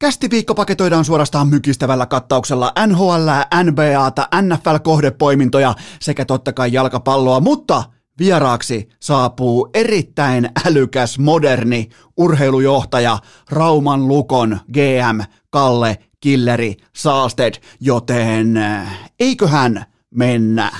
Kästiviikko paketoidaan suorastaan mykistävällä kattauksella NHL, NBAta, NFL-kohdepoimintoja sekä totta kai jalkapalloa, mutta vieraaksi saapuu erittäin älykäs, moderni urheilujohtaja Rauman Lukon GM Kalle Killeri Saasted, joten eiköhän mennä.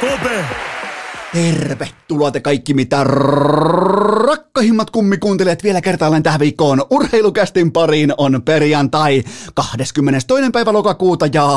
Kobe. Tervetuloa te kaikki mitä rakkahimmat kummikuuntelijat vielä kertaalleen tähän viikkoon. Urheilukästin pariin on perjantai 22. päivä lokakuuta ja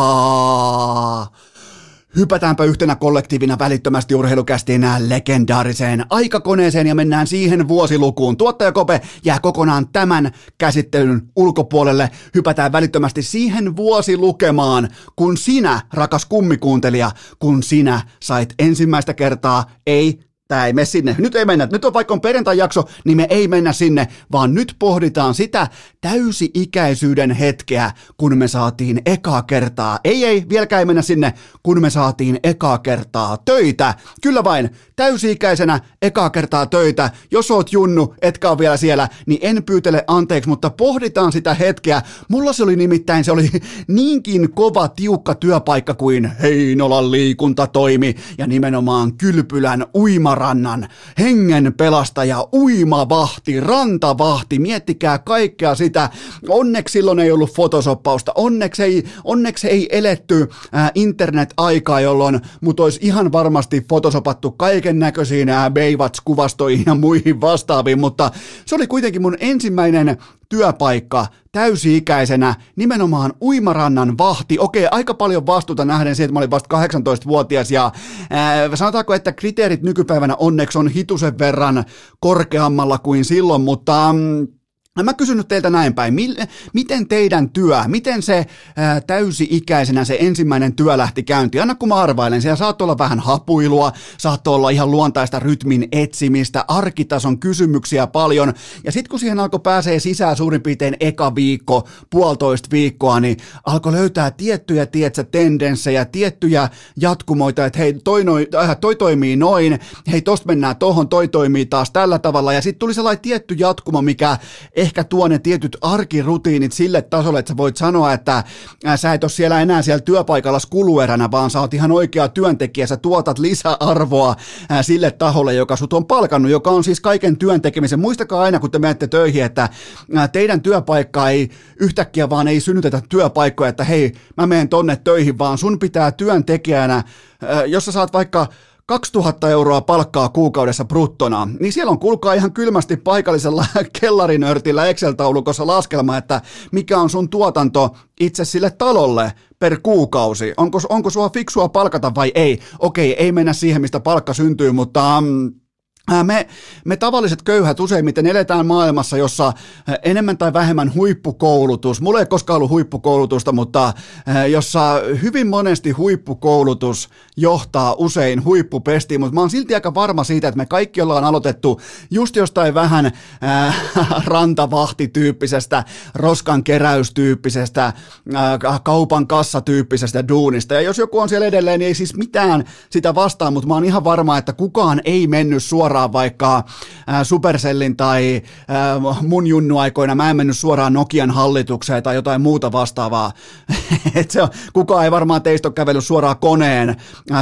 Hypätäänpä yhtenä kollektiivina välittömästi urheilukästiin legendaariseen aikakoneeseen ja mennään siihen vuosilukuun. Tuottaja Kope jää kokonaan tämän käsittelyn ulkopuolelle. Hypätään välittömästi siihen vuosilukemaan, kun sinä, rakas kummikuuntelija, kun sinä sait ensimmäistä kertaa, ei Tämä ei mene sinne. Nyt ei mennä. Nyt on vaikka on perjantai-jakso, niin me ei mennä sinne, vaan nyt pohditaan sitä täysi-ikäisyyden hetkeä, kun me saatiin ekaa kertaa. Ei, ei, vieläkään ei mennä sinne, kun me saatiin ekaa kertaa töitä. Kyllä vain, täysi-ikäisenä ekaa kertaa töitä. Jos oot junnu, etkä ole vielä siellä, niin en pyytele anteeksi, mutta pohditaan sitä hetkeä. Mulla se oli nimittäin, se oli niinkin kova, tiukka työpaikka kuin Heinolan liikuntatoimi ja nimenomaan Kylpylän uimar rannan, hengen pelastaja, uimavahti, rantavahti, miettikää kaikkea sitä. Onneksi silloin ei ollut fotosoppausta, onneksi ei, onneksi ei eletty internet-aikaa, jolloin mut olisi ihan varmasti fotosopattu kaiken näköisiin Baywatch-kuvastoihin ja muihin vastaaviin, mutta se oli kuitenkin mun ensimmäinen työpaikka täysi-ikäisenä, nimenomaan uimarannan vahti. Okei, aika paljon vastuuta nähden siitä, että mä olin vasta 18-vuotias ja ää, sanotaanko, että kriteerit nykypäivänä onneksi on hitusen verran korkeammalla kuin silloin, mutta... Mm, Mä kysyn nyt teiltä näin päin, miten teidän työ, miten se ää, täysi-ikäisenä se ensimmäinen työ lähti käyntiin? Anna kun mä arvailen, siellä saattoi olla vähän hapuilua, saattoi olla ihan luontaista rytmin etsimistä, arkitason kysymyksiä paljon, ja sitten kun siihen alkoi pääsee sisään suurin piirtein eka viikko, puolitoista viikkoa, niin alkoi löytää tiettyjä, tietsä, tendenssejä, tiettyjä jatkumoita, että hei, toi, noi, äh, toi toimii noin, hei, tosta mennään tohon, toi toimii taas tällä tavalla, ja sitten tuli sellainen tietty jatkuma, mikä ehkä tuo ne tietyt arkirutiinit sille tasolle, että sä voit sanoa, että sä et ole siellä enää siellä työpaikalla kulueränä, vaan sä oot ihan oikea työntekijä, sä tuotat lisäarvoa sille taholle, joka sut on palkannut, joka on siis kaiken työn tekemisen. Muistakaa aina, kun te menette töihin, että teidän työpaikka ei yhtäkkiä vaan ei synnytetä työpaikkoja, että hei, mä menen tonne töihin, vaan sun pitää työntekijänä, jos sä saat vaikka 2000 euroa palkkaa kuukaudessa bruttona, niin siellä on kuulkaa ihan kylmästi paikallisella kellarinörtillä Excel-taulukossa laskelma, että mikä on sun tuotanto itse sille talolle per kuukausi. Onko, onko sua fiksua palkata vai ei? Okei, ei mennä siihen, mistä palkka syntyy, mutta... Um, me, me tavalliset köyhät useimmiten eletään maailmassa, jossa enemmän tai vähemmän huippukoulutus, mulla ei koskaan ollut huippukoulutusta, mutta jossa hyvin monesti huippukoulutus johtaa usein huippupestiin, mutta mä oon silti aika varma siitä, että me kaikki ollaan aloitettu just jostain vähän äh, rantavahtityyppisestä, roskan keräystyyppisestä, äh, kaupan kassatyyppisestä duunista, ja jos joku on siellä edelleen, niin ei siis mitään sitä vastaan, mutta mä oon ihan varma, että kukaan ei mennyt suoraan suoraan vaikka Supercellin tai mun junnuaikoina, mä en mennyt suoraan Nokian hallitukseen tai jotain muuta vastaavaa. Et se on, kukaan ei varmaan teistä ole kävellyt suoraan koneen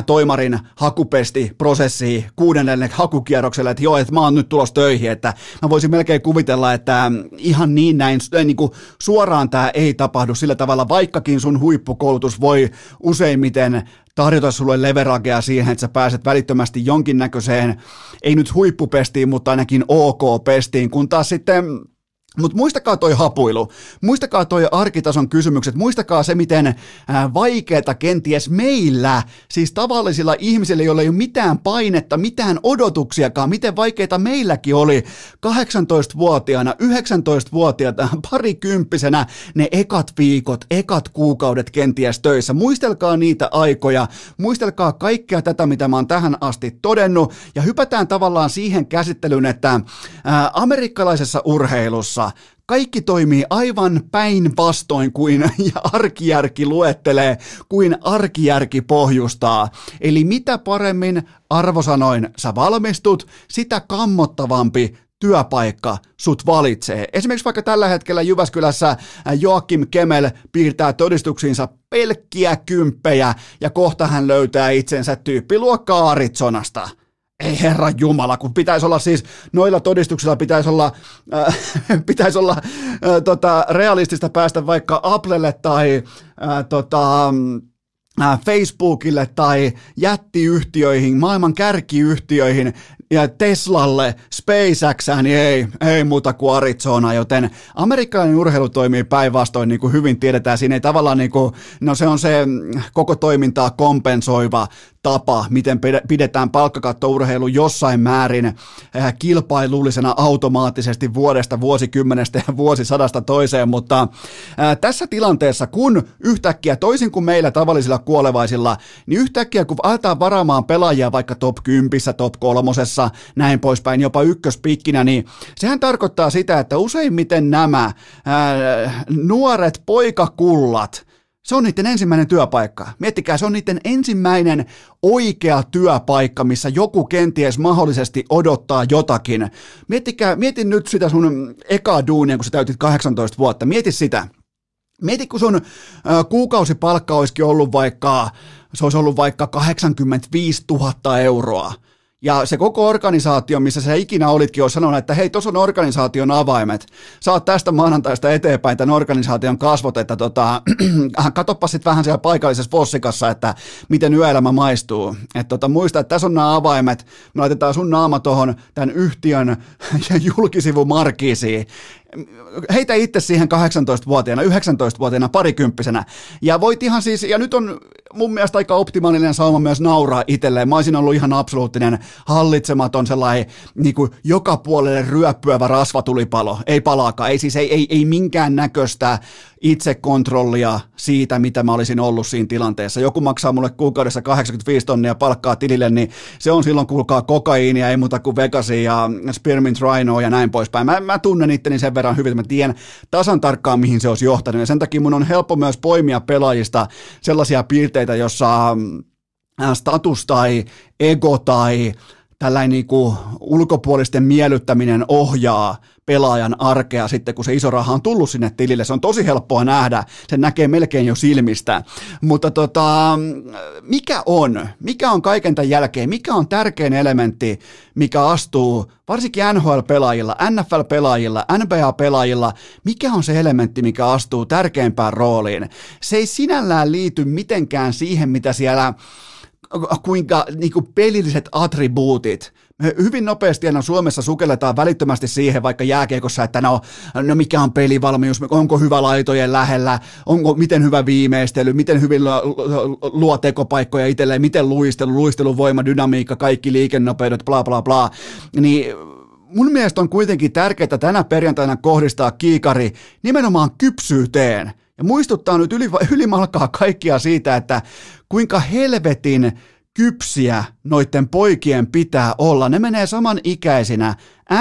toimarin hakupesti prosessiin kuudennelle hakukierrokselle, että joo, että mä oon nyt tulossa töihin, että mä voisin melkein kuvitella, että ihan niin näin, niin kuin suoraan tämä ei tapahdu sillä tavalla, vaikkakin sun huippukoulutus voi useimmiten tarjota sulle leveragea siihen, että sä pääset välittömästi jonkinnäköiseen, ei nyt huippupestiin, mutta ainakin OK-pestiin, kun taas sitten Mutta muistakaa toi hapuilu, muistakaa toi arkitason kysymykset, muistakaa se, miten vaikeata kenties meillä, siis tavallisilla ihmisillä, joilla ei ole mitään painetta, mitään odotuksiakaan, miten vaikeita meilläkin oli 18-vuotiaana, 19-vuotiaana, parikymppisenä ne ekat viikot, ekat kuukaudet kenties töissä. Muistelkaa niitä aikoja, muistelkaa kaikkea tätä, mitä mä oon tähän asti todennut, ja hypätään tavallaan siihen käsittelyyn, että ää, amerikkalaisessa urheilussa kaikki toimii aivan päinvastoin kuin ja arkijärki luettelee, kuin arkijärki pohjustaa. Eli mitä paremmin arvosanoin sä valmistut, sitä kammottavampi työpaikka sut valitsee. Esimerkiksi vaikka tällä hetkellä Jyväskylässä Joakim Kemel piirtää todistuksiinsa pelkkiä kymppejä ja kohta hän löytää itsensä tyyppiluokkaa Arizonasta ei herra Jumala, kun pitäisi olla siis, noilla todistuksilla pitäisi olla, äh, pitäisi olla äh, tota, realistista päästä vaikka Applelle tai äh, tota, äh, Facebookille tai jättiyhtiöihin, maailman kärkiyhtiöihin ja Teslalle, SpaceXään, niin ei, ei muuta kuin Arizona, joten amerikkalainen urheilu toimii päinvastoin, niin kuin hyvin tiedetään, siinä ei tavallaan niin kuin, no se on se koko toimintaa kompensoiva tapa, miten pidetään palkkakattourheilu jossain määrin eh, kilpailullisena automaattisesti vuodesta, vuosikymmenestä ja vuosisadasta toiseen, mutta eh, tässä tilanteessa, kun yhtäkkiä, toisin kuin meillä tavallisilla kuolevaisilla, niin yhtäkkiä kun aletaan varaamaan pelaajia vaikka top 10, top 3, näin poispäin, jopa ykköspikkinä, niin sehän tarkoittaa sitä, että useimmiten nämä ää, eh, nuoret poikakullat, se on niiden ensimmäinen työpaikka. Miettikää, se on niiden ensimmäinen oikea työpaikka, missä joku kenties mahdollisesti odottaa jotakin. Miettikää, mietin nyt sitä sun eka duunia, kun sä täytit 18 vuotta. Mieti sitä. Mieti, kun sun kuukausipalkka olisikin ollut vaikka, se olisi ollut vaikka 85 000 euroa ja se koko organisaatio, missä sä ikinä olitkin, on sanonut, että hei, tuossa on organisaation avaimet. Saat tästä maanantaista eteenpäin tämän organisaation kasvot, että tota, katoppa sitten vähän siellä paikallisessa Fossikassa, että miten yöelämä maistuu. Että tota, muista, että tässä on nämä avaimet, me laitetaan sun naama tuohon tämän yhtiön julkisivumarkiisiin heitä itse siihen 18-vuotiaana, 19-vuotiaana, parikymppisenä. Ja voit ihan siis, ja nyt on mun mielestä aika optimaalinen sauma myös nauraa itselleen. Mä olisin ollut ihan absoluuttinen, hallitsematon sellainen niin kuin joka puolelle ryöppyävä rasvatulipalo. Ei palaakaan, ei siis ei, ei, ei minkään näköistä itsekontrollia siitä, mitä mä olisin ollut siinä tilanteessa. Joku maksaa mulle kuukaudessa 85 tonnia palkkaa tilille, niin se on silloin kuulkaa kokaiinia, ei muuta kuin Vegasia ja Spearmint Rhino ja näin poispäin. Mä, mä tunnen itteni sen verran hyvin, että mä tiedän tasan tarkkaan, mihin se olisi johtanut. Ja sen takia mun on helppo myös poimia pelaajista sellaisia piirteitä, jossa status tai ego tai tällainen niin kuin ulkopuolisten miellyttäminen ohjaa pelaajan arkea sitten, kun se iso raha on tullut sinne tilille. Se on tosi helppoa nähdä, se näkee melkein jo silmistä. Mutta tota, mikä on, mikä on kaiken tämän jälkeen, mikä on tärkein elementti, mikä astuu varsinkin NHL-pelaajilla, NFL-pelaajilla, NBA-pelaajilla, mikä on se elementti, mikä astuu tärkeimpään rooliin? Se ei sinällään liity mitenkään siihen, mitä siellä kuinka niin kuin pelilliset attribuutit, me hyvin nopeasti aina Suomessa sukelletaan välittömästi siihen vaikka jääkiekossa, että no, no mikä on pelivalmius, onko hyvä laitojen lähellä, onko miten hyvä viimeistely, miten hyvin luo tekopaikkoja itselleen, miten luistelu, luistelun voima, dynamiikka, kaikki liikennopeudet, bla bla bla, niin mun mielestä on kuitenkin tärkeää tänä perjantaina kohdistaa kiikari nimenomaan kypsyyteen. Ja muistuttaa nyt yli, ylimalkaa kaikkia siitä, että kuinka helvetin kypsiä noiden poikien pitää olla. Ne menee saman ikäisinä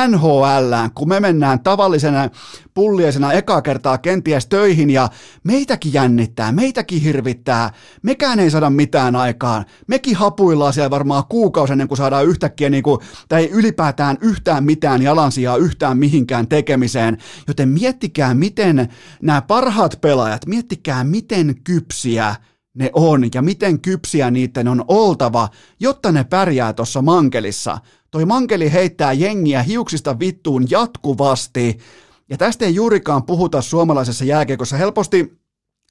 NHL, kun me mennään tavallisena pulliaisena eka kertaa kenties töihin ja meitäkin jännittää, meitäkin hirvittää, mekään ei saada mitään aikaan. Mekin hapuillaan siellä varmaan kuukausi ennen kuin saadaan yhtäkkiä niin kuin, tai ylipäätään yhtään mitään jalansijaa yhtään mihinkään tekemiseen. Joten miettikää, miten nämä parhaat pelaajat, miettikää, miten kypsiä ne on ja miten kypsiä niiden on oltava, jotta ne pärjää tuossa mankelissa. Toi mankeli heittää jengiä hiuksista vittuun jatkuvasti, ja tästä ei juurikaan puhuta suomalaisessa jääkiekossa. Helposti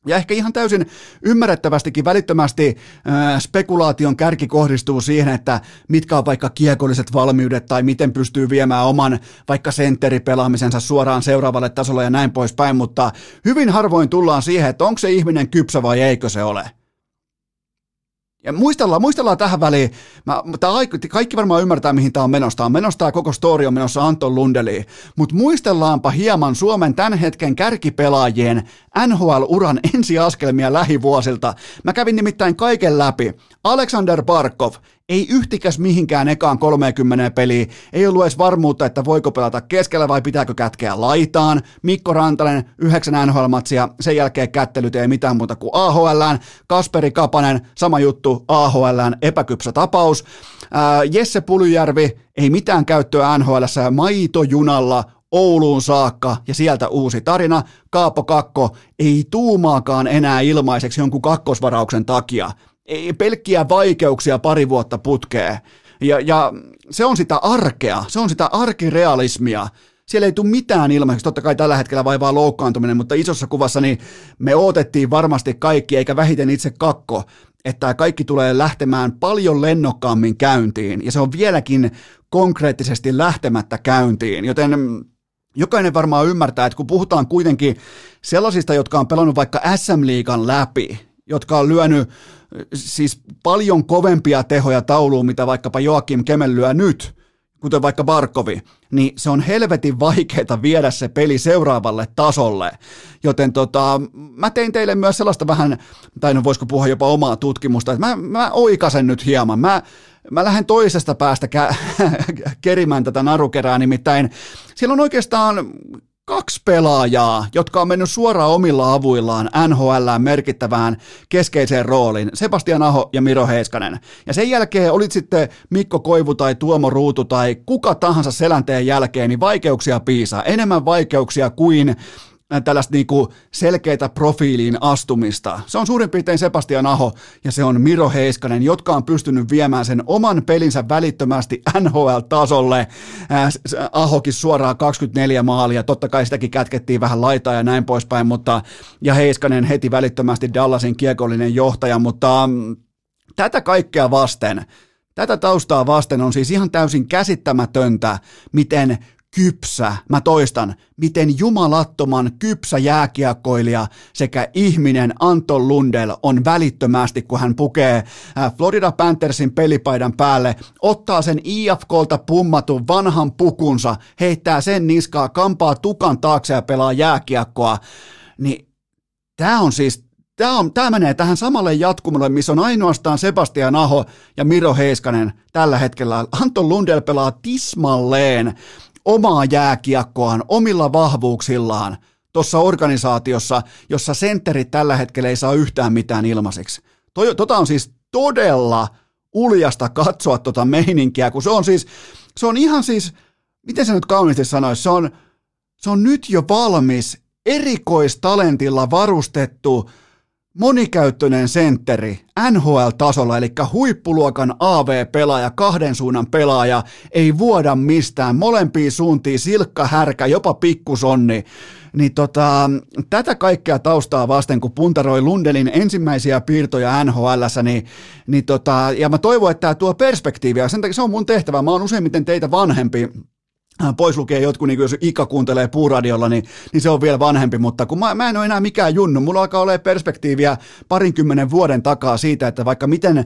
Ja ehkä ihan täysin ymmärrettävästikin välittömästi äh, spekulaation kärki kohdistuu siihen, että mitkä on vaikka kiekolliset valmiudet tai miten pystyy viemään oman vaikka sentteripelaamisensa suoraan seuraavalle tasolle ja näin poispäin, mutta hyvin harvoin tullaan siihen, että onko se ihminen kypsä vai eikö se ole. Ja muistellaan, muistellaan tähän väliin, mä, tää, kaikki varmaan ymmärtää, mihin tämä on menossa. on menossa tämä koko story on menossa Anton Lundeliin. Mutta muistellaanpa hieman Suomen tämän hetken kärkipelaajien NHL-uran ensiaskelmia lähivuosilta. Mä kävin nimittäin kaiken läpi. Alexander Barkov, ei yhtikäs mihinkään ekaan 30 peliä, ei ollut edes varmuutta, että voiko pelata keskellä vai pitääkö kätkeä laitaan. Mikko Rantanen, yhdeksän NHL-matsia, sen jälkeen kättelyt ei mitään muuta kuin AHLään. Kasperi Kapanen, sama juttu, AHLään, epäkypsä tapaus. Ää, Jesse Pulyjärvi, ei mitään käyttöä NHL maitojunalla Ouluun saakka ja sieltä uusi tarina. Kaapo Kakko ei tuumaakaan enää ilmaiseksi jonkun kakkosvarauksen takia pelkkiä vaikeuksia pari vuotta putkeen. Ja, ja se on sitä arkea, se on sitä arkirealismia. Siellä ei tule mitään ilmaiseksi, totta kai tällä hetkellä vaivaa loukkaantuminen, mutta isossa kuvassa niin me odotettiin varmasti kaikki, eikä vähiten itse kakko, että kaikki tulee lähtemään paljon lennokkaammin käyntiin, ja se on vieläkin konkreettisesti lähtemättä käyntiin, joten jokainen varmaan ymmärtää, että kun puhutaan kuitenkin sellaisista, jotka on pelannut vaikka SM-liigan läpi, jotka on lyönyt siis paljon kovempia tehoja tauluun, mitä vaikkapa Joakim Kemel lyö nyt, kuten vaikka Barkovi, niin se on helvetin vaikeaa viedä se peli seuraavalle tasolle. Joten tota, mä tein teille myös sellaista vähän, tai no voisiko puhua jopa omaa tutkimusta, että mä, mä oikasen nyt hieman. Mä, mä lähden toisesta päästä kä- kerimään tätä narukerää, nimittäin siellä on oikeastaan kaksi pelaajaa, jotka on mennyt suoraan omilla avuillaan NHL merkittävään keskeiseen rooliin, Sebastian Aho ja Miro Heiskanen. Ja sen jälkeen olit sitten Mikko Koivu tai Tuomo Ruutu tai kuka tahansa selänteen jälkeen, niin vaikeuksia piisaa. Enemmän vaikeuksia kuin tällaista niinku selkeitä profiiliin astumista. Se on suurin piirtein Sebastian Aho ja se on Miro Heiskanen, jotka on pystynyt viemään sen oman pelinsä välittömästi NHL-tasolle. Ahokin suoraan 24 maalia, totta kai sitäkin kätkettiin vähän laitaa ja näin poispäin, mutta ja Heiskanen heti välittömästi Dallasin kiekollinen johtaja, mutta mm, tätä kaikkea vasten, tätä taustaa vasten on siis ihan täysin käsittämätöntä, miten kypsä, mä toistan, miten jumalattoman kypsä jääkiekkoilija sekä ihminen Anton Lundell on välittömästi, kun hän pukee äh, Florida Panthersin pelipaidan päälle, ottaa sen IFKlta pummatun vanhan pukunsa, heittää sen niskaa, kampaa tukan taakse ja pelaa jääkiekkoa, niin tämä on siis Tämä, on, tämä menee tähän samalle jatkumolle, missä on ainoastaan Sebastian Aho ja Miro Heiskanen tällä hetkellä. Anton Lundell pelaa tismalleen omaa jääkiekkoaan omilla vahvuuksillaan tuossa organisaatiossa, jossa sentterit tällä hetkellä ei saa yhtään mitään ilmaiseksi. Toi, tota on siis todella uljasta katsoa tota meininkiä, kun se on siis, se on ihan siis, miten se nyt kauniisti sanoisi, se on, se on nyt jo valmis, erikoistalentilla varustettu, monikäyttöinen sentteri NHL-tasolla, eli huippuluokan AV-pelaaja, kahden suunnan pelaaja, ei vuoda mistään, molempiin suuntiin, silkka, härkä, jopa pikkusonni. Niin tota, tätä kaikkea taustaa vasten, kun puntaroi Lundelin ensimmäisiä piirtoja NHL, niin, niin tota, ja mä toivon, että tämä tuo perspektiiviä, sen takia se on mun tehtävä, mä oon useimmiten teitä vanhempi, pois lukee jotkut, niin jos Ika kuuntelee puuradiolla, niin, niin se on vielä vanhempi, mutta kun mä, mä en ole enää mikään junnu, mulla alkaa olla perspektiiviä parinkymmenen vuoden takaa siitä, että vaikka miten,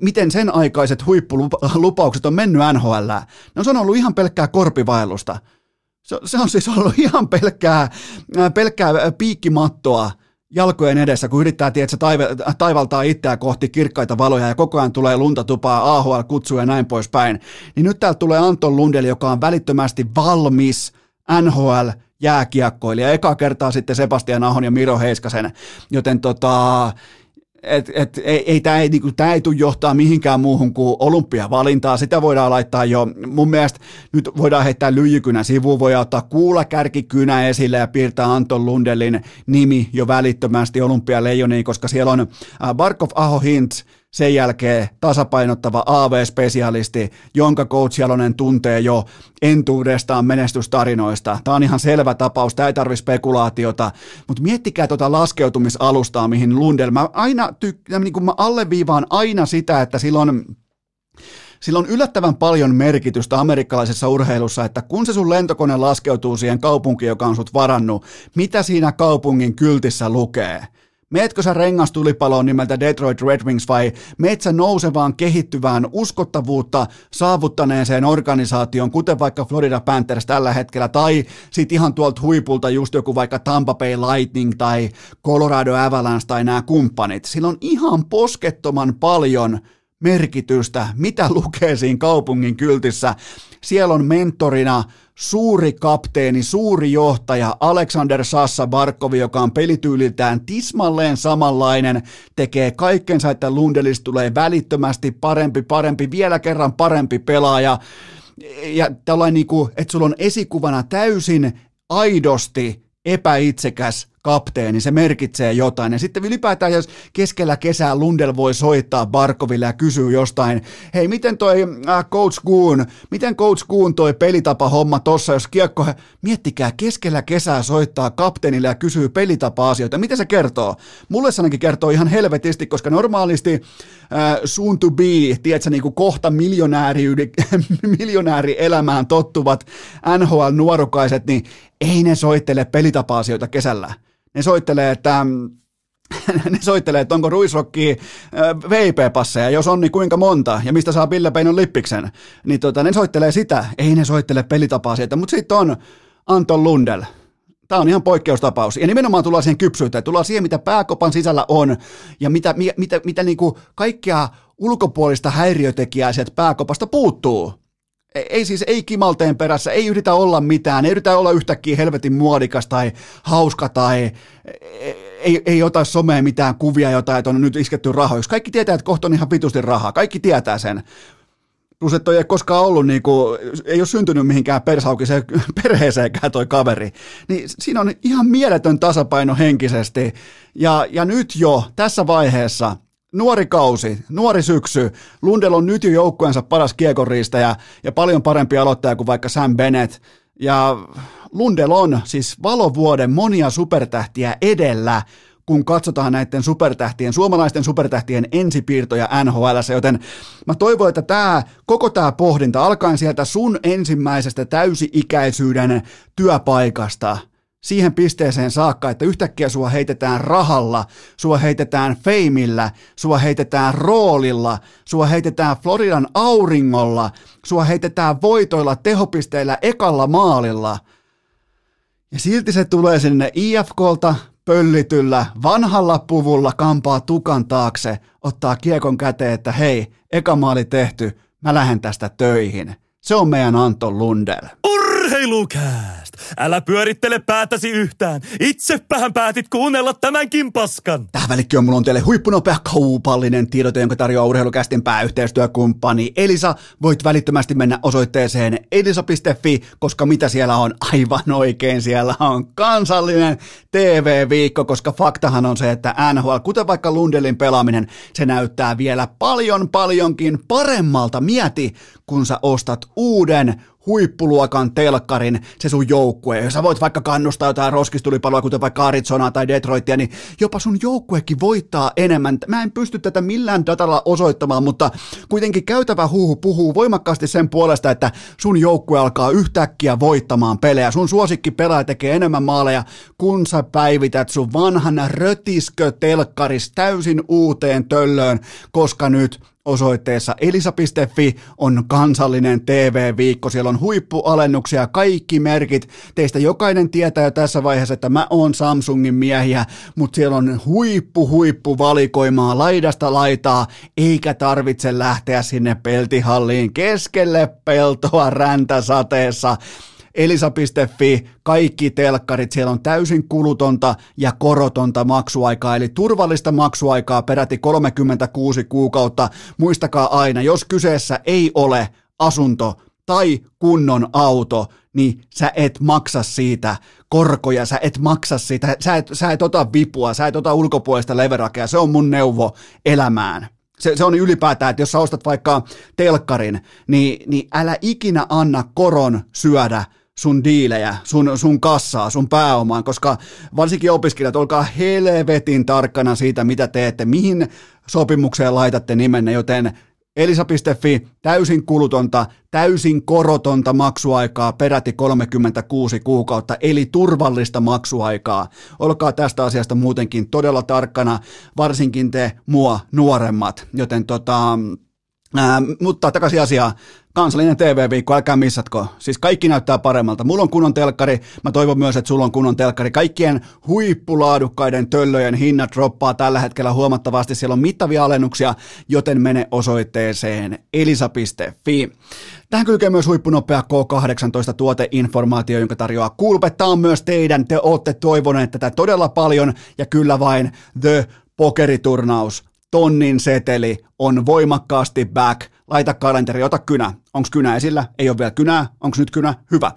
miten sen aikaiset huippulupaukset on mennyt NHL, no se on ollut ihan pelkkää korpivaellusta. Se, se on siis ollut ihan pelkkää, äh, pelkkää piikkimattoa, jalkojen edessä, kun yrittää tiedätkö, taive, taivaltaa itseään kohti kirkkaita valoja ja koko ajan tulee luntatupaa, AHL kutsuu ja näin poispäin, niin nyt täältä tulee Anton Lundell, joka on välittömästi valmis NHL jääkiekkoilija. Eka kertaa sitten Sebastian Ahon ja Miro Heiskasen, joten tota, et, et, ei, ei, tämä ei, niinku, ei tule johtaa mihinkään muuhun kuin olympiavalintaa. Sitä voidaan laittaa jo, mun mielestä nyt voidaan heittää lyijykynä sivuun, voidaan ottaa kuulakärkikynä esille ja piirtää Anton Lundellin nimi jo välittömästi olympialeijoniin, koska siellä on äh, Barkov, Aho, Hintz, sen jälkeen tasapainottava AV-spesialisti, jonka coach Jalonen tuntee jo entuudestaan menestystarinoista. Tämä on ihan selvä tapaus, tämä ei tarvi spekulaatiota, mutta miettikää tuota laskeutumisalustaa, mihin Lundell, mä aina tykkään, niin mä alleviivaan aina sitä, että silloin sillä on yllättävän paljon merkitystä amerikkalaisessa urheilussa, että kun se sun lentokone laskeutuu siihen kaupunkiin, joka on sut varannut, mitä siinä kaupungin kyltissä lukee? Meetkö sä rengastulipaloon nimeltä Detroit Red Wings vai meet sä nousevaan, kehittyvään, uskottavuutta saavuttaneeseen organisaation, kuten vaikka Florida Panthers tällä hetkellä, tai sit ihan tuolta huipulta just joku vaikka Tampa Bay Lightning tai Colorado Avalanche tai nämä kumppanit. Sillä on ihan poskettoman paljon merkitystä, mitä lukee siinä kaupungin kyltissä. Siellä on mentorina suuri kapteeni, suuri johtaja Alexander Sassa Barkovi, joka on pelityyliltään tismalleen samanlainen, tekee kaikkensa, että Lundelista tulee välittömästi parempi, parempi, vielä kerran parempi pelaaja. Ja tällainen, niin kuin, että sulla on esikuvana täysin aidosti epäitsekäs kapteeni, se merkitsee jotain. Ja sitten ylipäätään, jos keskellä kesää Lundell voi soittaa Barkoville ja kysyy jostain, hei, miten toi äh, Coach Goon, miten Coach Goon toi pelitapa homma tossa, jos kiekko, miettikää, keskellä kesää soittaa kapteenille ja kysyy pelitapa-asioita, mitä se kertoo? Mulle se ainakin kertoo ihan helvetisti, koska normaalisti äh, soon to be, tiedätkö, niin kuin kohta miljonääri, miljonääri elämään tottuvat NHL-nuorukaiset, niin ei ne soittele pelitapa-asioita kesällä ne soittelee, että ne soittelee, että onko ruisrokki VIP-passeja, jos on, niin kuinka monta, ja mistä saa Ville Peinon lippiksen. Niin tota, ne soittelee sitä, ei ne soittele pelitapaa sieltä, mutta sitten on Anton Lundell. Tämä on ihan poikkeustapaus. Ja nimenomaan tullaan siihen kypsyyteen, tullaan siihen, mitä pääkopan sisällä on, ja mitä, mitä, mitä, mitä niinku kaikkea ulkopuolista häiriötekijää sieltä pääkopasta puuttuu ei siis ei kimalteen perässä, ei yritä olla mitään, ei yritä olla yhtäkkiä helvetin muodikas tai hauska tai ei, ei ota someen mitään kuvia jotain, että on nyt isketty rahoiksi. Kaikki tietää, että kohta on ihan vitusti rahaa, kaikki tietää sen. Plus, että ei koskaan ollut, niin kuin, ei ole syntynyt mihinkään persaukiseen perheeseenkään toi kaveri. Niin siinä on ihan mieletön tasapaino henkisesti. Ja, ja nyt jo tässä vaiheessa – Nuori kausi, nuori syksy. Lundell on nyt jo joukkueensa paras kiekonriistäjä ja paljon parempi aloittaja kuin vaikka Sam Bennett. Ja Lundell on siis valovuoden monia supertähtiä edellä, kun katsotaan näiden supertähtien, suomalaisten supertähtien ensipiirtoja NHL, joten mä toivon, että tämä, koko tämä pohdinta, alkaen sieltä sun ensimmäisestä täysi-ikäisyyden työpaikasta – siihen pisteeseen saakka, että yhtäkkiä sua heitetään rahalla, sua heitetään feimillä, sua heitetään roolilla, sua heitetään Floridan auringolla, sua heitetään voitoilla, tehopisteillä, ekalla maalilla. Ja silti se tulee sinne IFKlta pöllityllä, vanhalla puvulla kampaa tukan taakse, ottaa kiekon käteen, että hei, eka maali tehty, mä lähden tästä töihin. Se on meidän Anton Lundell. Urheilukääst! Älä pyörittele päätäsi yhtään. Itsepähän päätit kuunnella tämänkin paskan. Tähän välikköön mulla on teille huippunopea kaupallinen tiedote, jonka tarjoaa urheilukästin pääyhteistyökumppani Elisa. Voit välittömästi mennä osoitteeseen elisa.fi, koska mitä siellä on? Aivan oikein, siellä on kansallinen TV-viikko, koska faktahan on se, että NHL, kuten vaikka Lundelin pelaaminen, se näyttää vielä paljon paljonkin paremmalta. Mieti, kun sä ostat uuden huippuluokan telkkarin se sun joukkue. Jos sä voit vaikka kannustaa jotain roskistulipaloa, kuten vaikka Arizonaa tai Detroitia, niin jopa sun joukkuekin voittaa enemmän. Mä en pysty tätä millään datalla osoittamaan, mutta kuitenkin käytävä huhu puhuu voimakkaasti sen puolesta, että sun joukkue alkaa yhtäkkiä voittamaan pelejä. Sun suosikki pelaaja tekee enemmän maaleja, kun sä päivität sun vanhan rötiskö telkkaris täysin uuteen töllöön, koska nyt Osoitteessa elisa.fi on kansallinen TV-viikko. Siellä on huippualennuksia, kaikki merkit. Teistä jokainen tietää jo tässä vaiheessa, että mä oon Samsungin miehiä, mutta siellä on huippu huippu valikoimaa laidasta laitaa, eikä tarvitse lähteä sinne peltihalliin keskelle peltoa räntäsateessa elisa.fi, kaikki telkkarit, siellä on täysin kulutonta ja korotonta maksuaikaa, eli turvallista maksuaikaa peräti 36 kuukautta. Muistakaa aina, jos kyseessä ei ole asunto tai kunnon auto, niin sä et maksa siitä korkoja, sä et maksa siitä, sä et, sä et ota vipua, sä et ota ulkopuolista leverakea, se on mun neuvo elämään. Se, se on ylipäätään, että jos sä ostat vaikka telkkarin, niin, niin älä ikinä anna koron syödä sun diilejä, sun, sun kassaa, sun pääomaan, koska varsinkin opiskelijat, olkaa helvetin tarkkana siitä, mitä teette, mihin sopimukseen laitatte nimenne, joten Elisa.fi, täysin kulutonta, täysin korotonta maksuaikaa, peräti 36 kuukautta, eli turvallista maksuaikaa. Olkaa tästä asiasta muutenkin todella tarkkana, varsinkin te mua nuoremmat, joten tota, Ää, mutta takaisin asiaan. Kansallinen TV-viikko, älkää missatko. Siis kaikki näyttää paremmalta. Mulla on kunnon telkkari. Mä toivon myös, että sulla on kunnon telkkari. Kaikkien huippulaadukkaiden töllöjen hinnat droppaa tällä hetkellä huomattavasti. Siellä on mittavia alennuksia, joten mene osoitteeseen elisa.fi. Tähän kylkee myös huippunopea K18 tuoteinformaatio, jonka tarjoaa Kulpe. Tämä on myös teidän. Te olette toivoneet tätä todella paljon ja kyllä vain The Pokeriturnaus tonnin seteli on voimakkaasti back. Laita kalenteri, ota kynä. Onko kynä esillä? Ei ole vielä kynää. Onko nyt kynä? Hyvä.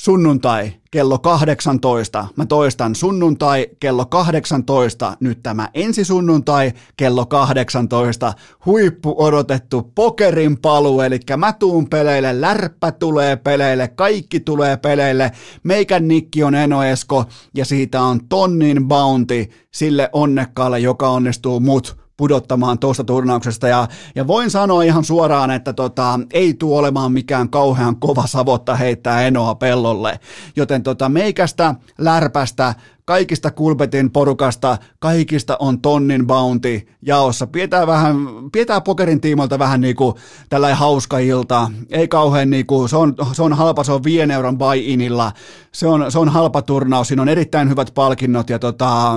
Sunnuntai kello 18. Mä toistan sunnuntai kello 18. Nyt tämä ensi sunnuntai kello 18. Huippu odotettu pokerin paluu, eli mä tuun peleille, lärppä tulee peleille, kaikki tulee peleille. Meikän nikki on Eno Esko ja siitä on tonnin bounty sille onnekkaalle, joka onnistuu mut pudottamaan tuosta turnauksesta ja, ja voin sanoa ihan suoraan, että tota, ei tule olemaan mikään kauhean kova savotta heittää Enoa pellolle, joten tota, meikästä, lärpästä, kaikista kulpetin porukasta, kaikista on tonnin bounty jaossa. Pidetään, vähän, pidetään pokerin tiimoilta vähän niin kuin tällainen hauska ilta. Ei kauhean niin kuin, se on, se on halpa, se on 5 euron buy-inilla. Se on, se on halpa turnaus, siinä on erittäin hyvät palkinnot ja tota,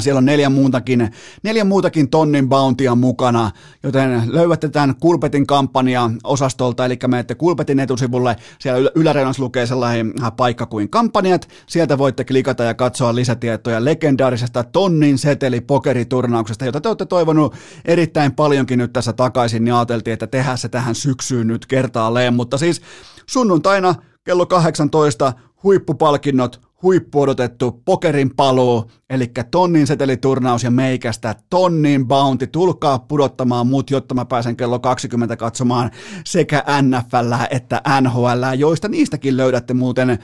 siellä on neljä muutakin, neljä muutakin tonnin bountia mukana, joten löydätte tämän Kulpetin kampanja osastolta, eli menette Kulpetin etusivulle, siellä yläreunassa lukee sellainen äh, paikka kuin kampanjat, sieltä voitte klikata ja katsoa lisätietoja legendaarisesta tonnin seteli pokeriturnauksesta, jota te olette toivonut erittäin paljonkin nyt tässä takaisin, niin ajateltiin, että tehdään se tähän syksyyn nyt kertaalleen, mutta siis sunnuntaina kello 18 huippupalkinnot, huippuodotettu pokerin paluu, eli tonnin seteliturnaus ja meikästä tonnin bounty. Tulkaa pudottamaan mut, jotta mä pääsen kello 20 katsomaan sekä NFL että NHL, joista niistäkin löydätte muuten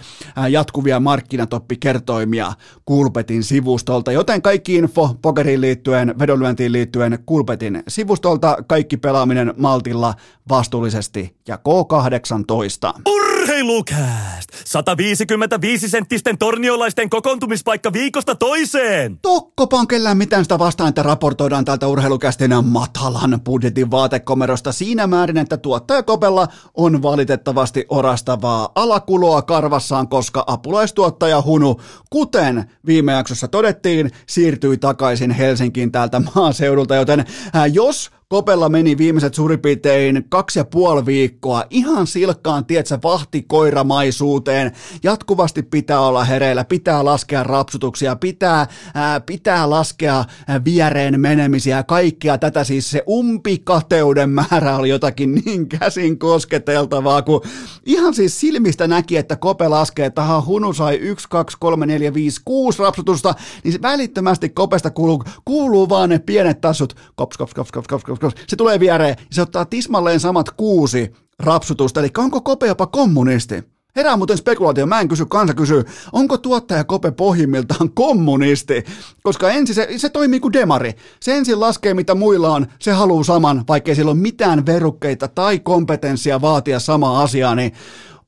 jatkuvia markkinatoppikertoimia Kulpetin sivustolta. Joten kaikki info pokeriin liittyen, vedonlyöntiin liittyen Kulpetin sivustolta, kaikki pelaaminen maltilla, vastuullisesti ja K18. Urheilukääst! 155 senttisten torniolaisten kokoontumispaikka viikosta toiseen! Tokkopan kellään mitään sitä vastaan, että raportoidaan tältä urheilukästin matalan budjetin vaatekomerosta siinä määrin, että tuottajakopella on valitettavasti orastavaa alakuloa karvassaan, koska apulaistuottaja Hunu, kuten viime jaksossa todettiin, siirtyi takaisin Helsinkiin täältä maaseudulta, joten ää, jos Kopella meni viimeiset suurin piirtein kaksi ja puoli viikkoa ihan silkkaan, tietsä, vahtikoiramaisuuteen. Jatkuvasti pitää olla hereillä, pitää laskea rapsutuksia, pitää, ää, pitää laskea viereen menemisiä, kaikkea tätä. Siis se umpikateuden määrä oli jotakin niin käsin kosketeltavaa, kun ihan siis silmistä näki, että Kope laskee, että Hunu sai 1, 2, 3, 4, 5, 6 rapsutusta, niin se välittömästi Kopesta kuuluu, kuuluu vaan ne pienet tassut, kops, kops, kops, kops, kops, kops, kops. Se tulee viereen ja se ottaa tismalleen samat kuusi rapsutusta. Eli onko Kope jopa kommunisti? Herää muuten spekulaatio, mä en kysy, kansa kysyy, onko tuottaja Kope pohjimmiltaan kommunisti? Koska ensin se, se toimii kuin demari. Se ensin laskee, mitä muilla on, se haluaa saman, vaikkei sillä ole mitään verukkeita tai kompetenssia vaatia samaa asiaa, niin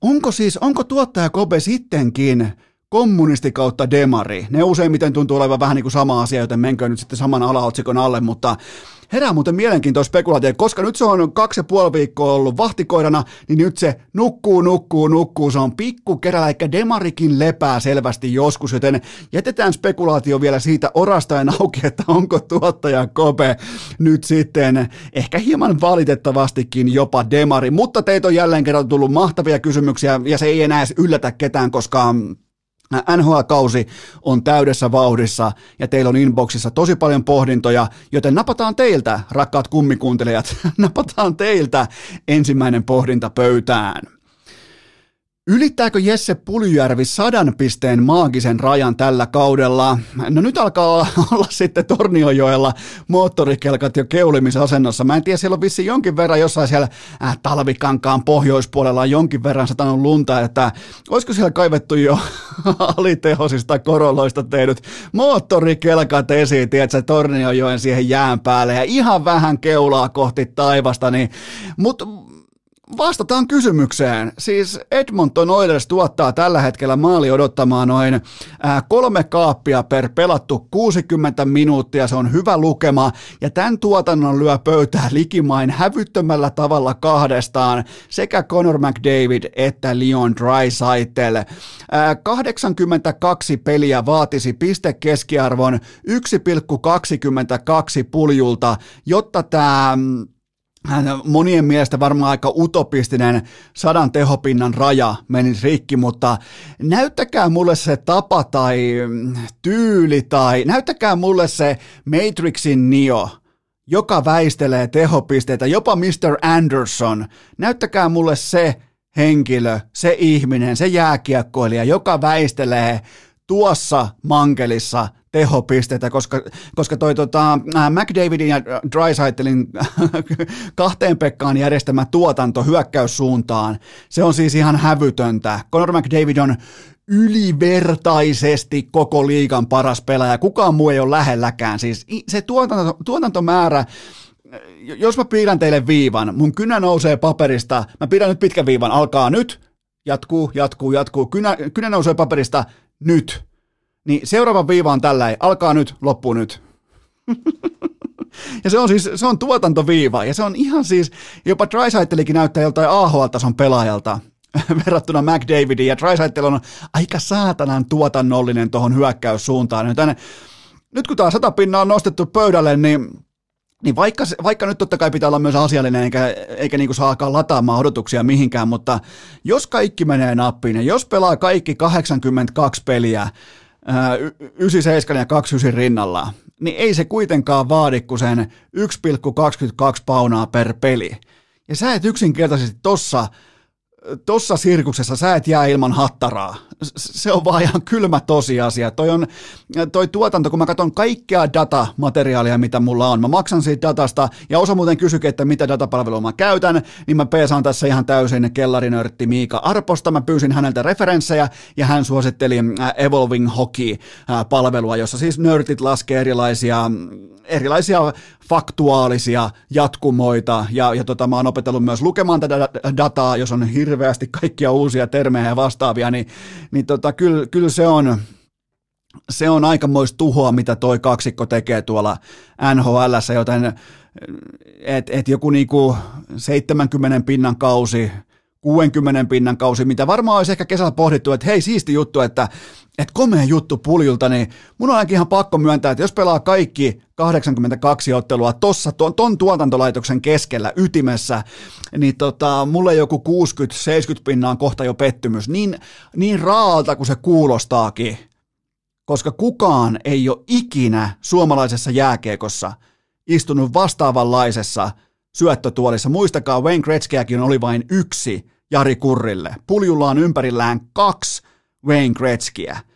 onko siis, onko tuottaja Kope sittenkin kommunisti kautta demari? Ne useimmiten tuntuu olevan vähän niin kuin sama asia, joten menkö nyt sitten saman alaotsikon alle, mutta Herää muuten mielenkiintoista spekulaatio, koska nyt se on kaksi ja puoli viikkoa ollut vahtikoirana, niin nyt se nukkuu, nukkuu, nukkuu. Se on pikku kerällä, eikä Demarikin lepää selvästi joskus, joten jätetään spekulaatio vielä siitä orastaen auki, että onko tuottaja Kope nyt sitten ehkä hieman valitettavastikin jopa Demari. Mutta teitä on jälleen kerran tullut mahtavia kysymyksiä ja se ei enää yllätä ketään, koska NHL-kausi on täydessä vauhdissa ja teillä on inboxissa tosi paljon pohdintoja, joten napataan teiltä, rakkaat kummikuuntelijat, napataan teiltä ensimmäinen pohdinta pöytään. Ylittääkö Jesse Puljärvi sadan pisteen maagisen rajan tällä kaudella? No nyt alkaa olla sitten Torniojoella moottorikelkat jo keulimisasennossa. Mä en tiedä, siellä on vissi jonkin verran jossain siellä äh, talvikankaan pohjoispuolella on jonkin verran satanut lunta, että olisiko siellä kaivettu jo alitehosista koroloista tehdyt moottorikelkat esiin, tiedätkö, Torniojoen siihen jään päälle ja ihan vähän keulaa kohti taivasta, niin, mutta Vastataan kysymykseen. Siis Edmonton Oilers tuottaa tällä hetkellä maali odottamaan noin ää, kolme kaappia per pelattu 60 minuuttia. Se on hyvä lukema ja tämän tuotannon lyö pöytää likimain hävyttömällä tavalla kahdestaan sekä Conor McDavid että Leon Draisaitl. 82 peliä vaatisi pistekeskiarvon 1,22 puljulta, jotta tämä monien mielestä varmaan aika utopistinen sadan tehopinnan raja menisi rikki, mutta näyttäkää mulle se tapa tai tyyli tai näyttäkää mulle se Matrixin Neo, joka väistelee tehopisteitä, jopa Mr. Anderson. Näyttäkää mulle se henkilö, se ihminen, se jääkiekkoilija, joka väistelee tuossa mankelissa tehopisteitä, koska, koska toi tota, McDavidin ja Drysaitlin kahteen Pekkaan järjestämä tuotanto hyökkäyssuuntaan, se on siis ihan hävytöntä. Conor McDavid on ylivertaisesti koko liigan paras pelaaja. Kukaan muu ei ole lähelläkään. Siis se tuotanto, tuotantomäärä, jos mä piirrän teille viivan, mun kynä nousee paperista, mä pidän nyt pitkän viivan, alkaa nyt, jatkuu, jatkuu, jatkuu, kynä, kynä nousee paperista nyt niin seuraava viiva on tällä, alkaa nyt, loppuu nyt. ja se on siis, se on tuotantoviiva, ja se on ihan siis, jopa Trysaittelikin näyttää joltain AHL-tason pelaajalta verrattuna McDavidin, ja Drysaitel on aika saatanan tuotannollinen tuohon hyökkäyssuuntaan. Joten nyt kun tämä sata pinnaa on nostettu pöydälle, niin niin vaikka, vaikka nyt totta kai pitää olla myös asiallinen, eikä, eikä niin saa alkaa lataamaan odotuksia mihinkään, mutta jos kaikki menee nappiin ja jos pelaa kaikki 82 peliä 97 ja 29 rinnalla, niin ei se kuitenkaan vaadi kuin sen 1,22 paunaa per peli. Ja sä et yksinkertaisesti tossa tossa sirkuksessa sä et jää ilman hattaraa. Se on vaan ihan kylmä tosiasia. Toi, on, toi tuotanto, kun mä katson kaikkea datamateriaalia, mitä mulla on, mä maksan siitä datasta, ja osa muuten kysykin, että mitä datapalvelua mä käytän, niin mä peesaan tässä ihan täysin kellarinörtti Miika Arposta. Mä pyysin häneltä referenssejä, ja hän suositteli äh, Evolving Hockey-palvelua, äh, jossa siis nörtit laskee erilaisia erilaisia faktuaalisia jatkumoita ja, ja tota, mä oon opetellut myös lukemaan tätä dataa, jos on hirveästi kaikkia uusia termejä ja vastaavia, niin, niin tota, kyllä, kyllä se on, se on aikamoista tuhoa, mitä toi kaksikko tekee tuolla NHL, joten et, et joku niinku 70 pinnan kausi 60 pinnan kausi, mitä varmaan olisi ehkä kesällä pohdittu, että hei siisti juttu, että, että komea juttu puljulta, niin mun on ainakin ihan pakko myöntää, että jos pelaa kaikki 82 ottelua tossa, ton, ton tuotantolaitoksen keskellä, ytimessä, niin tota, mulle joku 60-70 pinnaa on kohta jo pettymys, niin, niin raalta kuin se kuulostaakin, koska kukaan ei ole ikinä suomalaisessa jääkiekossa istunut vastaavanlaisessa syöttötuolissa. Muistakaa, Wayne Gretzkyäkin oli vain yksi Jari Kurrille. Puljulla on ympärillään kaksi Wayne Gretzkyä.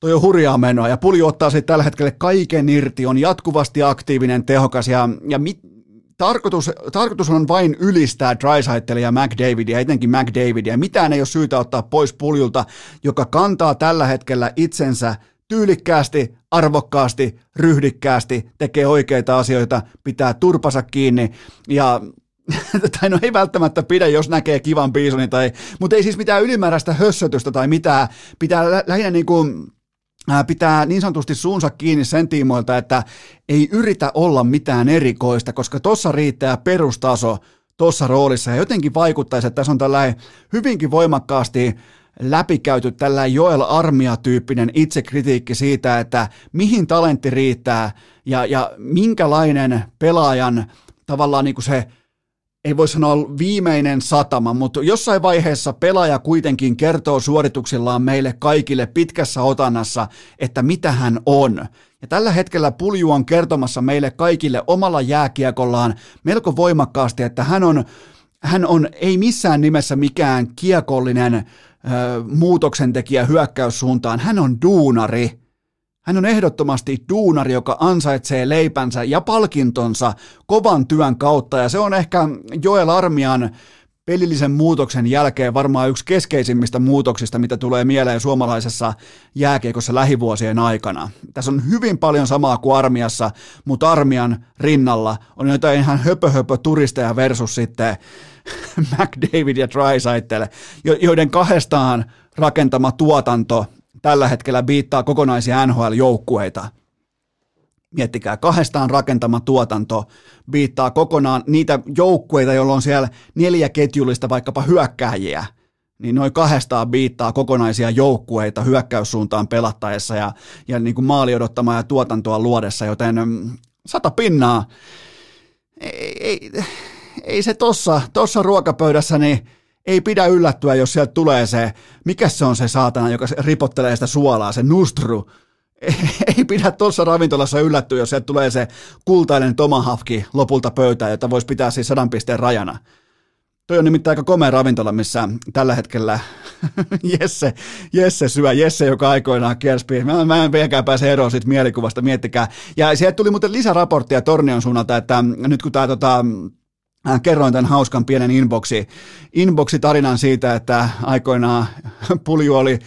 Toi on hurjaa menoa ja Pulju ottaa sitten tällä hetkellä kaiken irti, on jatkuvasti aktiivinen, tehokas ja, ja mit, tarkoitus, tarkoitus on vain ylistää Drysaitelia ja McDavidia, etenkin McDavidia. Mitään ei ole syytä ottaa pois Puljulta, joka kantaa tällä hetkellä itsensä tyylikkäästi, arvokkaasti, ryhdikkäästi, tekee oikeita asioita, pitää turpansa kiinni ja tai no ei välttämättä pidä, jos näkee kivan biisonin, tai, mutta ei siis mitään ylimääräistä hössötystä tai mitään, pitää lä- lähinnä niin kuin, pitää niin sanotusti suunsa kiinni sen tiimoilta, että ei yritä olla mitään erikoista, koska tuossa riittää perustaso tuossa roolissa. Ja jotenkin vaikuttaisi, että tässä on tällainen hyvinkin voimakkaasti läpikäyty tällä Joel Armia-tyyppinen itsekritiikki siitä, että mihin talentti riittää ja, ja minkälainen pelaajan tavallaan niin kuin se ei voi sanoa viimeinen satama, mutta jossain vaiheessa pelaaja kuitenkin kertoo suorituksillaan meille kaikille pitkässä otannassa, että mitä hän on. Ja tällä hetkellä Pulju on kertomassa meille kaikille omalla jääkiekollaan melko voimakkaasti, että hän on hän on ei missään nimessä mikään kiekollinen ö, muutoksentekijä hyökkäyssuuntaan, hän on duunari. Hän on ehdottomasti duunari, joka ansaitsee leipänsä ja palkintonsa kovan työn kautta, ja se on ehkä Joel Armian pelillisen muutoksen jälkeen varmaan yksi keskeisimmistä muutoksista, mitä tulee mieleen suomalaisessa jääkiekossa lähivuosien aikana. Tässä on hyvin paljon samaa kuin armiassa, mutta armian rinnalla on jotain ihan höpö, höpö turisteja versus sitten McDavid ja Drysaitel, joiden kahdestaan rakentama tuotanto tällä hetkellä biittaa kokonaisia NHL-joukkueita. Miettikää, kahdestaan rakentama tuotanto viittaa kokonaan niitä joukkueita, joilla on siellä neljä ketjullista vaikkapa hyökkääjiä, niin noin kahdestaan viittaa kokonaisia joukkueita hyökkäyssuuntaan pelattaessa ja, ja niin kuin maali odottamaan ja tuotantoa luodessa, joten mm, sata pinnaa. Ei, ei, ei se tossa, tossa ruokapöydässä, niin ei pidä yllättyä, jos sieltä tulee se, mikä se on se saatana, joka ripottelee sitä suolaa, se nustru, ei pidä tuossa ravintolassa yllättyä, jos sieltä tulee se kultainen tomahafki lopulta pöytään, jota voisi pitää siis sadan pisteen rajana. Toi on nimittäin aika komea ravintola, missä tällä hetkellä Jesse, Jesse syö, Jesse, joka aikoinaan kiersi. Mä, mä en vieläkään pääse eroon siitä mielikuvasta, miettikää. Ja sieltä tuli muuten lisäraporttia Tornion suunnalta, että nyt kun tämä tota, kerroin tämän hauskan pienen inboxi, inboxi-tarinan siitä, että aikoinaan Pulju oli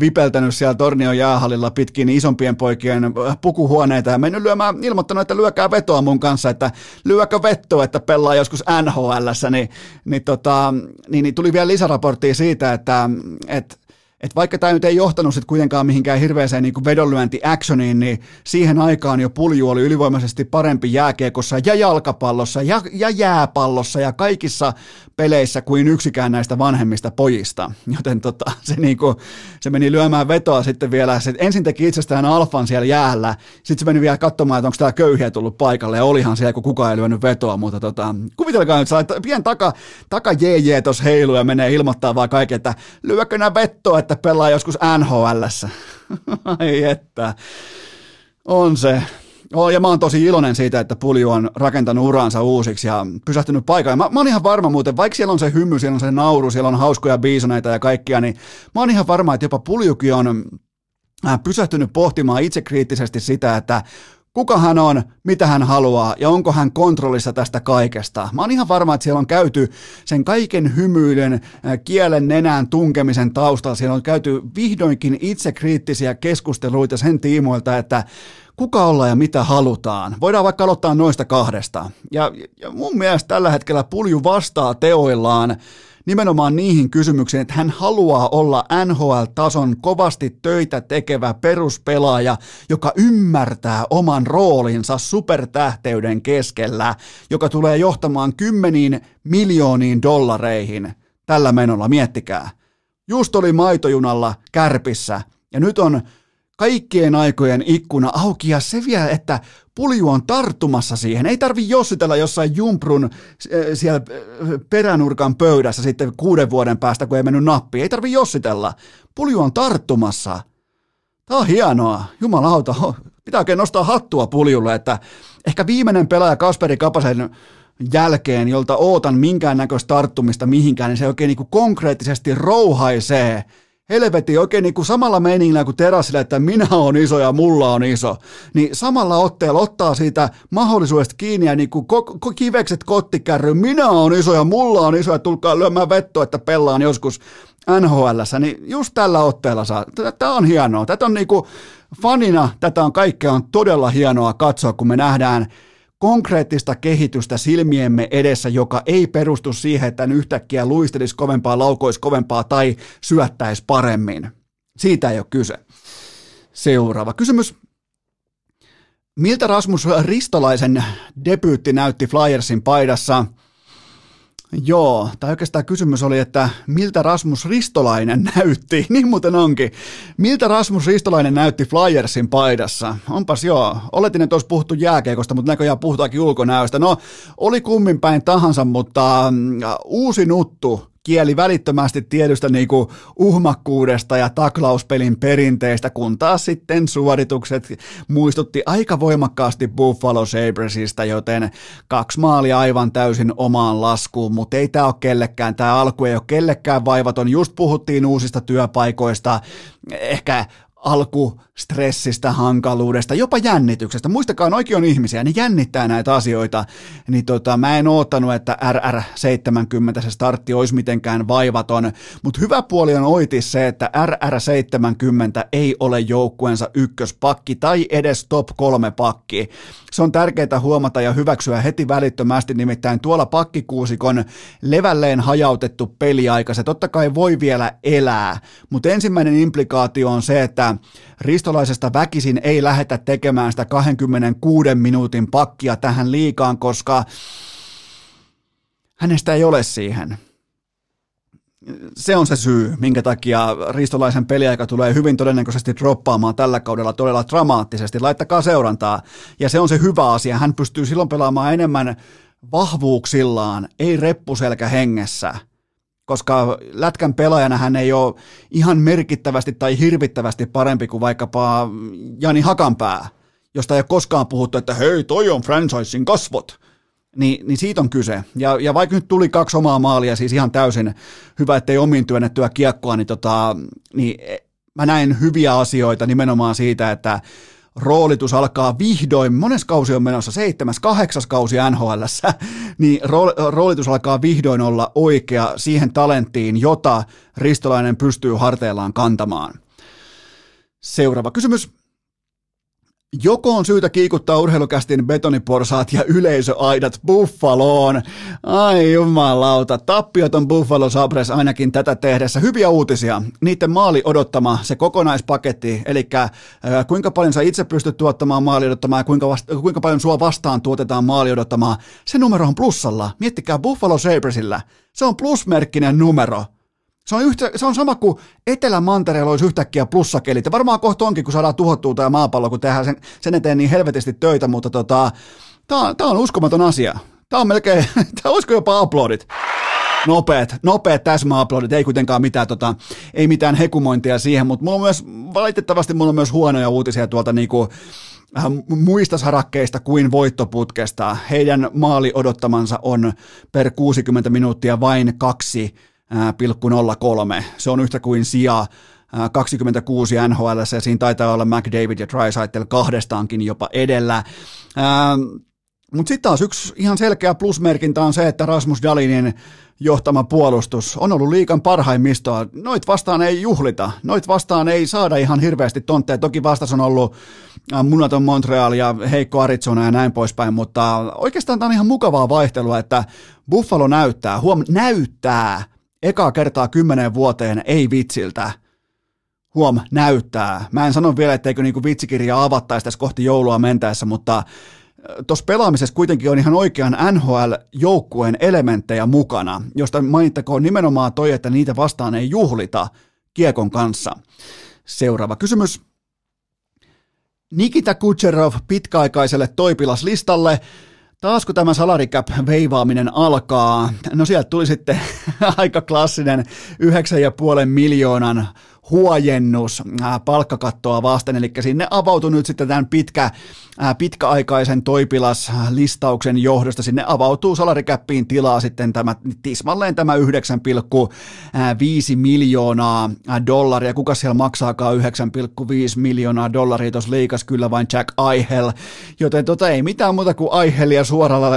vipeltänyt siellä Tornion jäähallilla pitkin isompien poikien pukuhuoneita ja mennyt lyömään, ilmoittanut, että lyökää vetoa mun kanssa, että lyökö vettoa, että pelaa joskus nhl niin, niin, tota, niin, niin tuli vielä lisäraporttia siitä, että, että että vaikka tämä nyt ei johtanut sitten kuitenkaan mihinkään hirveäseen niin vedonlyönti-actioniin, niin siihen aikaan jo pulju oli ylivoimaisesti parempi jääkiekossa ja jalkapallossa ja, ja jääpallossa ja kaikissa peleissä kuin yksikään näistä vanhemmista pojista. Joten tota, se, niinku, se meni lyömään vetoa sitten vielä. Se ensin teki itsestään alfan siellä jäällä, sitten se meni vielä katsomaan, että onko täällä köyhiä tullut paikalle. Ja olihan siellä, kun kukaan ei lyönyt vetoa, mutta tota, kuvitelkaa nyt, että pien taka, taka JJ tuossa heilu ja menee ilmoittaa vaan kaiken, että lyökö nämä vettoa, että pelaa joskus NHLssä. Ai että. On se. Oh, ja mä oon tosi iloinen siitä, että Pulju on rakentanut uransa uusiksi ja pysähtynyt paikalle. Mä, mä oon ihan varma muuten, vaikka siellä on se hymy, siellä on se nauru, siellä on hauskoja biisoneita ja kaikkia, niin mä oon ihan varma, että jopa Puljukin on äh, pysähtynyt pohtimaan itsekriittisesti sitä, että kuka hän on, mitä hän haluaa ja onko hän kontrollissa tästä kaikesta. Mä oon ihan varma, että siellä on käyty sen kaiken hymyiden, äh, kielen nenään tunkemisen taustalla, siellä on käyty vihdoinkin itsekriittisiä keskusteluita sen tiimoilta, että kuka ollaan ja mitä halutaan. Voidaan vaikka aloittaa noista kahdesta. Ja, ja mun mielestä tällä hetkellä Pulju vastaa teoillaan nimenomaan niihin kysymyksiin, että hän haluaa olla NHL-tason kovasti töitä tekevä peruspelaaja, joka ymmärtää oman roolinsa supertähteyden keskellä, joka tulee johtamaan kymmeniin miljooniin dollareihin tällä menolla, miettikää. Just oli maitojunalla kärpissä ja nyt on kaikkien aikojen ikkuna auki ja se vielä, että pulju on tarttumassa siihen. Ei tarvi jossitella jossain jumprun eh, siellä eh, peränurkan pöydässä sitten kuuden vuoden päästä, kun ei mennyt nappi. Ei tarvi jossitella. Pulju on tarttumassa. Tämä on hienoa. Jumalauta, pitää oikein nostaa hattua puljulle, että ehkä viimeinen pelaaja Kasperi Kapasen jälkeen, jolta ootan minkäännäköistä tarttumista mihinkään, niin se oikein niin konkreettisesti rouhaisee – helvetti oikein niin kuin samalla meiningillä kuin terassilla, että minä olen iso ja mulla on iso, niin samalla otteella ottaa siitä mahdollisuudesta kiinni ja niin kuin ko- ko- kivekset kottikärry, minä olen iso ja mulla on iso ja tulkaa lyömään vetto, että pellaan joskus nhl niin just tällä otteella saa. Tämä on hienoa. Tätä on niin kuin fanina, tätä on kaikkea on todella hienoa katsoa, kun me nähdään konkreettista kehitystä silmiemme edessä, joka ei perustu siihen, että yhtäkkiä luistelisi kovempaa, laukoisi kovempaa tai syöttäisi paremmin. Siitä ei ole kyse. Seuraava kysymys. Miltä Rasmus Ristolaisen debyytti näytti Flyersin paidassa – Joo, tai oikeastaan kysymys oli, että miltä Rasmus Ristolainen näytti, niin muuten onkin. Miltä Rasmus Ristolainen näytti Flyersin paidassa? Onpas joo, oletin, että olisi puhuttu jääkeikosta, mutta näköjään puhutaankin ulkonäöstä. No, oli kummin päin tahansa, mutta mm, uusi nuttu kieli välittömästi tietystä niin kuin uhmakkuudesta ja taklauspelin perinteistä, kun taas sitten suoritukset muistutti aika voimakkaasti Buffalo Sabresista, joten kaksi maalia aivan täysin omaan laskuun, mutta ei tämä ole kellekään, tämä alku ei ole kellekään vaivaton, just puhuttiin uusista työpaikoista, ehkä alkustressistä, hankaluudesta, jopa jännityksestä. Muistakaa, noikin on ihmisiä, ne jännittää näitä asioita. Niin tota, mä en oottanut, että RR70 se startti olisi mitenkään vaivaton, mutta hyvä puoli on oitis se, että RR70 ei ole joukkueensa ykköspakki tai edes top kolme pakki. Se on tärkeää huomata ja hyväksyä heti välittömästi, nimittäin tuolla pakkikuusikon levälleen hajautettu peliaika, se totta kai voi vielä elää, mutta ensimmäinen implikaatio on se, että Ristolaisesta väkisin ei lähetä tekemään sitä 26 minuutin pakkia tähän liikaan, koska hänestä ei ole siihen se on se syy, minkä takia Ristolaisen peliaika tulee hyvin todennäköisesti droppaamaan tällä kaudella todella dramaattisesti. Laittakaa seurantaa. Ja se on se hyvä asia. Hän pystyy silloin pelaamaan enemmän vahvuuksillaan, ei reppuselkä hengessä. Koska lätkän pelaajana hän ei ole ihan merkittävästi tai hirvittävästi parempi kuin vaikkapa Jani Hakanpää, josta ei ole koskaan puhuttu, että hei, toi on franchisein kasvot niin, niin siitä on kyse. Ja, ja vaikka nyt tuli kaksi omaa maalia, siis ihan täysin hyvä, ettei omiin työnnettyä kiekkoa, niin, tota, niin mä näin hyviä asioita nimenomaan siitä, että roolitus alkaa vihdoin, mones kausi on menossa, seitsemäs, kahdeksas kausi nhl niin roolitus alkaa vihdoin olla oikea siihen talenttiin, jota Ristolainen pystyy harteillaan kantamaan. Seuraava kysymys. Joko on syytä kiikuttaa urheilukästin betoniporsaat ja yleisöaidat Buffaloon? Ai jumalauta, tappioton Buffalo Sabres ainakin tätä tehdessä. Hyviä uutisia. Niiden maali odottama, se kokonaispaketti, eli kuinka paljon sä itse pystyt tuottamaan maali odottamaan ja kuinka, vasta, kuinka paljon sua vastaan tuotetaan maali odottamaan. Se numero on plussalla. Miettikää Buffalo Sabresillä. Se on plusmerkkinen numero. Se on, yhtä, se on sama kuin Etelä-Mantereella olisi yhtäkkiä plussakelit. Ja varmaan kohta onkin, kun saadaan tuhottua tämä maapallo, kun tehdään sen, sen eteen niin helvetisti töitä, mutta tota, tämä on uskomaton asia. Tämä on melkein, tämä olisiko jopa aplodit. Nopeat, nopeat täsmäaplodit, ei kuitenkaan mitään, tota, ei mitään hekumointia siihen, mutta mulla on myös, valitettavasti mulla on myös huonoja uutisia tuolta niinku, muista sarakkeista kuin voittoputkesta. Heidän maali odottamansa on per 60 minuuttia vain kaksi 0,03. Se on yhtä kuin sija 26 NHL, ja siinä taitaa olla McDavid ja Drysaitel kahdestaankin jopa edellä. Mutta sitten taas yksi ihan selkeä plusmerkintä on se, että Rasmus Dalinin johtama puolustus on ollut liikan parhaimmistoa. Noit vastaan ei juhlita, noit vastaan ei saada ihan hirveästi tontteja. Toki vastas on ollut munaton Montreal ja heikko Arizona ja näin poispäin, mutta oikeastaan tämä on ihan mukavaa vaihtelua, että Buffalo näyttää, huom, näyttää, ekaa kertaa kymmeneen vuoteen ei vitsiltä. Huom, näyttää. Mä en sano vielä, etteikö niinku vitsikirjaa avattaisi tässä kohti joulua mentäessä, mutta tuossa pelaamisessa kuitenkin on ihan oikean NHL-joukkueen elementtejä mukana, josta mainittakoon nimenomaan toi, että niitä vastaan ei juhlita kiekon kanssa. Seuraava kysymys. Nikita Kucherov pitkäaikaiselle toipilaslistalle. Taas kun tämä salary cap veivaaminen alkaa, no sieltä tuli sitten aika klassinen 9,5 miljoonan huojennus äh, palkkakattoa vasten, eli sinne avautui nyt sitten tämän pitkä, äh, pitkäaikaisen toipilaslistauksen johdosta, sinne avautuu salarikäppiin tilaa sitten tämä, tismalleen tämä 9,5 miljoonaa dollaria, kuka siellä maksaakaan 9,5 miljoonaa dollaria? Tuossa liikas, kyllä vain Jack Aihel, joten tota ei mitään muuta kuin Aihelia suoralla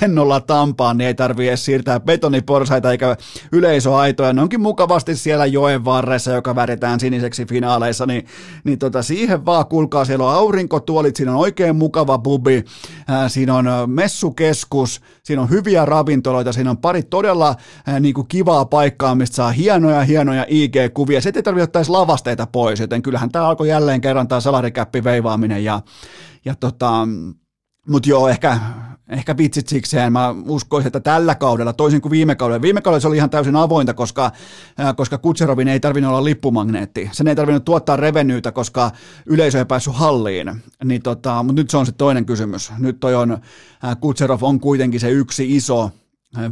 lennolla Tampaan, niin ei tarvitse edes siirtää betoniporsaita eikä yleisöaitoja, ne onkin mukavasti siellä joen varressa, joka väri väännetään siniseksi finaaleissa, niin, niin tota, siihen vaan kuulkaa, siellä on aurinkotuolit, siinä on oikein mukava bubi, ää, siinä on messukeskus, siinä on hyviä ravintoloita, siinä on pari todella ää, niin kuin kivaa paikkaa, mistä saa hienoja, hienoja IG-kuvia. Se ei tarvitse ottaa lavasteita pois, joten kyllähän tämä alkoi jälleen kerran tämä salarikäppi veivaaminen ja, ja tota, mutta joo, ehkä, ehkä vitsit sikseen. Mä uskoisin, että tällä kaudella, toisin kuin viime kaudella, viime kaudella se oli ihan täysin avointa, koska, koska Kutserovin ei tarvinnut olla lippumagneetti. Sen ei tarvinnut tuottaa revenyytä, koska yleisö ei päässyt halliin. Niin tota, mutta nyt se on se toinen kysymys. Nyt toi on, Kutserov on kuitenkin se yksi iso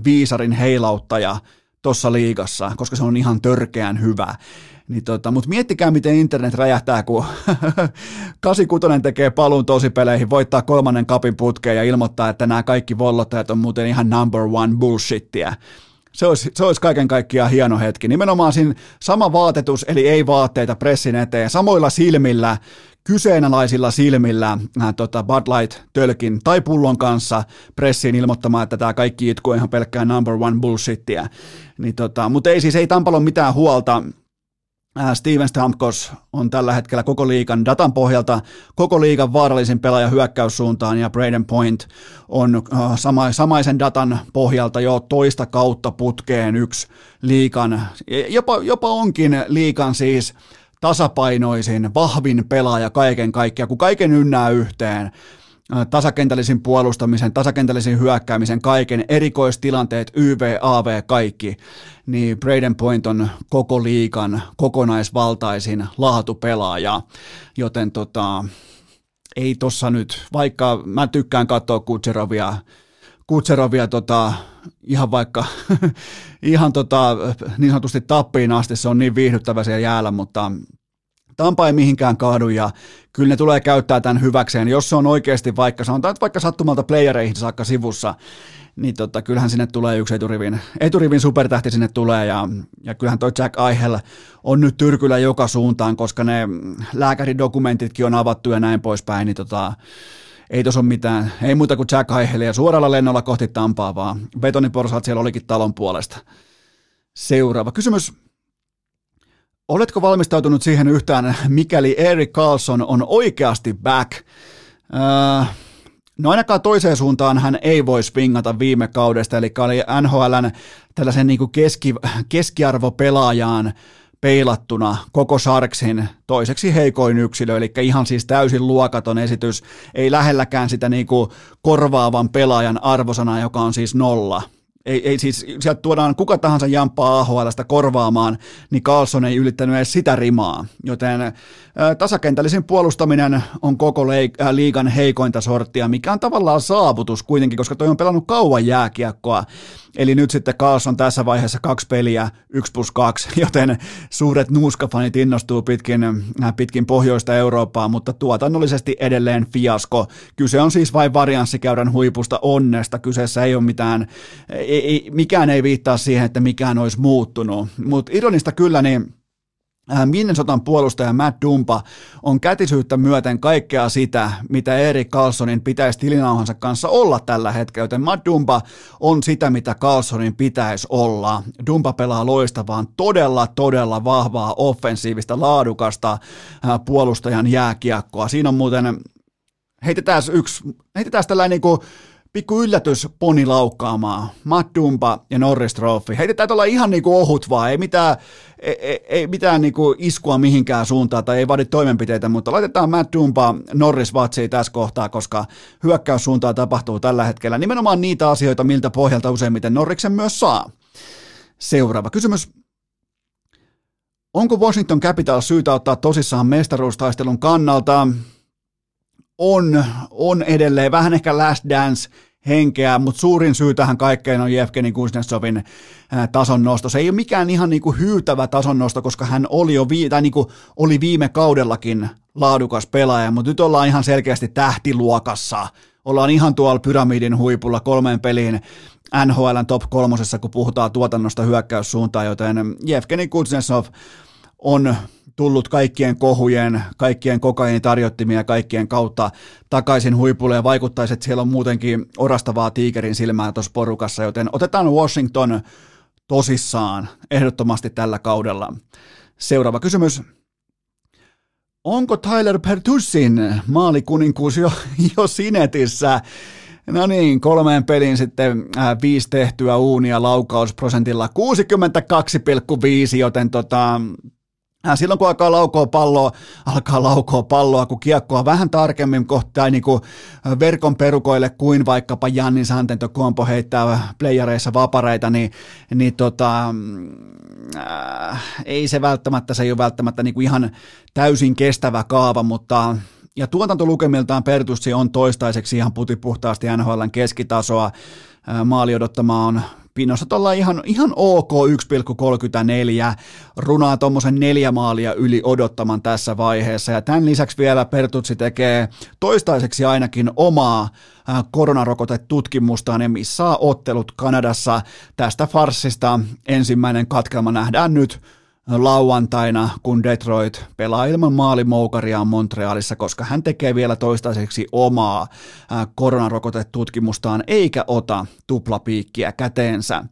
viisarin heilauttaja tuossa liigassa, koska se on ihan törkeän hyvä. Niin tota, Mutta miettikää, miten internet räjähtää, kun 86 tekee paluun tosipeleihin, voittaa kolmannen kapin putkeen ja ilmoittaa, että nämä kaikki vollottajat on muuten ihan number one bullshittiä. Se olisi, se olisi kaiken kaikkiaan hieno hetki. Nimenomaan siinä sama vaatetus, eli ei vaatteita pressin eteen, samoilla silmillä, kyseenalaisilla silmillä äh, tota Bud Light-tölkin tai pullon kanssa pressiin ilmoittamaan, että tämä kaikki itku on ihan pelkkää number one bullshittia. Niin tota, mutta ei siis, ei Tampalo mitään huolta. Äh, Steven Stamkos on tällä hetkellä koko liikan datan pohjalta koko liikan vaarallisin pelaaja hyökkäyssuuntaan ja Braden Point on äh, sama, samaisen datan pohjalta jo toista kautta putkeen yksi liikan, jopa, jopa onkin liikan siis tasapainoisin, vahvin pelaaja kaiken kaikkiaan, kun kaiken ynnää yhteen, tasakentällisin puolustamisen, tasakentällisin hyökkäämisen, kaiken, erikoistilanteet, YV, AV, kaikki, niin Braden Point on koko liikan kokonaisvaltaisin laatupelaaja, joten tota, ei tossa nyt, vaikka mä tykkään katsoa Kutserovia, Kutserovia tota, ihan vaikka ihan tota, niin sanotusti tappiin asti, se on niin viihdyttävä siellä jäällä, mutta Tampa ei mihinkään kaadu ja kyllä ne tulee käyttää tämän hyväkseen, jos se on oikeasti vaikka, sanotaan että vaikka sattumalta playereihin saakka sivussa, niin tota, kyllähän sinne tulee yksi eturivin, eturivin supertähti sinne tulee ja, ja kyllähän toi Jack Aihel on nyt tyrkyllä joka suuntaan, koska ne lääkäridokumentitkin on avattu ja näin poispäin, niin tota, ei tuossa ole mitään, ei muuta kuin Jack Aihel ja suoralla lennolla kohti Tampaa, vaan betoniporsaat siellä olikin talon puolesta. Seuraava kysymys. Oletko valmistautunut siihen yhtään, mikäli Eric Carlson on oikeasti back? Öö, no ainakaan toiseen suuntaan hän ei voi swingata viime kaudesta, eli oli NHLn tällaisen niin keski, keskiarvopelaajaan peilattuna koko Sarksin toiseksi heikoin yksilö, eli ihan siis täysin luokaton esitys, ei lähelläkään sitä niin kuin korvaavan pelaajan arvosana, joka on siis nolla. Ei, ei siis, sieltä tuodaan kuka tahansa jamppaa AHLstä korvaamaan, niin Carlson ei ylittänyt edes sitä rimaa. Joten ää, tasakentällisin puolustaminen on koko leik- liigan heikointa sorttia, mikä on tavallaan saavutus kuitenkin, koska toi on pelannut kauan jääkiekkoa. Eli nyt sitten Kaas on tässä vaiheessa kaksi peliä, yksi plus kaksi, joten suuret nuuskafanit innostuu pitkin, äh, pitkin pohjoista Eurooppaa, mutta tuotannollisesti edelleen fiasko. Kyse on siis vain varianssikäyrän huipusta onnesta, kyseessä ei ole mitään, ei, ei, mikään ei viittaa siihen, että mikään olisi muuttunut, mutta ironista kyllä, niin Minnesotan puolustaja Matt Dumpa on kätisyyttä myöten kaikkea sitä, mitä Erik Carlsonin pitäisi tilinauhansa kanssa olla tällä hetkellä, joten Matt Dumpa on sitä, mitä Carlsonin pitäisi olla. Dumpa pelaa loistavaan, todella, todella vahvaa, offensiivista, laadukasta äh, puolustajan jääkiekkoa. Siinä on muuten, heitetään yksi, heitetään tällainen niin kuin pikku yllätys poni laukkaamaan. Matt Dumpa ja Norris Trophy. Heitetään tuolla ihan niinku ohut vaan, ei mitään, ei, ei, ei mitään niinku iskua mihinkään suuntaan tai ei vaadi toimenpiteitä, mutta laitetaan Matt Dumpa Norris vatsiin tässä kohtaa, koska hyökkäyssuuntaa tapahtuu tällä hetkellä. Nimenomaan niitä asioita, miltä pohjalta useimmiten Norriksen myös saa. Seuraava kysymys. Onko Washington Capital syytä ottaa tosissaan mestaruustaistelun kannalta? On, on edelleen vähän ehkä last dance henkeä, mutta suurin syy tähän kaikkeen on Jevgeni Kuznetsovin tason nosto. Se ei ole mikään ihan niin kuin hyytävä tason nosto, koska hän oli jo vii, tai niin kuin oli viime kaudellakin laadukas pelaaja, mutta nyt ollaan ihan selkeästi tähtiluokassa. Ollaan ihan tuolla pyramidin huipulla kolmeen peliin NHLn top kolmosessa, kun puhutaan tuotannosta hyökkäyssuuntaan, joten Jevgeni Kuznetsov on tullut kaikkien kohujen, kaikkien kokain tarjottimia kaikkien kautta takaisin huipulle ja vaikuttaisi, että siellä on muutenkin orastavaa tiikerin silmää tuossa porukassa, joten otetaan Washington tosissaan ehdottomasti tällä kaudella. Seuraava kysymys. Onko Tyler Pertussin maalikuninkuus jo, jo sinetissä? No niin, kolmeen peliin sitten äh, viisi tehtyä uunia laukausprosentilla 62,5, joten tota, silloin kun alkaa laukoa palloa, alkaa laukoa palloa, kun kiekkoa vähän tarkemmin kohtaa niin kuin äh, verkon perukoille kuin vaikkapa Janni Kompo heittää playereissa vapareita, niin, niin tota, äh, ei se välttämättä, se ei ole välttämättä niin kuin ihan täysin kestävä kaava, mutta ja tuotantolukemiltaan Pertussi on toistaiseksi ihan putipuhtaasti NHLn keskitasoa, maali odottama on Pinnossa ollaan ihan, ihan ok 1,34, runaa tuommoisen neljä maalia yli odottaman tässä vaiheessa. Ja tämän lisäksi vielä Pertutsi tekee toistaiseksi ainakin omaa koronarokotetutkimustaan ja missä ottelut Kanadassa tästä farsista. Ensimmäinen katkelma nähdään nyt lauantaina, kun Detroit pelaa ilman maalimoukaria Montrealissa, koska hän tekee vielä toistaiseksi omaa koronarokotetutkimustaan eikä ota tuplapiikkiä käteensä.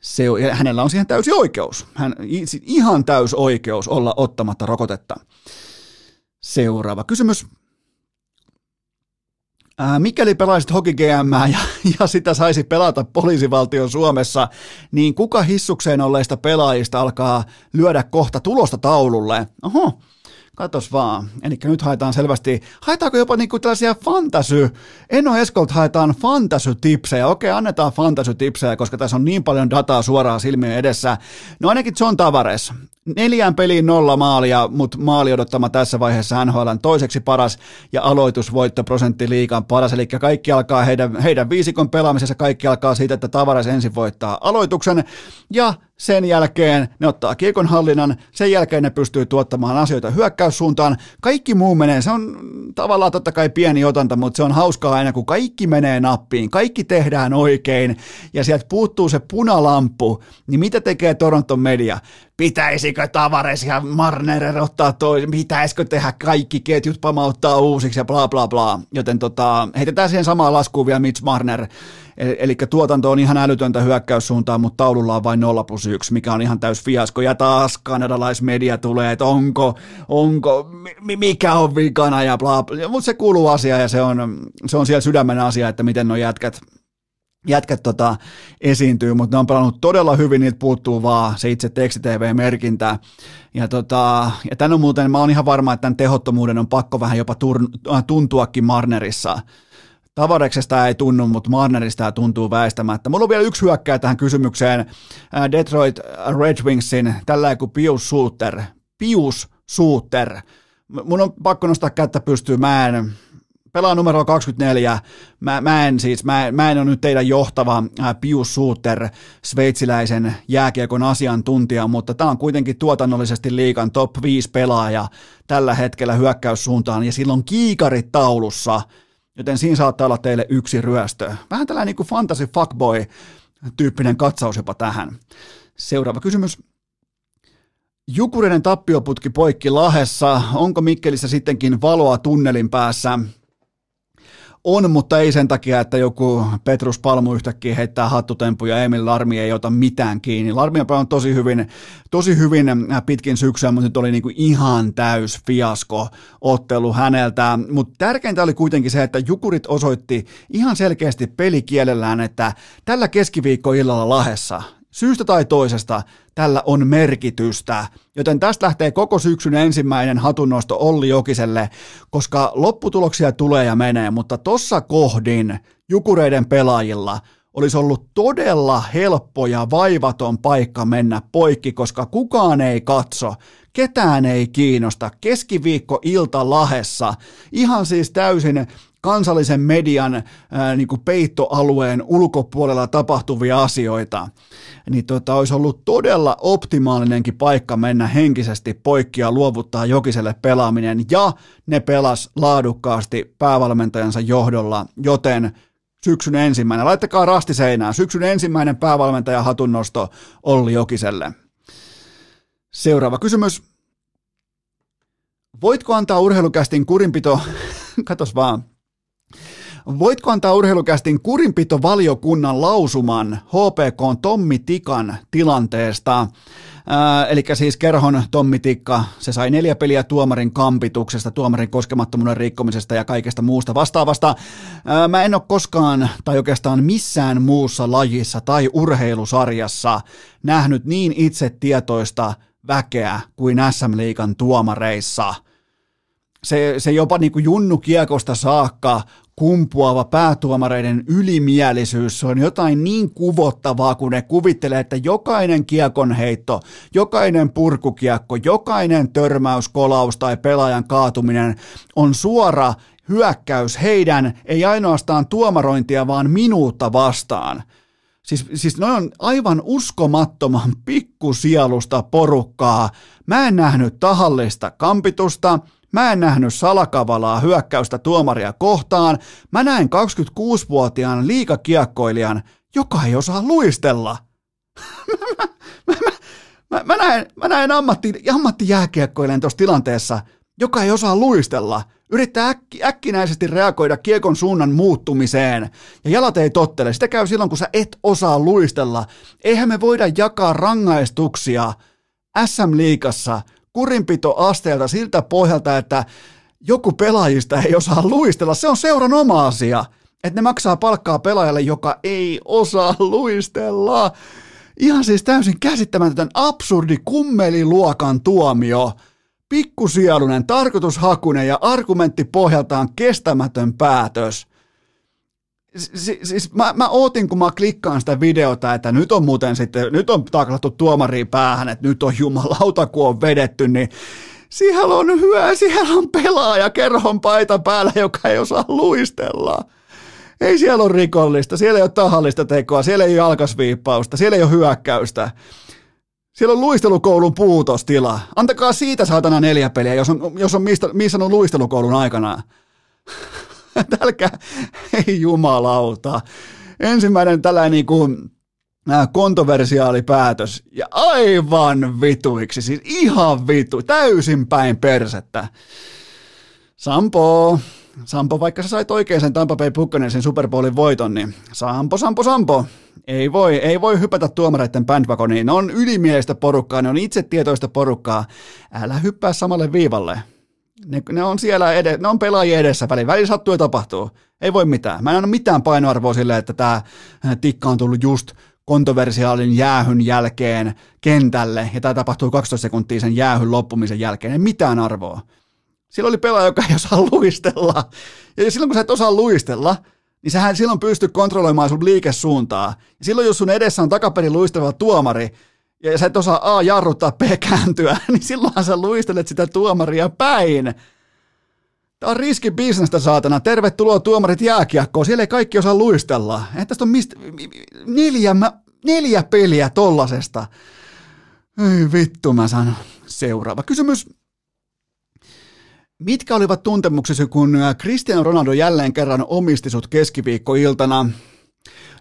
Se, ja hänellä on siihen täysi oikeus, hän, ihan täys oikeus olla ottamatta rokotetta. Seuraava kysymys. Mikäli pelaisit Hoki GM ja, ja sitä saisi pelata poliisivaltion Suomessa, niin kuka hissukseen olleista pelaajista alkaa lyödä kohta tulosta taululle? Oho, Katos vaan. Eli nyt haetaan selvästi, haetaanko jopa niinku tällaisia fantasy, Eno Eskolt haetaan fantasy-tipsejä. Okei, annetaan fantasy-tipsejä, koska tässä on niin paljon dataa suoraan silmien edessä. No ainakin John Tavares. Neljään peliin nolla maalia, mutta maali odottama tässä vaiheessa NHLn toiseksi paras ja aloitusvoittoprosentti liikan paras. Eli kaikki alkaa heidän, heidän viisikon pelaamisessa, kaikki alkaa siitä, että Tavares ensin voittaa aloituksen ja sen jälkeen ne ottaa kiekon hallinnan, sen jälkeen ne pystyy tuottamaan asioita hyökkäyssuuntaan. Kaikki muu menee, se on tavallaan totta kai pieni otanta, mutta se on hauskaa aina, kun kaikki menee nappiin, kaikki tehdään oikein ja sieltä puuttuu se punalamppu, niin mitä tekee Toronton media? Pitäisikö Tavares ja Marner ottaa toi, pitäisikö tehdä kaikki ketjut pamauttaa uusiksi ja bla bla bla. Joten tota, heitetään siihen samaan laskuun vielä Mitch Marner Eli tuotanto on ihan älytöntä hyökkäyssuuntaan, mutta taululla on vain 0 plus 1, mikä on ihan täys fiasko. Ja taas kanadalaismedia tulee, että onko, onko, mikä on vikana ja bla, bla. Mutta se kuuluu asia ja se on, se on siellä sydämen asia, että miten nuo jätkät, jätkät tota, esiintyy, mutta ne on pelannut todella hyvin, niitä puuttuu vaan se itse tekstitv-merkintä. Ja, tota, ja tämän on muuten, mä oon ihan varma, että tämän tehottomuuden on pakko vähän jopa tur, tuntuakin Marnerissa Tavareksesta ei tunnu, mutta Marnerista tuntuu väistämättä. Mulla on vielä yksi hyökkää tähän kysymykseen. Detroit Red Wingsin, tällä kuin Pius Suuter. Pius Suuter. Mun on pakko nostaa kättä pystyyn. Mä en, pelaa numero 24. Mä, mä en siis, mä, mä en ole nyt teidän johtava ää, Pius Suuter, sveitsiläisen jääkiekon asiantuntija, mutta tämä on kuitenkin tuotannollisesti liikan top 5 pelaaja tällä hetkellä hyökkäyssuuntaan, ja silloin kiikarit taulussa – joten siinä saattaa olla teille yksi ryöstö. Vähän tällainen niin kuin fantasy fuckboy-tyyppinen katsaus jopa tähän. Seuraava kysymys. Jukureiden tappioputki poikki Lahessa. Onko Mikkelissä sittenkin valoa tunnelin päässä? On, mutta ei sen takia, että joku Petrus Palmu yhtäkkiä heittää hattutempu ja Emil Larmi ei ota mitään kiinni. Larmi on tosi hyvin, tosi hyvin äh, pitkin syksyä, mutta nyt oli niinku ihan täys fiasko ottelu häneltä. Mutta tärkeintä oli kuitenkin se, että Jukurit osoitti ihan selkeästi pelikielellään, että tällä keskiviikkoillalla Lahessa Syystä tai toisesta tällä on merkitystä, joten tästä lähtee koko syksyn ensimmäinen hatunnosto Olli Jokiselle, koska lopputuloksia tulee ja menee, mutta tossa kohdin Jukureiden pelaajilla olisi ollut todella helppo ja vaivaton paikka mennä poikki, koska kukaan ei katso, ketään ei kiinnosta. Keskiviikko ilta Lahessa, ihan siis täysin kansallisen median ää, niin kuin peittoalueen ulkopuolella tapahtuvia asioita, niin tota, olisi ollut todella optimaalinenkin paikka mennä henkisesti poikki ja luovuttaa Jokiselle pelaaminen, ja ne pelas laadukkaasti päävalmentajansa johdolla, joten syksyn ensimmäinen, laittakaa rasti seinään, syksyn ensimmäinen päävalmentaja hatunnosto Olli Jokiselle. Seuraava kysymys. Voitko antaa urheilukästin kurinpito, katos vaan, Voitko antaa urheilukästin kurinpitovaliokunnan lausuman HPK Tommi Tikan tilanteesta? Äh, eli siis kerhon Tommi Tikka, se sai neljä peliä tuomarin kampituksesta, tuomarin koskemattomuuden rikkomisesta ja kaikesta muusta vastaavasta. Äh, mä en ole koskaan tai oikeastaan missään muussa lajissa tai urheilusarjassa nähnyt niin itsetietoista väkeä kuin SM-liikan tuomareissa. Se, se jopa niin kuin junnu kiekosta saakka kumpuava päätuomareiden ylimielisyys, se on jotain niin kuvottavaa, kun ne kuvittelee, että jokainen kiekonheitto, jokainen purkukiekko, jokainen törmäys, kolaus tai pelaajan kaatuminen on suora hyökkäys heidän, ei ainoastaan tuomarointia, vaan minuutta vastaan. Siis, siis ne on aivan uskomattoman pikkusielusta porukkaa. Mä en nähnyt tahallista kampitusta, mä en nähnyt salakavalaa hyökkäystä tuomaria kohtaan. Mä näin 26-vuotiaan liikakiekkoilijan, joka ei osaa luistella. mä, mä, mä, mä, näen, mä näen ammatti, ammattijääkiekkoilijan tuossa tilanteessa, joka ei osaa luistella yrittää äkki, äkkinäisesti reagoida kiekon suunnan muuttumiseen, ja jalat ei tottele. Sitä käy silloin, kun sä et osaa luistella. Eihän me voida jakaa rangaistuksia SM-liikassa kurinpitoasteelta siltä pohjalta, että joku pelaajista ei osaa luistella. Se on seuran oma asia, että ne maksaa palkkaa pelaajalle, joka ei osaa luistella. Ihan siis täysin käsittämätön absurdi kummeliluokan tuomio – pikkusielunen, tarkoitushakunen ja argumentti pohjaltaan kestämätön päätös. Si- siis mä, mä ootin, kun mä klikkaan sitä videota, että nyt on muuten sitten, nyt on taklattu tuomariin päähän, että nyt on jumalauta, kun on vedetty, niin siellä on hyvä, siellä on pelaaja kerhon paita päällä, joka ei osaa luistella. Ei siellä ole rikollista, siellä ei ole tahallista tekoa, siellä ei ole jalkasviippausta, siellä ei ole hyökkäystä. Siellä on luistelukoulun puutostila. Antakaa siitä saatana neljä peliä, jos on, jos on mistä, missä on luistelukoulun aikana. Tälkää, ei jumalauta. Ensimmäinen tällainen niin kuin, kontoversiaalipäätös ja aivan vituiksi, siis ihan vitu, täysin päin persettä. Sampo, Sampo, vaikka sä sait oikein sen Tampa Bay Buccaneersin Super Bowlin voiton, niin Sampo, Sampo, Sampo, ei voi, ei voi hypätä tuomareiden bandwagoniin. Ne on ylimielistä porukkaa, ne on itsetietoista porukkaa. Älä hyppää samalle viivalle. Ne, ne on siellä edes, ne on pelaajia edessä väliin. Väliin sattuu ja tapahtuu. Ei voi mitään. Mä en anna mitään painoarvoa sille, että tämä äh, tikka on tullut just kontroversiaalin jäähyn jälkeen kentälle, ja tämä tapahtuu 12 sekuntia sen jäähyn loppumisen jälkeen. Ei mitään arvoa. Silloin oli pelaaja, joka ei osaa luistella. Ja silloin kun sä et osaa luistella, niin sähän silloin pystyy kontrolloimaan sun liikesuuntaa. Ja silloin jos sun edessä on takaperin luisteleva tuomari, ja sä et osaa A jarruttaa, B kääntyä, niin silloinhan sä luistelet sitä tuomaria päin. Tämä on riski bisnestä, saatana. Tervetuloa tuomarit jääkiekkoon. Siellä ei kaikki osaa luistella. Että tästä on mistä, neljä, neljä peliä tollasesta. Ei vittu, mä sanon. Seuraava kysymys. Mitkä olivat tuntemuksesi, kun äh, Cristiano Ronaldo jälleen kerran omisti sut keskiviikkoiltana?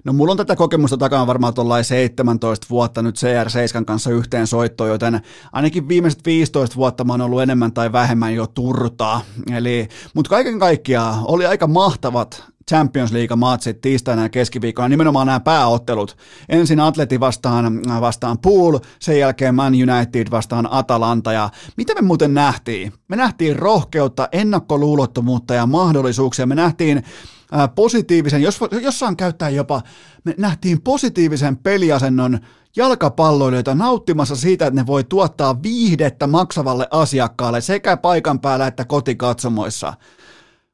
No mulla on tätä kokemusta takana varmaan tuollain 17 vuotta nyt CR7 kanssa yhteen soittoon, joten ainakin viimeiset 15 vuotta mä oon ollut enemmän tai vähemmän jo turtaa. Eli, mutta kaiken kaikkiaan oli aika mahtavat Champions League-matsit tiistaina ja keskiviikkona, nimenomaan nämä pääottelut. Ensin Atleti vastaan, vastaan Pool, sen jälkeen Man United vastaan Atalanta. Ja mitä me muuten nähtiin? Me nähtiin rohkeutta, ennakkoluulottomuutta ja mahdollisuuksia. Me nähtiin positiivisen, jos, jossain käyttää jopa, me nähtiin positiivisen peliasennon jalkapalloilijoita nauttimassa siitä, että ne voi tuottaa viihdettä maksavalle asiakkaalle sekä paikan päällä että kotikatsomoissa.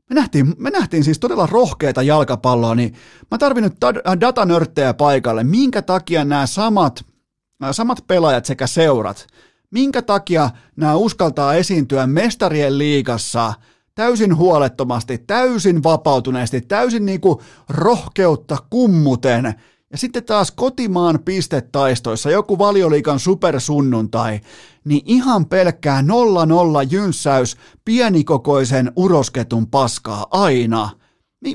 Me nähtiin, me nähtiin siis todella rohkeita jalkapalloa, niin mä tarvin nyt datanörttejä paikalle. Minkä takia nämä samat, nämä samat pelaajat sekä seurat, minkä takia nämä uskaltaa esiintyä mestarien liigassa täysin huolettomasti, täysin vapautuneesti, täysin niin kuin rohkeutta kummuten – ja sitten taas kotimaan pistetaistoissa, joku valioliikan supersunnuntai, niin ihan pelkkää 0-0 jynssäys pienikokoisen urosketun paskaa aina.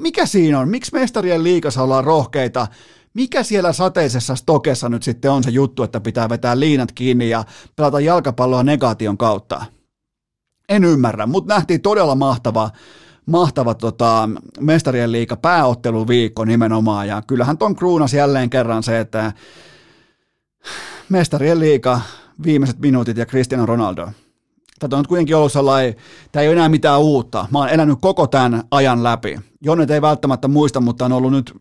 Mikä siinä on? Miksi mestarien liikassa ollaan rohkeita? Mikä siellä sateisessa stokessa nyt sitten on se juttu, että pitää vetää liinat kiinni ja pelata jalkapalloa negaation kautta? En ymmärrä, mutta nähtiin todella mahtava mahtava tota, mestarien liika pääotteluviikko nimenomaan, ja kyllähän ton kruunas jälleen kerran se, että mestarien liiga, viimeiset minuutit ja Cristiano Ronaldo. Tätä on kuitenkin ollut sellainen, tämä ei ole enää mitään uutta. Mä oon elänyt koko tämän ajan läpi. Jonnet ei välttämättä muista, mutta on ollut nyt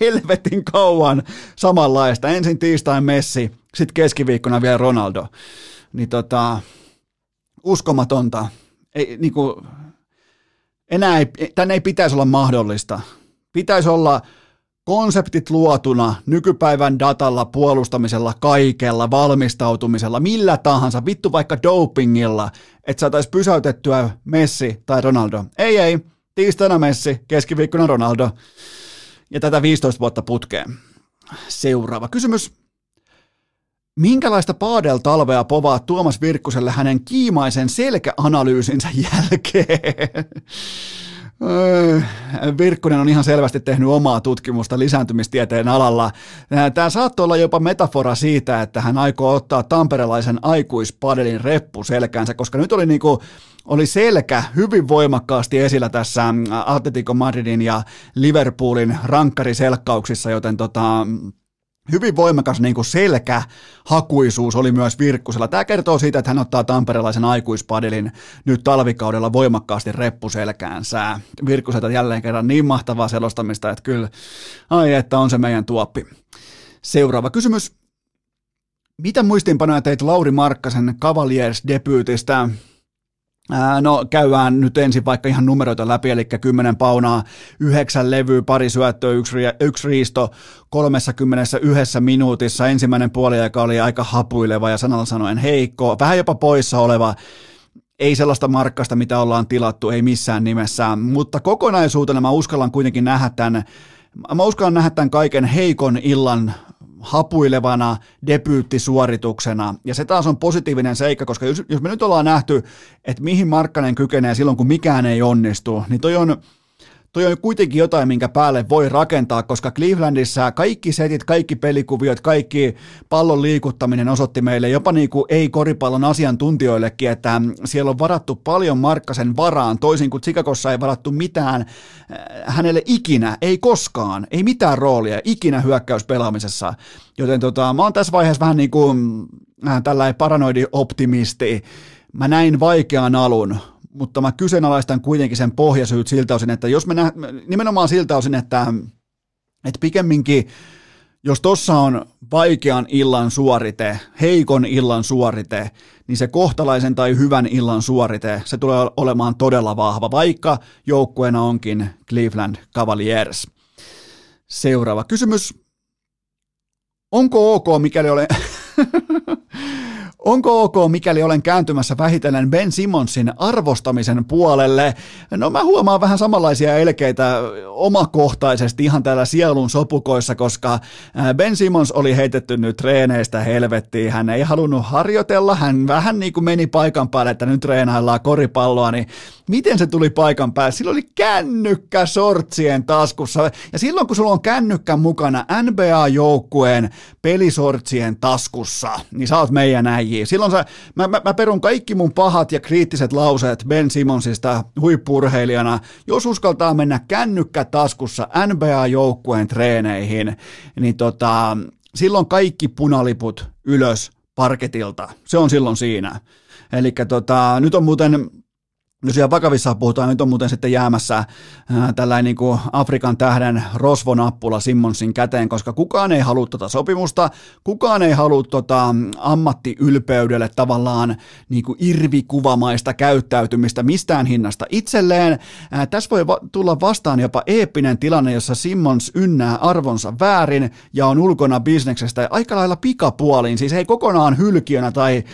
helvetin kauan samanlaista. Ensin tiistain Messi, sitten keskiviikkona vielä Ronaldo. Niin tota, uskomatonta. Ei, niin kuin, enää ei, tänne ei pitäisi olla mahdollista. Pitäisi olla konseptit luotuna nykypäivän datalla, puolustamisella, kaikella, valmistautumisella, millä tahansa, vittu vaikka dopingilla, että saataisiin pysäytettyä Messi tai Ronaldo. Ei, ei, tiistaina Messi, keskiviikkona Ronaldo ja tätä 15 vuotta putkeen. Seuraava kysymys. Minkälaista paadel-talvea povaa Tuomas Virkkuselle hänen kiimaisen selkäanalyysinsä jälkeen? Virkkunen on ihan selvästi tehnyt omaa tutkimusta lisääntymistieteen alalla. Tämä saattoi olla jopa metafora siitä, että hän aikoo ottaa tamperelaisen aikuispadelin reppu selkäänsä, koska nyt oli niinku, oli selkä hyvin voimakkaasti esillä tässä Atletico Madridin ja Liverpoolin rankkariselkkauksissa, joten tota, hyvin voimakas niin kuin selkähakuisuus oli myös Virkkusella. Tämä kertoo siitä, että hän ottaa tamperelaisen aikuispadelin nyt talvikaudella voimakkaasti reppuselkäänsä. Virkkuselta jälleen kerran niin mahtavaa selostamista, että kyllä, ai että on se meidän tuoppi. Seuraava kysymys. Mitä muistinpanoja teit Lauri Markkasen Cavaliers-debyytistä? No käydään nyt ensin vaikka ihan numeroita läpi, eli 10 paunaa, 9 levyä, pari syöttöä, yksi, yksi riisto 31 minuutissa. Ensimmäinen puoliaika oli aika hapuileva ja sanalla sanoen heikko, vähän jopa poissa oleva. Ei sellaista markkasta, mitä ollaan tilattu, ei missään nimessä, mutta kokonaisuutena mä uskallan kuitenkin nähdä tämän, mä uskallan nähdä tämän kaiken heikon illan hapuilevana debyyttisuorituksena. Ja se taas on positiivinen seikka, koska jos, jos me nyt ollaan nähty, että mihin Markkanen kykenee silloin, kun mikään ei onnistu, niin toi on, toi on kuitenkin jotain, minkä päälle voi rakentaa, koska Clevelandissa kaikki setit, kaikki pelikuviot, kaikki pallon liikuttaminen osoitti meille jopa niin kuin ei-koripallon asiantuntijoillekin, että siellä on varattu paljon Markkasen varaan, toisin kuin Chicagossa ei varattu mitään äh, hänelle ikinä, ei koskaan, ei mitään roolia, ikinä hyökkäyspelaamisessa. Joten tota, mä oon tässä vaiheessa vähän niin kuin äh, tällainen paranoidi optimisti. Mä näin vaikean alun, mutta mä kyseenalaistan kuitenkin sen pohjasyyt siltä osin, että jos me nä- nimenomaan siltä osin, että, että pikemminkin jos tossa on vaikean illan suorite, heikon illan suorite, niin se kohtalaisen tai hyvän illan suorite, se tulee olemaan todella vahva, vaikka joukkueena onkin Cleveland Cavaliers. Seuraava kysymys. Onko ok, mikäli olen... Onko ok, mikäli olen kääntymässä vähitellen Ben Simonsin arvostamisen puolelle? No mä huomaan vähän samanlaisia elkeitä omakohtaisesti ihan täällä sielun sopukoissa, koska Ben Simons oli heitetty nyt treeneistä helvettiin. Hän ei halunnut harjoitella, hän vähän niin kuin meni paikan päälle, että nyt treenaillaan koripalloa, niin miten se tuli paikan päälle? Sillä oli kännykkä sortsien taskussa. Ja silloin kun sulla on kännykkä mukana NBA-joukkueen pelisortsien taskussa, niin sä oot meidän äijä. Silloin sä, mä, mä, mä perun kaikki mun pahat ja kriittiset lauseet Ben Simonsista huippurheilijana, jos uskaltaa mennä kännykkä taskussa NBA-joukkueen treeneihin, niin tota, silloin kaikki punaliput ylös parketilta. Se on silloin siinä. Eli tota, nyt on muuten jos ihan vakavissa puhutaan, nyt on muuten sitten jäämässä ää, tällainen niin Afrikan tähden rosvonappula Simmonsin käteen, koska kukaan ei halua tuota sopimusta, kukaan ei halua tuota ammattiylpeydelle tavallaan niin kuin irvikuvamaista käyttäytymistä mistään hinnasta itselleen. Ää, tässä voi va- tulla vastaan jopa eeppinen tilanne, jossa Simmons ynnää arvonsa väärin ja on ulkona bisneksestä aika lailla pikapuoliin, siis ei kokonaan hylkiönä tai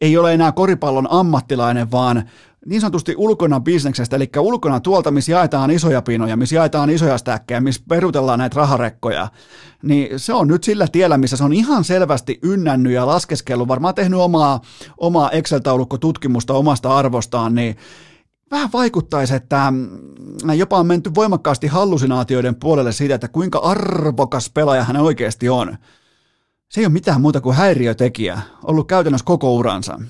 ei ole enää koripallon ammattilainen, vaan niin sanotusti ulkona bisneksestä, eli ulkona tuolta, missä jaetaan isoja pinoja, missä jaetaan isoja stäkkejä, missä perutellaan näitä raharekkoja, niin se on nyt sillä tiellä, missä se on ihan selvästi ynnännyt ja laskeskellut, varmaan tehnyt omaa, omaa Excel-taulukkotutkimusta omasta arvostaan, niin vähän vaikuttaisi, että mm, jopa on menty voimakkaasti hallusinaatioiden puolelle siitä, että kuinka arvokas pelaaja hän oikeasti on. Se ei ole mitään muuta kuin häiriötekijä, ollut käytännössä koko uransa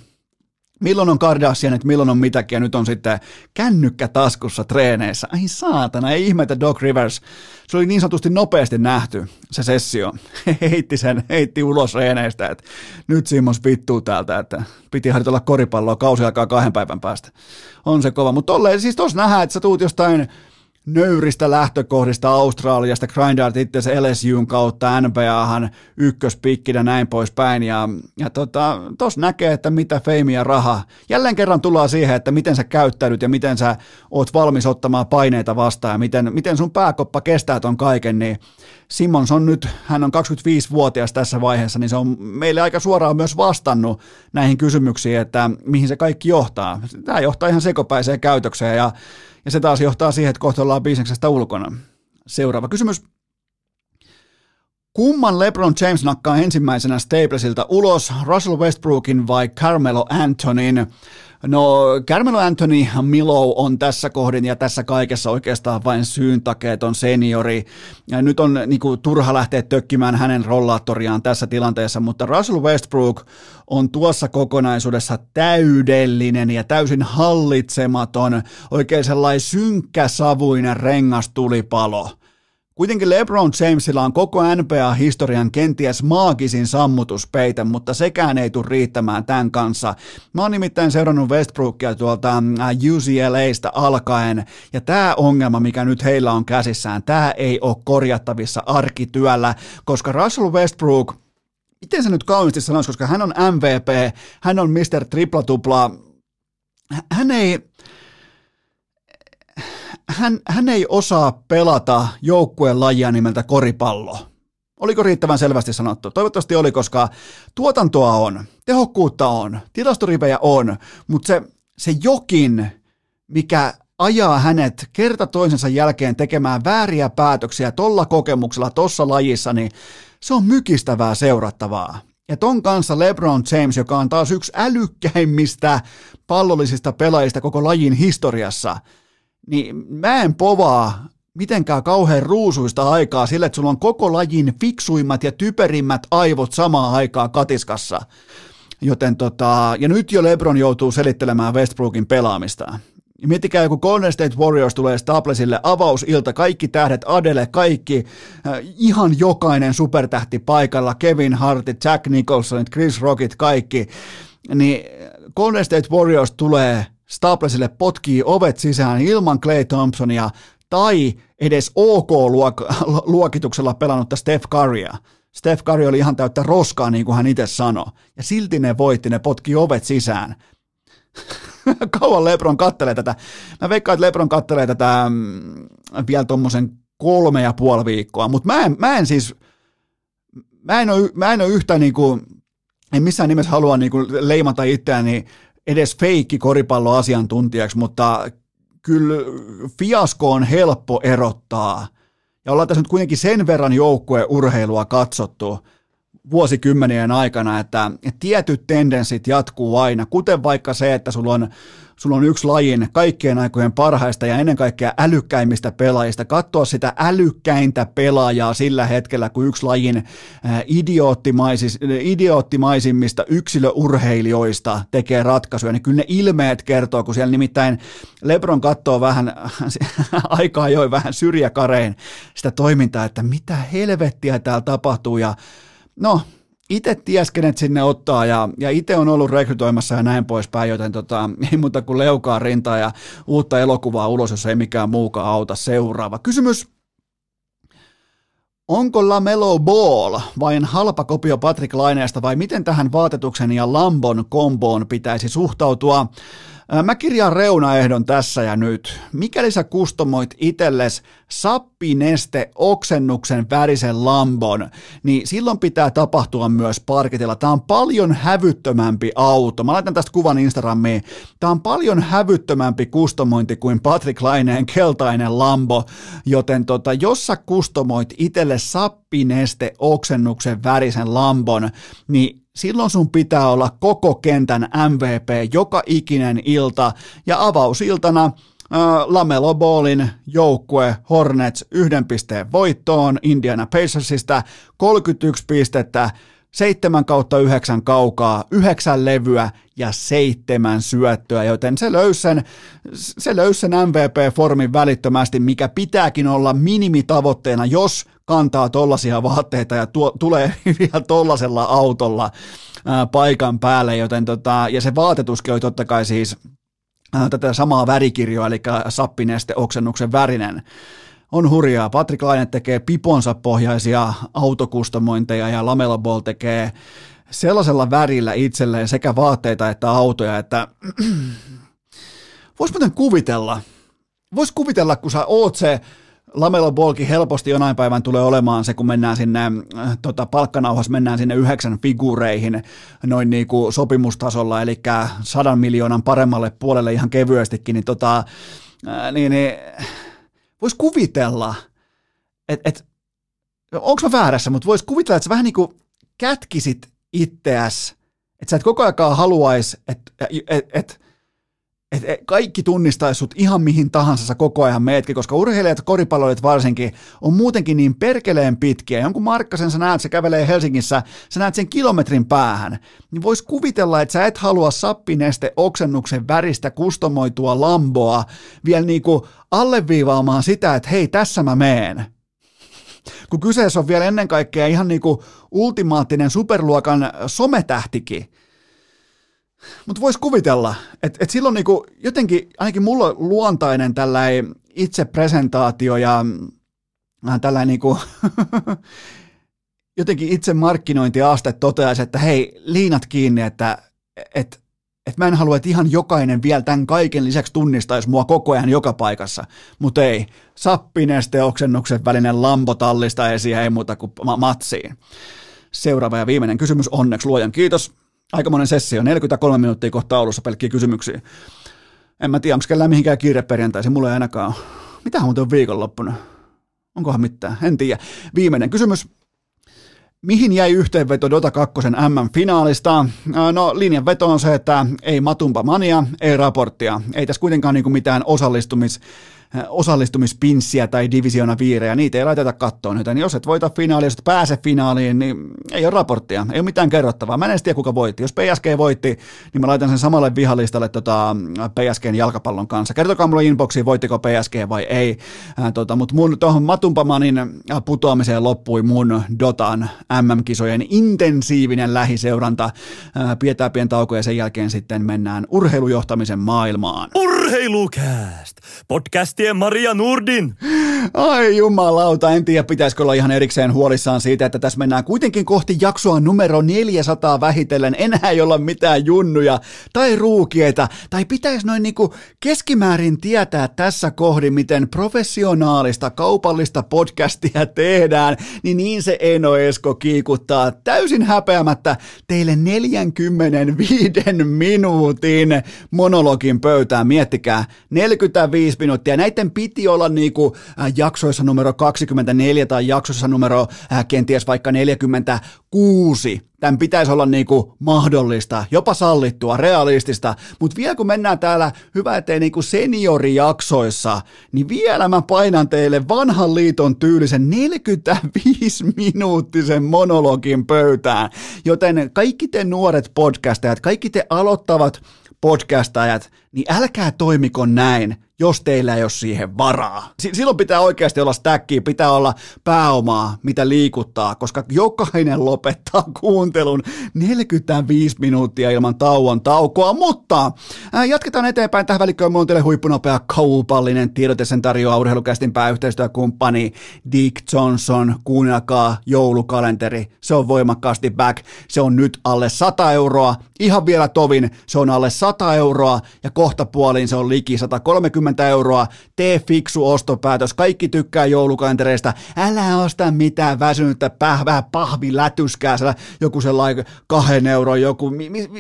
milloin on Kardashianit, milloin on mitäkin, ja nyt on sitten kännykkä taskussa treeneissä. Ai saatana, ei ihmetä Doc Rivers. Se oli niin sanotusti nopeasti nähty, se sessio. heitti sen, heitti ulos treeneistä, että nyt Simons vittuu täältä, että piti harjoitella koripalloa, kausi alkaa kahden päivän päästä. On se kova, mutta tolleen, siis tuossa nähdään, että sä tuut jostain nöyristä lähtökohdista Australiasta, grindaat itse LSUn kautta NBAhan ykköspikkinä näin poispäin. Ja, ja tota, tos näkee, että mitä feimi ja raha. Jälleen kerran tullaan siihen, että miten sä käyttäydyt ja miten sä oot valmis ottamaan paineita vastaan ja miten, miten sun pääkoppa kestää ton kaiken, niin Simons on nyt, hän on 25-vuotias tässä vaiheessa, niin se on meille aika suoraan myös vastannut näihin kysymyksiin, että mihin se kaikki johtaa. Tämä johtaa ihan sekopäiseen käytökseen ja ja se taas johtaa siihen, että kohta ollaan bisneksestä ulkona. Seuraava kysymys. Kumman LeBron James nakkaa ensimmäisenä Staplesilta ulos, Russell Westbrookin vai Carmelo Antonin? No, Carmelo Anthony Milo on tässä kohdin ja tässä kaikessa oikeastaan vain syyntakeeton seniori. Nyt on niin kuin, turha lähteä tökkimään hänen rollaattoriaan tässä tilanteessa, mutta Russell Westbrook on tuossa kokonaisuudessa täydellinen ja täysin hallitsematon, oikein sellainen synkkäsavuinen rengastulipalo. Kuitenkin LeBron Jamesilla on koko NBA-historian kenties maagisin sammutuspeite, mutta sekään ei tule riittämään tämän kanssa. Mä oon nimittäin seurannut Westbrookia tuolta äh, UCLAsta alkaen, ja tämä ongelma, mikä nyt heillä on käsissään, tämä ei ole korjattavissa arkityöllä, koska Russell Westbrook, miten se nyt kauniisti sanoisi, koska hän on MVP, hän on Mr. Tripla-tupla, hän ei, hän, hän ei osaa pelata joukkueen lajia nimeltä koripallo. Oliko riittävän selvästi sanottu? Toivottavasti oli, koska tuotantoa on, tehokkuutta on, tilastorivejä on, mutta se, se jokin, mikä ajaa hänet kerta toisensa jälkeen tekemään vääriä päätöksiä tolla kokemuksella, tossa lajissa, niin se on mykistävää seurattavaa. Ja ton kanssa LeBron James, joka on taas yksi älykkäimmistä pallollisista pelaajista koko lajin historiassa – niin mä en povaa mitenkään kauhean ruusuista aikaa sille, että sulla on koko lajin fiksuimmat ja typerimmät aivot samaan aikaa katiskassa. Joten tota, ja nyt jo LeBron joutuu selittelemään Westbrookin pelaamista. Miettikää, joku Golden State Warriors tulee Staplesille, avausilta, kaikki tähdet, Adele, kaikki, äh, ihan jokainen supertähti paikalla, Kevin Hartit, Jack Nicholson, Chris Rockit, kaikki, niin Golden State Warriors tulee Staplesille potkii ovet sisään ilman Clay Thompsonia tai edes OK-luokituksella pelannutta Steph Currya. Steph Curry oli ihan täyttä roskaa, niin kuin hän itse sanoi. Ja silti ne voitti, ne potki ovet sisään. Kauan Lebron kattelee tätä. Mä veikkaan, että Lebron kattelee tätä mm, vielä tuommoisen kolme ja puoli viikkoa, mutta mä en, mä en siis, mä en ole, mä en ole yhtä niin kuin, en missään nimessä halua niin kuin leimata itseäni edes feikki koripalloasiantuntijaksi, mutta kyllä fiasko on helppo erottaa. Ja ollaan tässä nyt kuitenkin sen verran joukkueurheilua katsottu vuosikymmenien aikana, että tietyt tendenssit jatkuu aina, kuten vaikka se, että sulla on sulla on yksi lajin kaikkien aikojen parhaista ja ennen kaikkea älykkäimmistä pelaajista. Katsoa sitä älykkäintä pelaajaa sillä hetkellä, kun yksi lajin äh, idioottimaisimmista yksilöurheilijoista tekee ratkaisuja, niin kyllä ne ilmeet kertoo, kun siellä nimittäin Lebron katsoo vähän aikaa joi vähän syrjäkarein sitä toimintaa, että mitä helvettiä täällä tapahtuu ja no itse ties, kenet sinne ottaa ja, ja itse on ollut rekrytoimassa ja näin poispäin, joten tota, ei muuta kuin leukaa rintaa ja uutta elokuvaa ulos, jos ei mikään muukaan auta. Seuraava kysymys. Onko Lamelo Ball vain halpa kopio Patrick Laineesta vai miten tähän vaatetuksen ja Lambon komboon pitäisi suhtautua? Mä kirjaan reunaehdon tässä ja nyt. Mikäli sä kustomoit itelles sappineste oksennuksen värisen lambon, niin silloin pitää tapahtua myös parketilla. Tämä on paljon hävyttömämpi auto. Mä laitan tästä kuvan Instagramiin. Tämä on paljon hävyttömämpi kustomointi kuin Patrick Laineen keltainen lambo, joten tota, jos sä kustomoit itselle sappineste oksennuksen värisen lambon, niin silloin sun pitää olla koko kentän MVP joka ikinen ilta ja avausiltana Lamelo Ballin joukkue Hornets yhden pisteen voittoon Indiana Pacersista 31 pistettä, 7 kautta 9 kaukaa, 9 levyä ja seitsemän syöttöä, joten se löysi sen, se löysi sen MVP-formin välittömästi, mikä pitääkin olla minimitavoitteena, jos kantaa tollaisia vaatteita ja tuo, tulee vielä tollasella autolla ää, paikan päälle, joten tota, ja se vaatetuskin oli totta kai siis ää, tätä samaa värikirjoa, eli sappineste oksennuksen värinen. On hurjaa. Patrick Laine tekee piponsa pohjaisia autokustomointeja ja Lamela Ball tekee sellaisella värillä itselleen sekä vaatteita että autoja, että vois muuten kuvitella, vois kuvitella, kun sä oot se Lamelo Ballkin helposti jonain päivän tulee olemaan se, kun mennään sinne äh, tota, palkkanauhassa, mennään sinne yhdeksän figureihin noin niin kuin sopimustasolla, eli sadan miljoonan paremmalle puolelle ihan kevyestikin, niin, tota, äh, niin, niin voisi kuvitella, että et, onko mä väärässä, mutta vois kuvitella, että sä vähän niin kuin kätkisit itseäs, että sä et koko ajan haluaisi, että et, et, et, kaikki tunnistaisi sut ihan mihin tahansa sä koko ajan meetkin, koska urheilijat, koripalloilijat varsinkin, on muutenkin niin perkeleen pitkiä. Jonkun Markkasen sä näet, se kävelee Helsingissä, sä näet sen kilometrin päähän. Niin vois kuvitella, että sä et halua sappineste oksennuksen väristä kustomoitua lamboa vielä niinku alleviivaamaan sitä, että hei, tässä mä meen kun kyseessä on vielä ennen kaikkea ihan niin kuin ultimaattinen superluokan sometähtikin. Mutta voisi kuvitella, että et silloin niinku jotenkin, ainakin mulla on luontainen tällainen itsepresentaatio ja äh, tällainen niinku, jotenkin itse markkinointiaste toteaisi, että hei, liinat kiinni, että et, et mä en halua, että ihan jokainen vielä tämän kaiken lisäksi tunnistaisi mua koko ajan joka paikassa, mutta ei, sappineste oksennuksen välinen lampotallista esiin, ei muuta kuin matsiin. Seuraava ja viimeinen kysymys, onneksi luojan kiitos. Aikamoinen sessio, 43 minuuttia kohta taulussa pelkkiä kysymyksiä. En mä tiedä, onko kellään mihinkään kiire perjantaisin, mulla ei ainakaan Mitä muuten on viikonloppuna? Onkohan mitään? En tiedä. Viimeinen kysymys. Mihin jäi yhteenveto Dota 2 M-finaalista? No linjanveto on se, että ei matumpa mania, ei raporttia. Ei tässä kuitenkaan niin mitään osallistumis osallistumispinssiä tai divisiona viirejä, niitä ei laiteta kattoon, joten jos et voita finaalia, jos et pääse finaaliin, niin ei ole raporttia, ei ole mitään kerrottavaa. Mä en tiedä, kuka voitti. Jos PSG voitti, niin mä laitan sen samalle vihalistalle tota, PSGn jalkapallon kanssa. Kertokaa mulle inboxiin, voittiko PSG vai ei. Äh, tota, Mutta mun tuohon Matumpamanin putoamiseen loppui mun Dotan MM-kisojen intensiivinen lähiseuranta. Äh, pidetään pieni ja sen jälkeen sitten mennään urheilujohtamisen maailmaan. Urheilukääst! Podcasti Tien Maria Nurdin. Ai jumalauta, en tiedä pitäisikö olla ihan erikseen huolissaan siitä, että tässä mennään kuitenkin kohti jaksoa numero 400 vähitellen. Enää ei olla mitään junnuja tai ruukieita, tai pitäisi noin niinku keskimäärin tietää tässä kohdin, miten professionaalista kaupallista podcastia tehdään, niin niin se Eno Esko kiikuttaa täysin häpeämättä teille 45 minuutin monologin pöytään. Miettikää, 45 minuuttia. Näiden piti olla niin kuin, äh, jaksoissa numero 24 tai jaksoissa numero äh, kenties vaikka 46. Tämän pitäisi olla niin kuin mahdollista, jopa sallittua, realistista, mutta vielä kun mennään täällä hyvä ettei niin kuin seniorijaksoissa, niin vielä mä painan teille vanhan liiton tyylisen 45 minuuttisen monologin pöytään, joten kaikki te nuoret podcastajat, kaikki te aloittavat podcastajat, niin älkää toimiko näin, jos teillä ei ole siihen varaa. Silloin pitää oikeasti olla stäkkiä, pitää olla pääomaa, mitä liikuttaa, koska jokainen lopettaa kuuntelun 45 minuuttia ilman tauon taukoa, mutta jatketaan eteenpäin tähän välikköön. Mulla on teille huippunopea kaupallinen tiedote, sen tarjoaa urheilukästin pääyhteistyökumppani Dick Johnson. Kuunnelkaa joulukalenteri, se on voimakkaasti back, se on nyt alle 100 euroa, ihan vielä tovin, se on alle 100 euroa ja kohta puoliin se on liki 130 50 euroa, tee fiksu ostopäätös, kaikki tykkää joulukalentereista, älä osta mitään väsynyttä pähvää pahvilätyskää, joku sellainen kahden euron joku,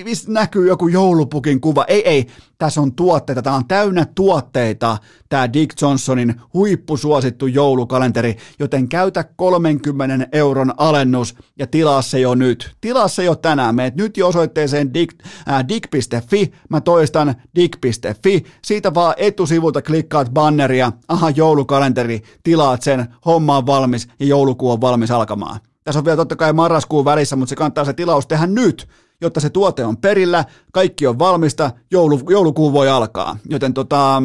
mistä näkyy joku joulupukin kuva, ei ei, tässä on tuotteita, tämä on täynnä tuotteita, tämä Dick Johnsonin huippusuosittu joulukalenteri, joten käytä 30 euron alennus ja tilaa se jo nyt. Tilaa se jo tänään, meet nyt jo osoitteeseen dick, äh, dick.fi, mä toistan dick.fi, siitä vaan etusivulta klikkaat banneria, aha joulukalenteri, tilaat sen, homma on valmis ja joulukuu on valmis alkamaan. Tässä on vielä totta kai marraskuun välissä, mutta se kannattaa se tilaus tehdä nyt, jotta se tuote on perillä, kaikki on valmista, joulu, joulukuu voi alkaa. Joten tota,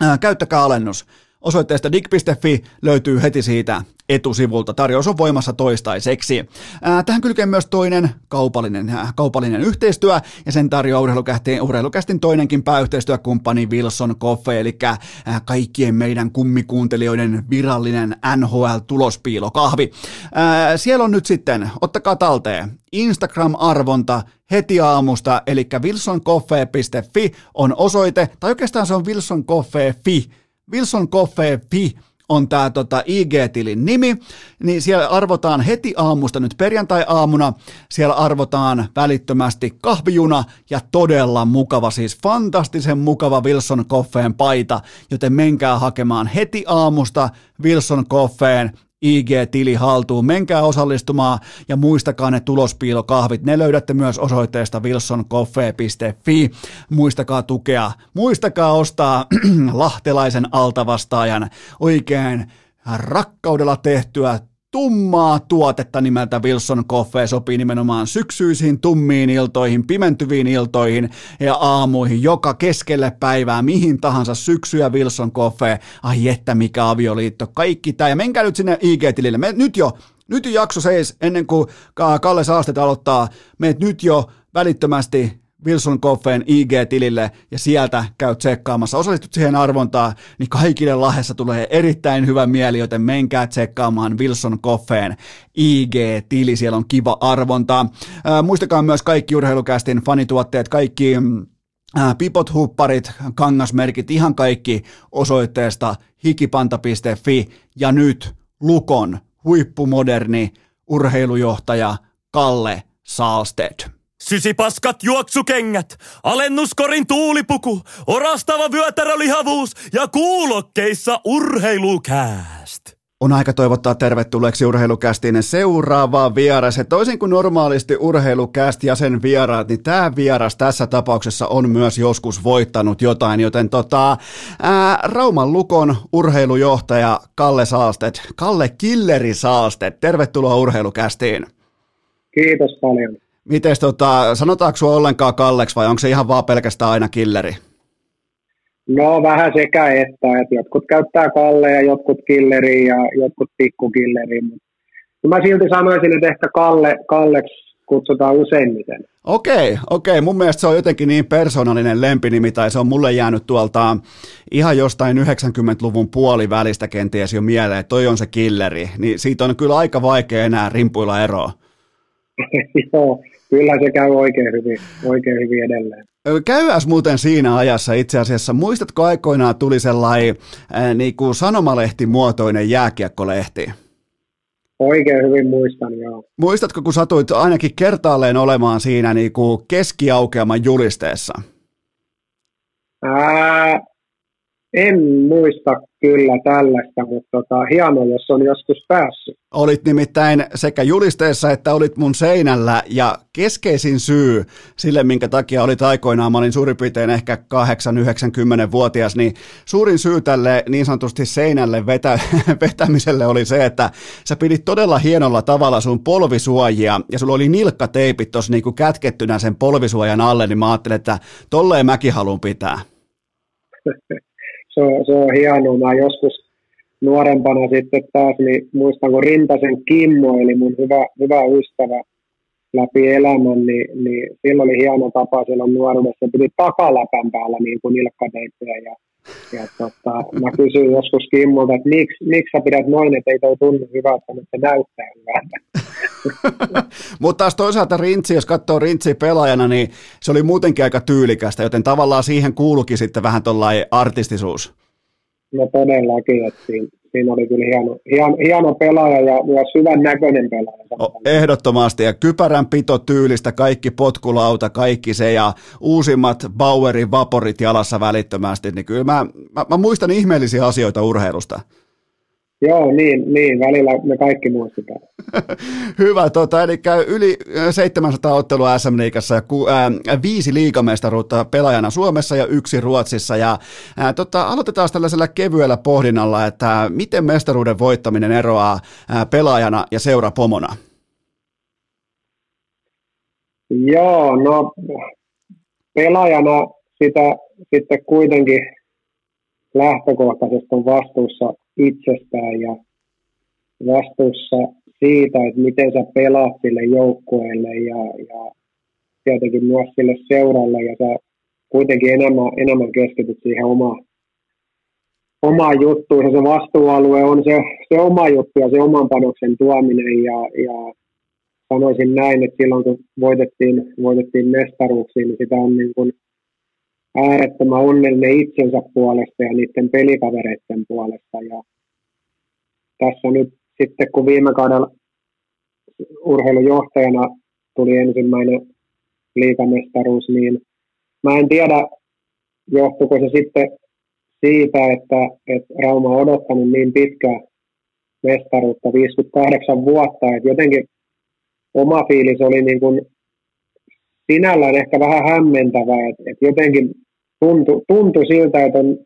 ää, käyttäkää alennus. Osoitteesta dig.fi löytyy heti siitä etusivulta. Tarjous on voimassa toistaiseksi. Ää, tähän kylkee myös toinen kaupallinen, ää, kaupallinen yhteistyö, ja sen tarjoaa urheilukästin, urheilukästin toinenkin pääyhteistyökumppani Wilson Koffe, eli ää, kaikkien meidän kummikuuntelijoiden virallinen NHL-tulospiilokahvi. Ää, siellä on nyt sitten, ottakaa talteen, Instagram-arvonta heti aamusta, eli wilsoncoffee.fi on osoite, tai oikeastaan se on wilsoncoffee.fi, Wilson Coffee Fi on tämä tota, IG-tilin nimi, niin siellä arvotaan heti aamusta nyt perjantai-aamuna, siellä arvotaan välittömästi kahvijuna ja todella mukava, siis fantastisen mukava Wilson Coffeen paita, joten menkää hakemaan heti aamusta Wilson Coffeen IG-tili haltuun. Menkää osallistumaan ja muistakaa ne tulospiilokahvit. Ne löydätte myös osoitteesta wilsoncoffee.fi. Muistakaa tukea. Muistakaa ostaa lahtelaisen altavastaajan oikein rakkaudella tehtyä tummaa tuotetta nimeltä Wilson Coffee sopii nimenomaan syksyisiin tummiin iltoihin, pimentyviin iltoihin ja aamuihin, joka keskelle päivää, mihin tahansa syksyä Wilson Coffee. Ai että mikä avioliitto, kaikki tämä. Ja menkää nyt sinne IG-tilille. Me nyt jo, nyt jo jakso seis ennen kuin Kalle Saastet aloittaa. Meet nyt jo välittömästi Wilson Coffeen IG-tilille ja sieltä käy tsekkaamassa. Osallistut siihen arvontaan, niin kaikille lahessa tulee erittäin hyvä mieli, joten menkää tsekkaamaan Wilson Coffeen IG-tili. Siellä on kiva arvonta. Ää, muistakaa myös kaikki urheilukästin fanituotteet, kaikki mm, pipot, hupparit, kangasmerkit, ihan kaikki osoitteesta hikipanta.fi ja nyt Lukon huippumoderni urheilujohtaja Kalle Saalsted. Sysipaskat juoksukengät, alennuskorin tuulipuku, orastava vyötärölihavuus ja kuulokkeissa urheilukääst. On aika toivottaa tervetulleeksi urheilukästiin seuraava vieras. Ja toisin kuin normaalisti urheilukäst ja sen vieraat, niin tämä vieras tässä tapauksessa on myös joskus voittanut jotain, joten tota, ää, Rauman Lukon urheilujohtaja Kalle Saastet, Kalle Killeri Saastet, tervetuloa urheilukästiin. Kiitos paljon. Miten tota, sanotaanko sinua ollenkaan Kalleksi vai onko se ihan vaan pelkästään aina killeri? No vähän sekä että, että jotkut käyttää Kalle ja jotkut killeri ja jotkut pikkukilleri. Mutta mä silti sanoisin, että ehkä Kalle, Kalleksi kutsutaan useimmiten. Okei, okei. Mun mielestä se on jotenkin niin persoonallinen lempinimi, tai se on mulle jäänyt tuolta ihan jostain 90-luvun puolivälistä kenties jo mieleen, että toi on se killeri. Niin siitä on kyllä aika vaikea enää rimpuilla eroa. Joo, kyllä se käy oikein hyvin, oikein hyvin edelleen. Käyäs muuten siinä ajassa itse asiassa. Muistatko aikoinaan tuli sellainen äh, niin kuin sanomalehtimuotoinen jääkiekkolehti? Oikein hyvin muistan, joo. Muistatko, kun satuit ainakin kertaalleen olemaan siinä niin kuin keskiaukeaman julisteessa? Ää, en muista kyllä tällaista, mutta tota, hienoa, jos on joskus päässyt. Olit nimittäin sekä julisteessa että olit mun seinällä ja keskeisin syy sille, minkä takia olit aikoinaan, mä olin suurin piirtein ehkä 8-90-vuotias, niin suurin syy tälle niin sanotusti seinälle vetä, vetämiselle oli se, että sä pidit todella hienolla tavalla sun polvisuojia ja sulla oli nilkkateipit tuossa niinku kätkettynä sen polvisuojan alle, niin mä ajattelin, että tolleen mäkin haluan pitää. se on, se on hienoa. Mä joskus nuorempana sitten taas, niin muistan kun Rintasen Kimmo, eli mun hyvä, hyvä ystävä läpi elämän, niin, niin silloin oli hieno tapa silloin nuoruudessa. Piti takaläpän päällä niin kuin ja ja tota, mä kysyin joskus Kimmolta, että miksi, miksi sä pidät noin, että ei toi tunnu hyvältä, mutta se näyttää hyvältä. mutta taas toisaalta Rintsi, jos katsoo Rintsi pelaajana, niin se oli muutenkin aika tyylikästä, joten tavallaan siihen kuulukin sitten vähän tuollainen artistisuus. No todellakin, että siinä, siinä oli kyllä hieno, hieno, hieno pelaaja ja myös hyvän näköinen pelaaja. Ehdottomasti, ja kypärän pito tyylistä, kaikki potkulauta, kaikki se, ja uusimmat Bauerin vaporit jalassa välittömästi, niin kyllä mä, mä, mä muistan ihmeellisiä asioita urheilusta. Joo, niin, niin, välillä me kaikki muistetaan. Hyvä, tota, eli yli 700 ottelua SM Liigassa ja ku, ää, viisi liikamestaruutta pelaajana Suomessa ja yksi Ruotsissa. Ja, ää, tota, aloitetaan tällaisella kevyellä pohdinnalla, että miten mestaruuden voittaminen eroaa ää, pelaajana ja seurapomona? Joo, no pelaajana sitä sitten kuitenkin lähtökohtaisesti on vastuussa itsestään ja vastuussa siitä, että miten sä pelaat sille joukkueelle ja, ja tietenkin myös sille seuralle. Ja sä kuitenkin enemmän, enemmän keskityt siihen omaan oma juttu ja se vastuualue on se, se oma juttu ja se oman panoksen tuominen. Ja, ja sanoisin näin, että silloin kun voitettiin, voitettiin mestaruuksia, niin sitä on niin kuin äärettömän onnellinen itsensä puolesta ja niiden pelikavereiden puolesta. Ja tässä nyt sitten, kun viime kaudella urheilujohtajana tuli ensimmäinen liikamestaruus, niin mä en tiedä, johtuiko se sitten siitä, että, että Rauma on odottanut niin pitkään mestaruutta 58 vuotta, että jotenkin oma fiilis oli niin kuin sinällään ehkä vähän hämmentävä, että, että jotenkin tuntui, tuntui siltä, että on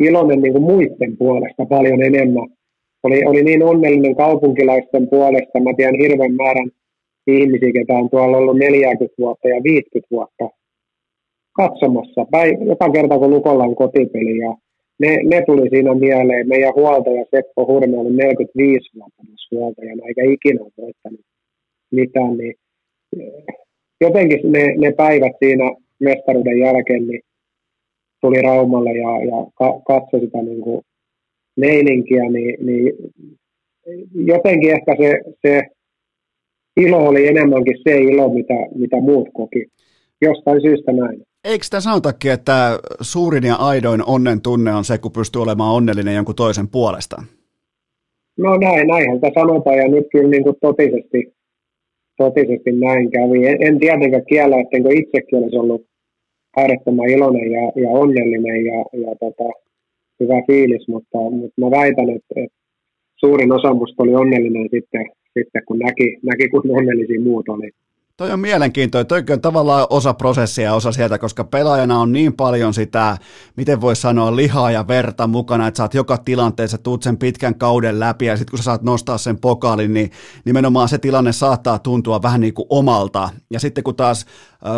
iloinen niin kuin muiden puolesta paljon enemmän. Oli, oli niin onnellinen kaupunkilaisten puolesta. Mä tiedän hirveän määrän ihmisiä, ketä on tuolla ollut 40 vuotta ja 50 vuotta katsomassa. Päin, joka kerta, kun Lukolla on kotipeli. Ja ne, ne tuli siinä mieleen. Meidän huoltaja Seppo Hurme oli 45 vuotta huoltajana, eikä ikinä voittanut mitään. Niin jotenkin ne, ne päivät siinä mestaruuden jälkeen niin tuli Raumalle ja, ja ka, katsoi sitä niin kuin meininkiä, niin, niin jotenkin ehkä se, se ilo oli enemmänkin se ilo, mitä, mitä muut koki. Jostain syystä näin. Eikö sitä sanotakin, että suurin ja aidoin onnen tunne on se, kun pystyy olemaan onnellinen jonkun toisen puolesta? No näin, näinhän sitä sanotaan ja nyt kyllä niin kuin totisesti, totisesti näin kävi. En, en tietenkään kiellä, ettenkö itsekin olisi ollut äärettömän iloinen ja, ja onnellinen ja, ja tota, hyvä fiilis, mutta, mutta mä väitän, että, että suurin osa musta oli onnellinen sitten, sitten kun näki, näki kun onnellisia muut oli. Toi on mielenkiintoinen. Toi on tavallaan osa prosessia ja osa sieltä, koska pelaajana on niin paljon sitä, miten voi sanoa, lihaa ja verta mukana, että oot joka tilanteessa, tuut sen pitkän kauden läpi ja sitten kun sä saat nostaa sen pokaalin, niin nimenomaan se tilanne saattaa tuntua vähän niin kuin omalta. Ja sitten kun taas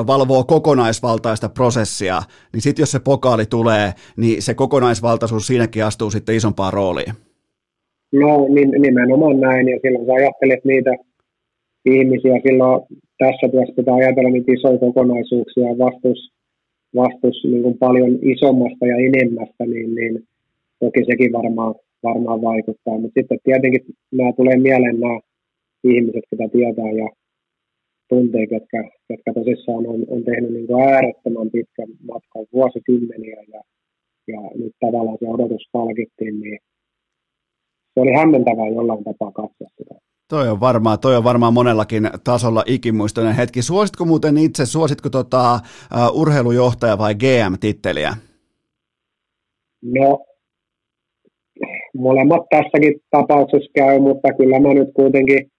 valvoo kokonaisvaltaista prosessia, niin sitten jos se pokaali tulee, niin se kokonaisvaltaisuus siinäkin astuu sitten isompaan rooliin. No nimenomaan näin, ja silloin sä ajattelet niitä ihmisiä silloin tässä työssä pitää ajatella niitä isoja kokonaisuuksia ja vastus, vastus niin kuin paljon isommasta ja enemmästä, niin, niin toki sekin varmaan, varmaan vaikuttaa. Mutta sitten tietenkin nämä tulee mieleen nämä ihmiset, jotka tietää ja tuntee, ketkä, ketkä tosissaan on, on tehnyt niin kuin äärettömän pitkän matkan vuosikymmeniä ja, ja nyt tavallaan se odotus palkittiin, niin se oli hämmentävää jollain tapaa katsoa sitä. Toi on varmaan, toi on varmaan monellakin tasolla ikimuistoinen hetki. Suositko muuten itse, suositko tota, uh, urheilujohtaja vai GM-titteliä? No, molemmat tässäkin tapauksessa käy, mutta kyllä mä nyt kuitenkin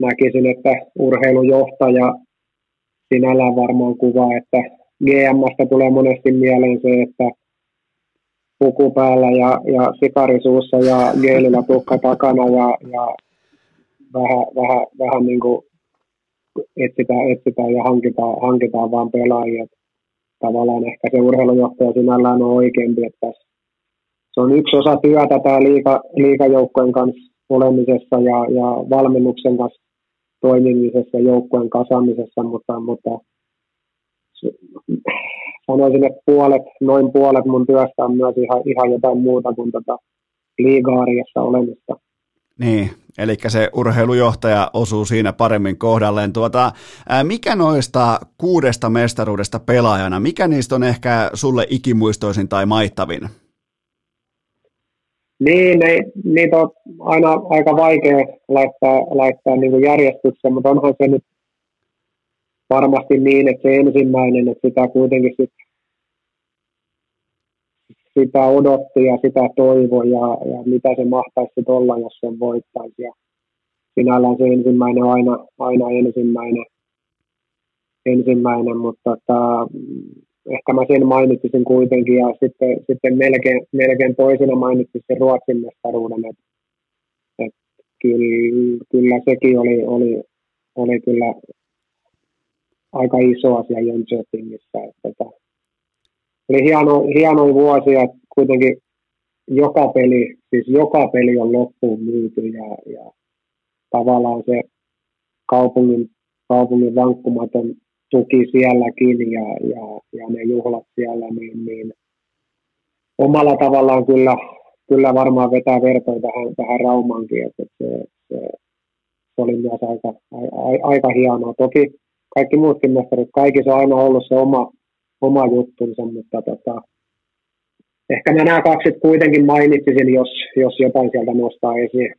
näkisin, että urheilujohtaja sinällään varmaan kuvaa, että GMstä tulee monesti mieleen se, että puku päällä ja, ja sikarisuussa ja geelillä tukka takana ja, ja vähän, vähän, vähän niin kuin etsitään, etsitään ja hankitaan, hankitaan vaan pelaajia. Tavallaan ehkä se urheilujohtaja sinällään on oikeampi, että se on yksi osa työtä tämä liika, liikajoukkojen kanssa olemisessa ja, ja valmennuksen kanssa toimimisessa ja joukkojen kasaamisessa, mutta, mutta sanoisin, että puolet, noin puolet mun työstä on myös ihan, ihan jotain muuta kuin tätä liigaariassa olemista. Niin, eli se urheilujohtaja osuu siinä paremmin kohdalleen. Tuota, mikä noista kuudesta mestaruudesta pelaajana, mikä niistä on ehkä sulle ikimuistoisin tai maittavin? Niin, ne, niitä on aina aika vaikea laittaa, laittaa niin järjestykseen, mutta onhan se nyt varmasti niin, että se ensimmäinen, että sitä kuitenkin sit sitä odotti ja sitä toivoi ja, ja mitä se mahtaisi olla, jos sen voittaisi. Ja sinällään se ensimmäinen on aina, aina ensimmäinen, ensimmäinen mutta että, ehkä mä sen mainitsisin kuitenkin ja sitten, sitten melkein, melkein toisena mainitsisin sen Ruotsin mestaruuden, että, että kyllä, kyllä sekin oli, oli, oli kyllä aika iso asia Jönköpingissä. Että, että, oli hieno, hieno vuosi, että kuitenkin joka peli, siis joka peli on loppuun myyty ja, ja tavallaan se kaupungin, kaupungin vankkumaton tuki sielläkin ja, ja, ja ne juhlat siellä, niin, niin omalla tavallaan kyllä, kyllä varmaan vetää vertoja tähän, tähän Raumaankin, että se, se, se oli myös aika, a, aika hienoa. Toki kaikki muutkin mestarit, kaikissa on aina ollut se oma, oma juttunsa, mutta tota, ehkä mä nämä kaksi kuitenkin mainitsisin, jos, jos jotain sieltä nostaa esiin.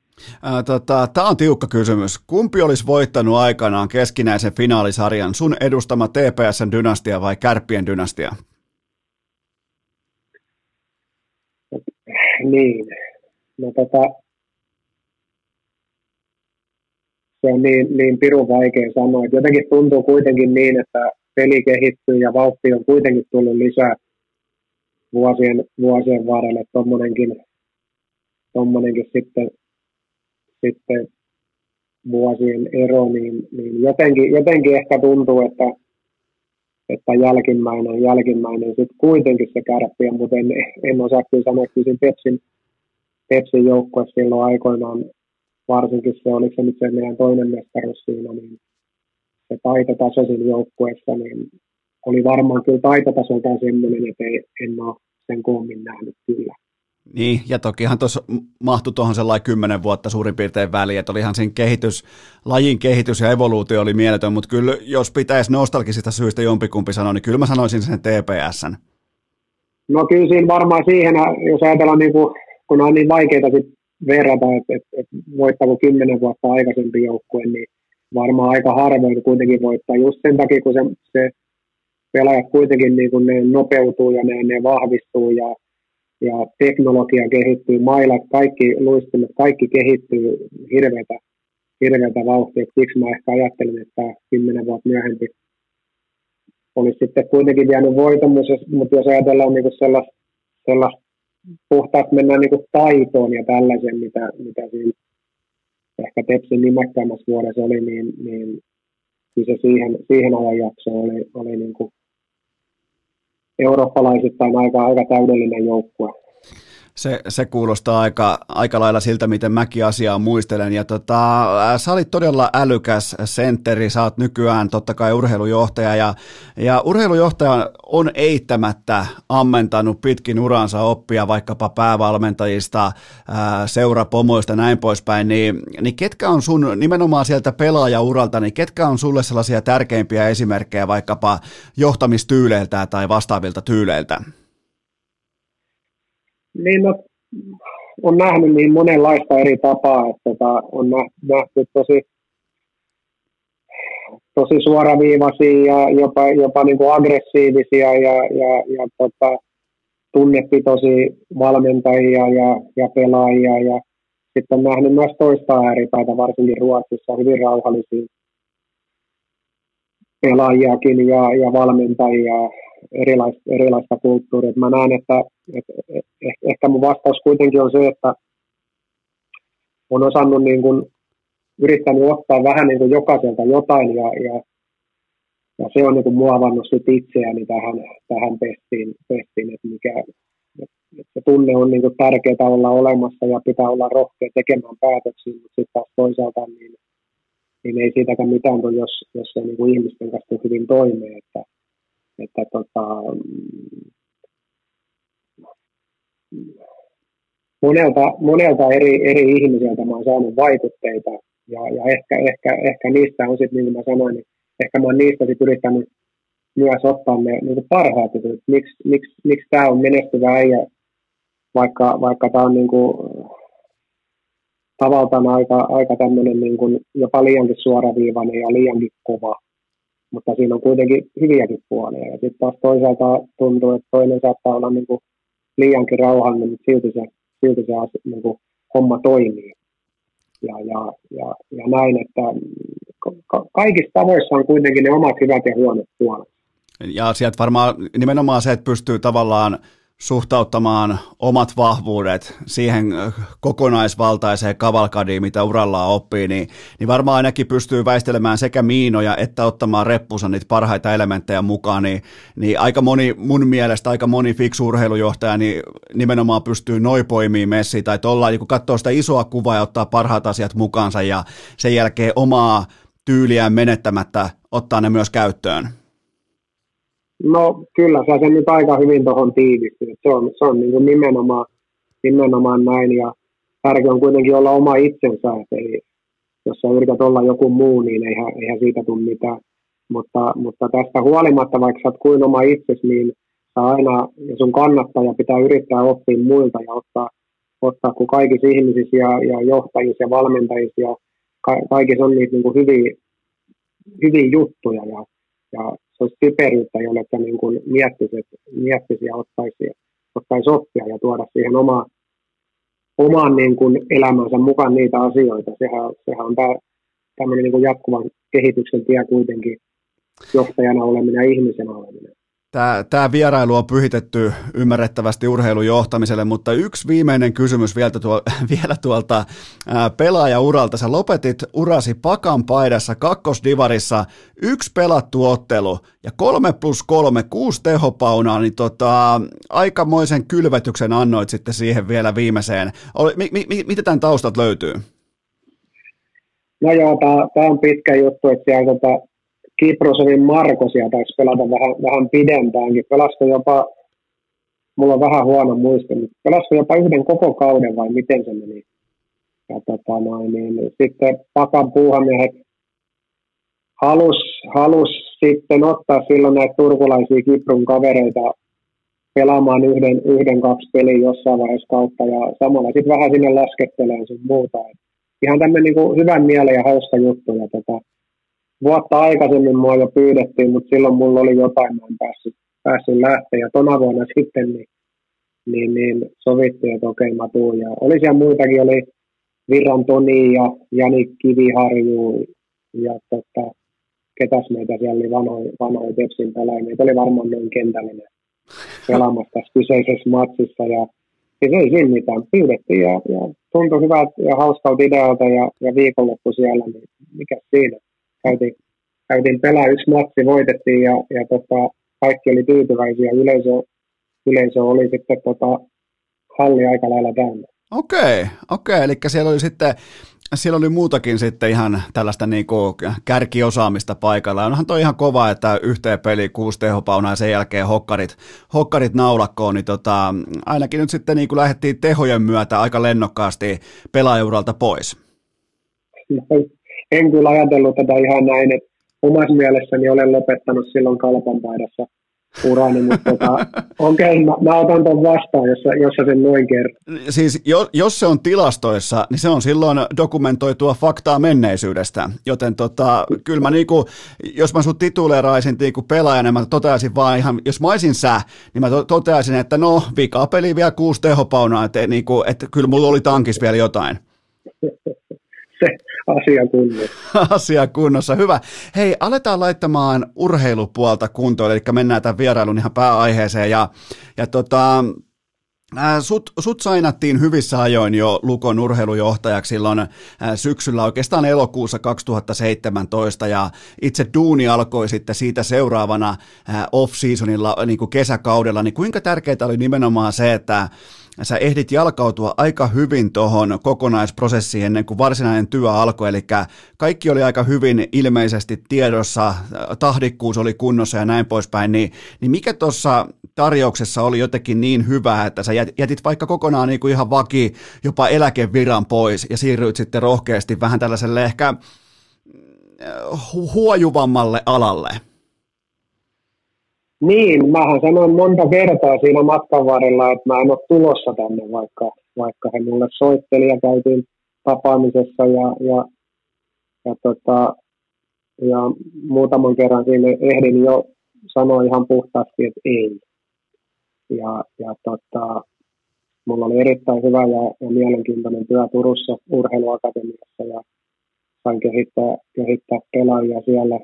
tota, Tämä on tiukka kysymys. Kumpi olisi voittanut aikanaan keskinäisen finaalisarjan, sun edustama TPSn dynastia vai Kärppien dynastia? Niin, no tota, se on niin, niin pirun vaikea sanoa. Jotenkin tuntuu kuitenkin niin, että peli kehittyy ja vauhti on kuitenkin tullut lisää vuosien, vuosien varrelle. Tuommoinenkin tommonenkin sitten, sitten vuosien ero, niin, niin jotenkin, jotenkin ehkä tuntuu, että, että jälkimmäinen, jälkimmäinen sitten kuitenkin se kärppiä, mutta en, en osaa kyllä sanoa, että siinä Pepsin, Pepsin joukkue silloin aikoinaan, varsinkin se, oliko se nyt se meidän toinen mestaruus siinä, niin se taitotaso siinä joukkueessa, niin oli varmaan kyllä taitotasoltaan semmoinen, että ei, en ole sen koommin nähnyt kyllä. Niin, ja tokihan tuossa mahtui tuohon sellainen kymmenen vuotta suurin piirtein väliin, että olihan siinä kehitys, lajin kehitys ja evoluutio oli mieletön, mutta kyllä jos pitäisi nostalgisista syistä jompikumpi sanoa, niin kyllä mä sanoisin sen TPSn. No kyllä siinä varmaan siihen, jos ajatellaan, niin kuin, kun on niin vaikeita sit verrata, että, että, että voittako kymmenen vuotta aikaisempi joukkue, niin varmaan aika harvoin kuitenkin voittaa just sen takia, kun se, se pelaajat kuitenkin niin kuin ne nopeutuu ja ne, ne vahvistuu ja ja teknologia kehittyy, mailat, kaikki luistimet, kaikki kehittyy hirveätä, hirveätä vauhtia. Siksi mä ehkä ajattelin, että kymmenen vuotta myöhempi olisi sitten kuitenkin jäänyt voiton, mutta jos ajatellaan niin sellaista, sellaista puhtaasti mennään niin taitoon ja tällaisen, mitä, mitä siinä ehkä Tepsin nimekkäämässä vuodessa oli, niin, niin se siihen, siihen ajanjaksoon oli, oli niin kuin eurooppalaisittain aika, aika täydellinen joukkue. Se, se kuulostaa aika, aika lailla siltä, miten mäkin asiaa muistelen. Ja tota, sä olit todella älykäs sentteri, sä oot nykyään totta kai urheilujohtaja. Ja, ja urheilujohtaja on eittämättä ammentanut pitkin uransa oppia vaikkapa päävalmentajista, ää, seurapomoista näin poispäin. Niin, niin ketkä on sun, nimenomaan sieltä pelaajauralta, niin ketkä on sulle sellaisia tärkeimpiä esimerkkejä vaikkapa johtamistyyleiltä tai vastaavilta tyyleiltä? Niin no, on nähnyt niin monenlaista eri tapaa, että tota, on nähty tosi, tosi suoraviivaisia ja jopa, jopa niin kuin aggressiivisia ja, ja, ja tota, tunnepitoisia valmentajia ja, ja pelaajia. Ja sitten on nähnyt myös toista ääripäätä, varsinkin Ruotsissa, hyvin rauhallisia pelaajiakin ja, ja valmentajia erilaista, erilaista kulttuuria. Mä näen, että, että ehkä mun vastaus kuitenkin on se, että on osannut niin kuin, yrittänyt ottaa vähän niin kuin jokaiselta jotain ja, ja, ja se on niin kuin muovannut sit itseäni tähän, tähän pestiin, pestiin että mikä, että se tunne on niin kuin tärkeää olla olemassa ja pitää olla rohkea tekemään päätöksiä, mutta sitten taas toisaalta niin, niin ei siitäkään mitään, jos, jos se niin kuin ihmisten kanssa hyvin toimii, että, että tota, monelta, monelta eri, eri ihmiseltä mä oon saanut vaikutteita ja, ja ehkä, ehkä, ehkä niistä on sitten, niin kuin mä sanoin, niin ehkä mä oon niistä sitten yrittänyt myös ottaa ne niin parhaat, että miksi, miksi, miksi tämä on menestyvä äijä, vaikka, vaikka tämä on niin kuin, tavaltaan aika, aika tämmöinen niin jopa liiankin suoraviivainen ja liiankin kova mutta siinä on kuitenkin hyviäkin puolia. Ja sitten taas toisaalta tuntuu, että toinen saattaa olla niin kuin liiankin rauhallinen, mutta silti se, silti se niin kuin homma toimii. Ja, ja, ja, ja näin, että ka- kaikissa tavoissa on kuitenkin ne omat hyvät ja huonot puolet. Ja sieltä varmaan nimenomaan se, että pystyy tavallaan suhtauttamaan omat vahvuudet siihen kokonaisvaltaiseen kavalkadiin, mitä urallaan oppii, niin, niin varmaan ainakin pystyy väistelemään sekä miinoja että ottamaan reppusa niitä parhaita elementtejä mukaan, niin, niin aika moni, mun mielestä aika moni fiksu urheilujohtaja niin nimenomaan pystyy noin messiin tai tuolla, niin kun katsoo sitä isoa kuvaa ja ottaa parhaat asiat mukaansa ja sen jälkeen omaa tyyliään menettämättä ottaa ne myös käyttöön. No kyllä, sä sen nyt aika hyvin tuohon tiivistyy. Se on, se on niin kuin nimenomaan, nimenomaan näin ja tärkeää on kuitenkin olla oma itsensä, ei, jos sä yrität olla joku muu, niin eihän, eihän siitä tule mitään. Mutta, mutta tästä huolimatta, vaikka sä oot kuin oma itsesi, niin sä aina, ja sun kannattaja pitää yrittää oppia muilta ja ottaa, ottaa kun kaikissa ihmisissä ja, ja johtajissa ja valmentajissa ja ka, kaikissa on niitä niin kuin hyviä, hyviä juttuja ja, ja olisi typeryyttä, jolle niin kuin miettisi, miettisi ja ottaisi, ottaisi oppia ja tuoda siihen oma, omaan niin kuin elämänsä mukaan niitä asioita. Sehän, sehän on tämä tämmöinen niin jatkuvan kehityksen tie kuitenkin johtajana oleminen ja ihmisenä oleminen. Tämä, tämä vierailu on pyhitetty ymmärrettävästi urheilujohtamiselle, mutta yksi viimeinen kysymys vielä, tuo, vielä tuolta pelaajauralta. Sä lopetit urasi pakan paidassa kakkosdivarissa, yksi pelattu ottelu ja kolme plus kolme, kuusi tehopaunaa, niin tota, aikamoisen kylvetyksen annoit sitten siihen vielä viimeiseen. Mi, mi, mi, mitä tämän taustat löytyy? No joo, tämä on pitkä juttu, että siellä tota, Kiprosovin Markosia taisi pelata vähän, vähän pidempäänkin. Pelasiko jopa, mulla on vähän huono muisti, mutta pelasiko jopa yhden koko kauden vai miten se meni. Ja tota noin, niin, sitten Pakan puuhamiehet halus, halus sitten ottaa silloin näitä turkulaisia Kiprun kavereita pelaamaan yhden, yhden kaksi peliä jossain vaiheessa kautta ja samalla sitten vähän sinne laskettelee sun muuta. Et ihan tämmöinen niin hyvän mielen ja hauska juttu. Ja tota, vuotta aikaisemmin mua jo pyydettiin, mutta silloin mulla oli jotain, mä en päässyt, päässyt lähteä. Ja tona vuonna sitten niin, niin, niin sovittiin, että okei mä tuun. Ja oli siellä muitakin, oli Virran Toni ja Jani Kiviharju ja tota, ketäs meitä siellä oli vanhoja vanhoi Tepsin pelaajia. Meitä oli varmaan noin kentällinen pelaamassa tässä kyseisessä matsissa. Ja siis ei siinä mitään. Pyydettiin ja, ja tuntui hyvältä ja hauskalta idealta ja, ja viikonloppu siellä, niin mikä siinä käytiin, käytiin pelaa yksi matsi, voitettiin ja, ja tota, kaikki oli tyytyväisiä. Yleisö, yleisö oli sitten tota, halli aika lailla täynnä. Okei, okei, eli siellä oli sitten siellä oli muutakin sitten ihan tällaista niin kuin kärkiosaamista paikalla. Onhan toi ihan kova, että yhteen peli kuusi tehopaunaa ja sen jälkeen hokkarit, hokkarit naulakkoon, niin tota, ainakin nyt sitten niin kuin lähdettiin tehojen myötä aika lennokkaasti pelaajuuralta pois. No, en kyllä ajatellut tätä ihan näin, että omassa mielessäni olen lopettanut silloin kalpan paidassa urani, mutta tota, okei, okay, mä, mä, otan ton vastaan, jos, jos sen noin kerran. Siis jo, jos se on tilastoissa, niin se on silloin dokumentoitua faktaa menneisyydestä, joten tota, kyllä mä niinku, jos mä sut tituleeraisin niinku pelaajana, mä toteaisin vaan ihan, jos mä olisin sä, niin mä to, toteaisin, että no, vika peli vielä kuusi tehopaunaa, että, niinku, että kyllä mulla oli tankis vielä jotain. se asia kunnossa. asia kunnossa, hyvä. Hei, aletaan laittamaan urheilupuolta kuntoon, eli mennään tämän vierailun ihan pääaiheeseen. Ja, ja tota, Sut, sut sainattiin hyvissä ajoin jo Lukon urheilujohtajaksi silloin syksyllä, oikeastaan elokuussa 2017, ja itse duuni alkoi sitten siitä seuraavana off-seasonilla, niin kuin kesäkaudella, niin kuinka tärkeää oli nimenomaan se, että sä ehdit jalkautua aika hyvin tuohon kokonaisprosessiin ennen kuin varsinainen työ alkoi, eli kaikki oli aika hyvin ilmeisesti tiedossa, tahdikkuus oli kunnossa ja näin poispäin, niin, niin mikä tuossa tarjouksessa oli jotenkin niin hyvää, että sä jätit vaikka kokonaan niin kuin ihan vaki, jopa eläkeviran pois ja siirryit sitten rohkeasti vähän tällaiselle ehkä huojuvammalle alalle? Niin, mähän sanoin monta kertaa siinä matkan varrella, että mä en ole tulossa tänne, vaikka, vaikka he mulle soitteli ja käytiin tapaamisessa ja, ja, ja, tota, ja muutaman kerran siinä ehdin jo sanoa ihan puhtaasti, että ei. Ja, ja tota, mulla oli erittäin hyvä ja, ja mielenkiintoinen työ Turussa urheiluakatemiassa ja sain kehittää, kehittää pelaajia siellä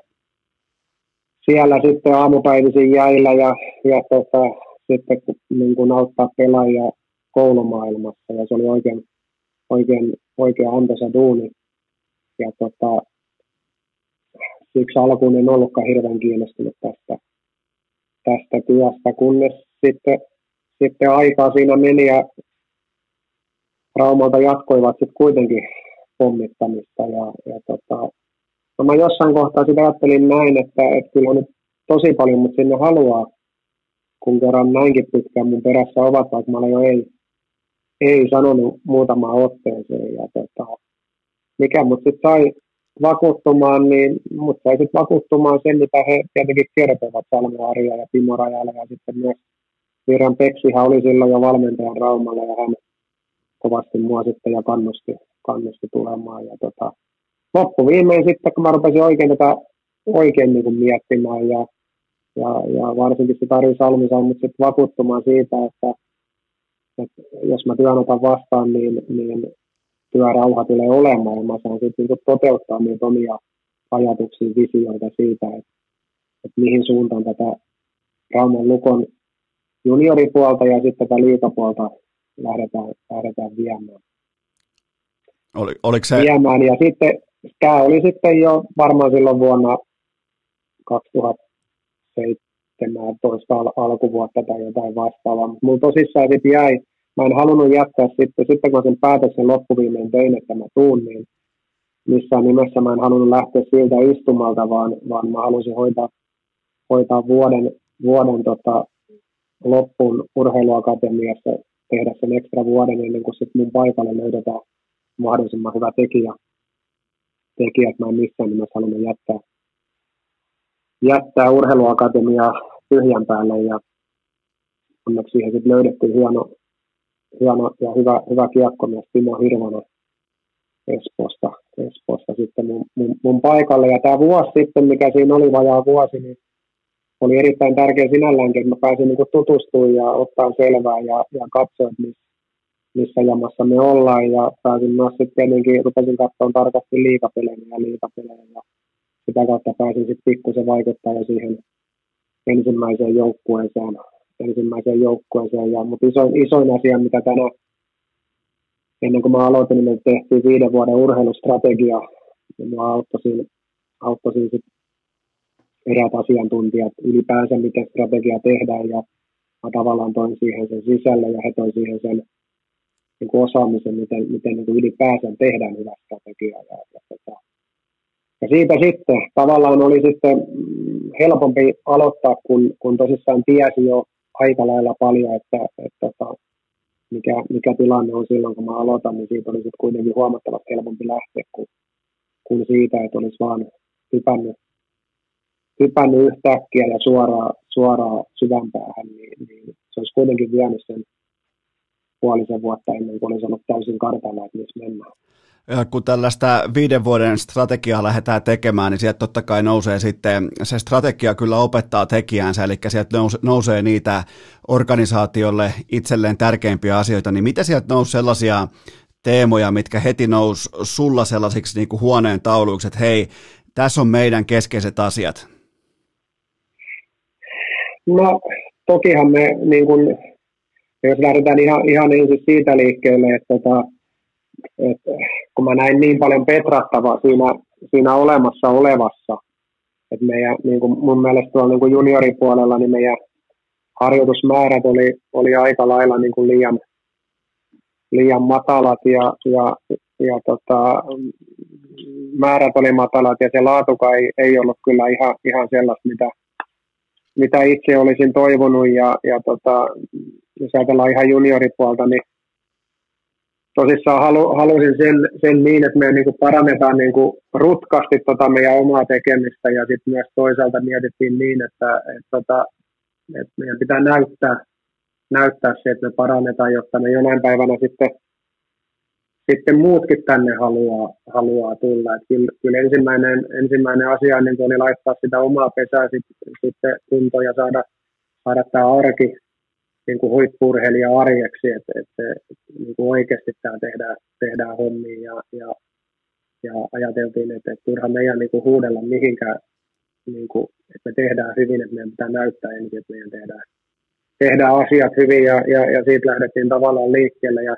siellä sitten aamupäivisin jäillä ja, ja tota, sitten niin kuin auttaa pelaajia koulumaailmassa ja se oli oikein, oikein, oikein antoisa duuni. Ja tota, siksi alkuun en ollutkaan hirveän kiinnostunut tästä, tästä työstä, kunnes sitten, sitten aikaa siinä meni ja Raumalta jatkoivat sitten kuitenkin pommittamista ja, ja tota, No mä jossain kohtaa sitä ajattelin näin, että, että kyllä nyt tosi paljon, mutta sinne haluaa, kun kerran näinkin pitkään mun perässä ovat, vaikka mä olen jo ei, ei sanonut muutamaan otteeseen. Ja tota, mikä mut sitten sai vakuuttumaan, niin mut sai sitten vakuuttumaan sen, mitä he tietenkin kertovat Salme Arja ja Timo Rajala ja sitten myös Viran Peksihän oli silloin jo valmentajan Raumalla ja hän kovasti mua sitten ja kannusti, kannusti tulemaan. Ja tota, loppuviimein sitten, kun mä rupesin oikein tätä oikein niin kuin miettimään ja, ja, ja varsinkin se Tari Salmi sai mut sitten vakuuttumaan siitä, että, että jos mä työn otan vastaan, niin, niin työrauha tulee olemaan ja mä saan sitten niin toteuttaa niitä omia ajatuksia, visioita siitä, että, että mihin suuntaan tätä Rauman Lukon junioripuolta ja sitten tätä liikapuolta lähdetään, lähdetään viemään. Oli, oliko se... viemään. Ja sitten tämä oli sitten jo varmaan silloin vuonna 2017 al- alkuvuotta tai jotain vastaavaa. Mutta mulla tosissaan sitten jäi, mä en halunnut jättää sitten, sitten kun sen päätöksen loppuviimein tein, että mä tuun, niin missään nimessä mä en halunnut lähteä siltä istumalta, vaan, vaan mä halusin hoitaa, hoitaa vuoden, vuoden tota, loppuun urheiluakatemiassa, tehdä sen ekstra vuoden ennen kuin sitten mun paikalle löydetään mahdollisimman hyvä tekijä, tekijä että mä en missään nimessä halunnut jättää, jättää urheiluakatemiaa tyhjän päälle ja onneksi siihen sitten löydettiin hieno, hieno ja hyvä, hyvä kiekkomies Timo Hirvonen Espoosta, Espoosta sitten mun, mun, mun, paikalle. Ja tämä vuosi sitten, mikä siinä oli vajaa vuosi, niin oli erittäin tärkeä sinälläänkin, että mä pääsin niin tutustumaan ja ottaa selvää ja, ja katsoa, missä, missä jamassa me ollaan. Ja pääsin myös sitten tietenkin, rupesin katsomaan tarkasti liikapelejä ja liikapelejä. Ja sitä kautta pääsin sitten pikkusen vaikuttaa jo siihen ensimmäiseen joukkueeseen. Ensimmäiseen joukkueeseen. Ja, mutta isoin, isoin asia, mitä tänä ennen kuin mä aloitin, niin me tehtiin viiden vuoden urheilustrategia. Ja mä auttoi siinä sit eräät asiantuntijat ylipäänsä, miten strategia tehdään. Ja mä tavallaan toin siihen sen sisälle ja he toin siihen sen niin kuin osaamisen, miten, miten niin kuin ylipäänsä tehdään hyvä strategia. Ja, ja, ja, ja siitä sitten tavallaan oli sitten mm, helpompi aloittaa, kun, kun tosissaan tiesi jo aika lailla paljon, että, että, että tota, mikä, mikä tilanne on silloin, kun mä aloitan, niin siitä oli sitten kuitenkin huomattavasti helpompi lähteä kuin, kuin siitä, että olisi vaan hypännyt, hypännyt yhtäkkiä ja suoraan, suoraan syvänpäähän, niin, niin se olisi kuitenkin vienyt sen puolisen vuotta ennen kuin olisi ollut täysin kartalla, että missä mennään kun tällaista viiden vuoden strategiaa lähdetään tekemään, niin sieltä totta kai nousee sitten, se strategia kyllä opettaa tekijänsä, eli sieltä nousee niitä organisaatiolle itselleen tärkeimpiä asioita, niin mitä sieltä nousi sellaisia teemoja, mitkä heti nousi sulla sellaisiksi niin kuin huoneen tauluiksi, että hei, tässä on meidän keskeiset asiat? No, tokihan me, niin kun, jos lähdetään ihan, ihan ensin siitä liikkeelle, että tota, et, kun mä näin niin paljon petrattavaa siinä, siinä olemassa olevassa, että meidän, niin kuin mun mielestä tuolla niin kuin junioripuolella, niin meidän harjoitusmäärät oli, oli aika lailla niin kuin liian, liian matalat ja, ja, ja tota, määrät oli matalat ja se laatuka ei, ei ollut kyllä ihan, ihan sellaista, mitä, mitä itse olisin toivonut ja, ja tota, jos ajatellaan ihan junioripuolta, niin tosissaan halu, halusin sen, sen niin, että me niin parannetaan niin kuin rutkasti tota meidän omaa tekemistä ja sitten myös toisaalta mietittiin niin, että, että, tota, että meidän pitää näyttää, näyttää se, että me parannetaan, jotta me jonain päivänä sitten, sitten muutkin tänne haluaa, haluaa tulla. Et kyllä, kyllä ensimmäinen, ensimmäinen asia niin oli laittaa sitä omaa pesää sitten, sitten kuntoon ja saada, saada tämä arki, niin kuin huippurheilija arjeksi, että, että, että niin kuin oikeasti tämä tehdään, tehdään hommia ja, ja, ja ajateltiin, että, että turha meidän niin kuin huudella mihinkään, niin kuin, että me tehdään hyvin, että meidän pitää näyttää ensin, että meidän tehdään, tehdään asiat hyvin ja, ja, ja siitä lähdettiin tavallaan liikkeelle. Ja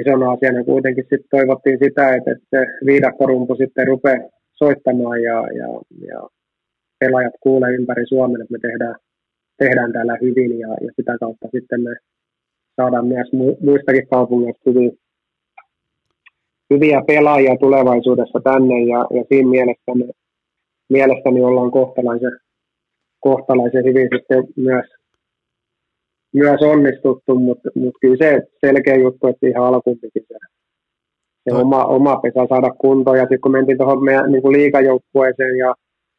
isona asiana kuitenkin sitten toivottiin sitä, että, että viidakkorumpu sitten rupeaa soittamaan ja, ja, ja pelaajat kuulee ympäri Suomen, että me tehdään, tehdään täällä hyvin ja, ja sitä kautta sitten me saadaan myös muistakin kaupungeista hyviä, hyviä pelaajia tulevaisuudessa tänne ja, ja siinä mielessä me, mielestäni ollaan kohtalaisen, kohtalaisen hyvin sitten myös, myös onnistuttu, mutta, mutta kyllä se selkeä juttu, että ihan alkuun se, se oma, oma pesä saada kuntoon. Ja sitten kun mentiin tuohon meidän niin kuin liikajoukkueeseen ja,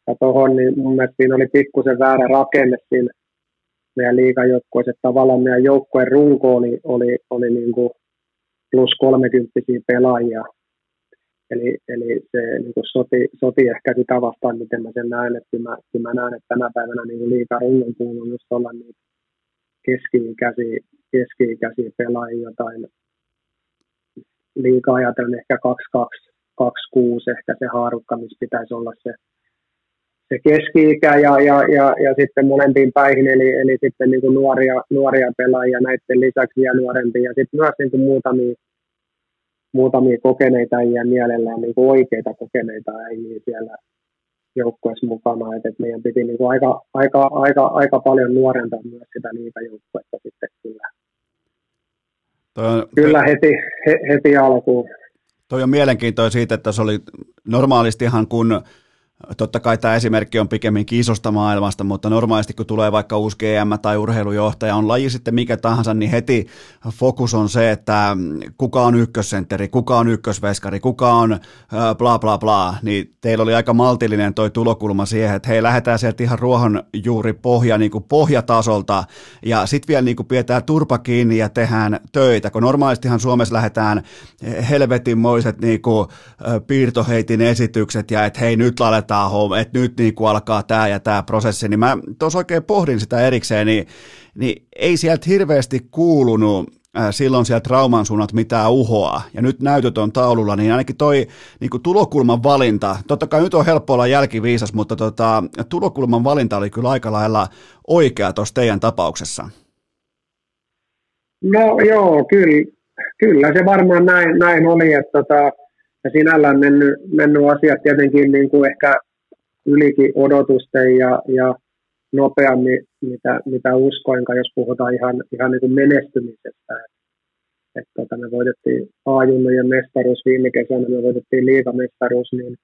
ja tuohon, niin mun mielestä siinä oli pikkusen väärä rakenne siinä meidän liikajoukkueessa, että tavallaan meidän joukkueen runko oli, oli, oli niin kuin plus 30 pelaajia. Eli, eli se niin kuin soti, soti ehkä sitä vastaan, miten mä sen näen, että mä, mä näen, että tänä päivänä niin liikaa rungon kuuluu just olla niitä keski-ikäisiä, keski-ikäisiä pelaajia, jotain liikaa ajatellen ehkä 2226 ehkä se haarukka, missä pitäisi olla se, se keski-ikä ja, ja, ja, ja, sitten molempiin päihin, eli, eli sitten niin kuin nuoria, nuoria pelaajia näiden lisäksi vielä nuorempia, ja sitten myös niin kuin muutamia, muutamia kokeneita ja mielellään niin kuin oikeita kokeneita ei siellä joukkueessa mukana, että meidän piti niin kuin aika, aika, aika, aika paljon nuorentaa myös sitä liikajoukkuetta sitten kyllä. Toi on, kyllä heti, he, heti alkuun. Toi on mielenkiintoinen siitä, että se oli normaalistihan kun Totta kai tämä esimerkki on pikemminkin isosta maailmasta, mutta normaalisti kun tulee vaikka uusi GM tai urheilujohtaja, on laji sitten mikä tahansa, niin heti fokus on se, että kuka on ykkössentteri, kuka on ykkösveskari, kuka on bla bla bla, niin teillä oli aika maltillinen toi tulokulma siihen, että hei, lähdetään sieltä ihan ruohonjuuri pohja, niin kuin pohjatasolta, ja sitten vielä niin kuin pidetään turpa kiinni ja tehdään töitä, kun normaalistihan Suomessa lähdetään helvetinmoiset niin kuin piirtoheitin esitykset, ja että hei, nyt laitetaan tämä homma, että nyt niin kuin alkaa tämä ja tämä prosessi, niin mä tuossa oikein pohdin sitä erikseen, niin, niin ei sieltä hirveästi kuulunut äh, silloin sieltä trauman suunnat mitään uhoa, ja nyt näytöt on taululla, niin ainakin toi niin kuin tulokulman valinta, totta kai nyt on helppo olla jälkiviisas, mutta tota, tulokulman valinta oli kyllä aika lailla oikea tuossa teidän tapauksessa. No joo, kyllä, kyllä se varmaan näin, näin oli, että tota, ja sinällään mennyt, mennyt asiat tietenkin niin kuin ehkä ylikin odotusten ja, ja nopeammin, mitä, mitä uskoinkaan, jos puhutaan ihan, ihan niin kuin menestymisestä. Että et, tota, me voitettiin A-junnojen mestaruus viime kesänä, me voitettiin liigamestaruus, niin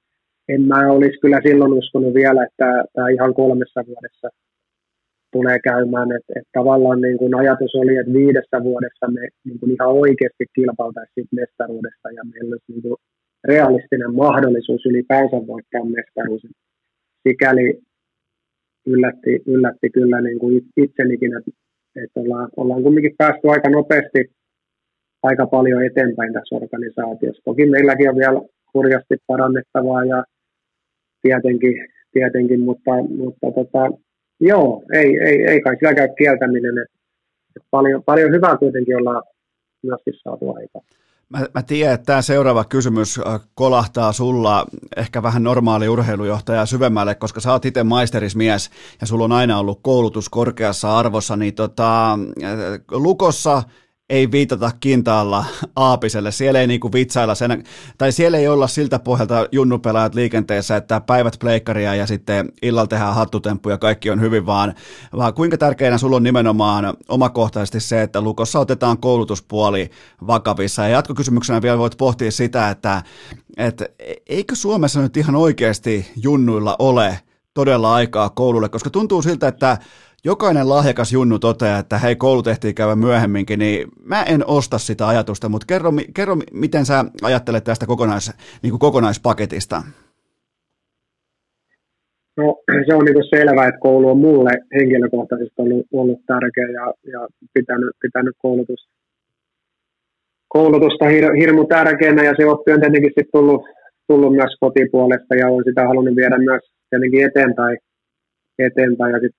en mä olisi kyllä silloin uskonut vielä, että tämä ihan kolmessa vuodessa tulee käymään. Että et tavallaan niin kun ajatus oli, että viidessä vuodessa me niin kun ihan oikeasti kilpailtaisiin mestaruudesta ja meillä olisi niin realistinen mahdollisuus ylipäänsä voittaa mestaruus. Sikäli yllätti, yllätti kyllä niin kuin itsenikin, että, ollaan, ollaan kumminkin päästy aika nopeasti aika paljon eteenpäin tässä organisaatiossa. Toki meilläkin on vielä hurjasti parannettavaa ja tietenkin, tietenkin mutta, mutta tota, joo, ei, ei, ei kai sillä käy kieltäminen, että, että paljon, paljon hyvää kuitenkin ollaan myöskin saatu aikaan. Mä, mä tiedän, että tämä seuraava kysymys äh, kolahtaa sulla ehkä vähän normaali urheilujohtaja syvemmälle, koska sä oot itse maisterismies ja sulla on aina ollut koulutus korkeassa arvossa, niin tota, äh, Lukossa ei viitata kintaalla Aapiselle, siellä ei niinku vitsailla sen, tai siellä ei olla siltä pohjalta junnupelaajat liikenteessä, että päivät pleikkaria ja sitten illalla tehdään hattutemppu ja kaikki on hyvin, vaan, vaan kuinka tärkeänä sulla on nimenomaan omakohtaisesti se, että Lukossa otetaan koulutuspuoli vakavissa. Ja jatkokysymyksenä vielä voit pohtia sitä, että, että eikö Suomessa nyt ihan oikeasti junnuilla ole todella aikaa koululle, koska tuntuu siltä, että jokainen lahjakas junnu toteaa, että hei, koulu tehtiin käydä myöhemminkin, niin mä en osta sitä ajatusta, mutta kerro, kerro miten sä ajattelet tästä kokonais, niin kuin kokonaispaketista? No se on niin selvää, että koulu on mulle henkilökohtaisesti ollut, ollut tärkeä ja, ja pitänyt, pitänyt koulutus, koulutusta hir, hirmu tärkeänä ja se oppi on tietenkin sitten tullut, tullut myös kotipuolesta ja on sitä halunnut viedä myös tietenkin eteenpäin, eteenpäin ja sitten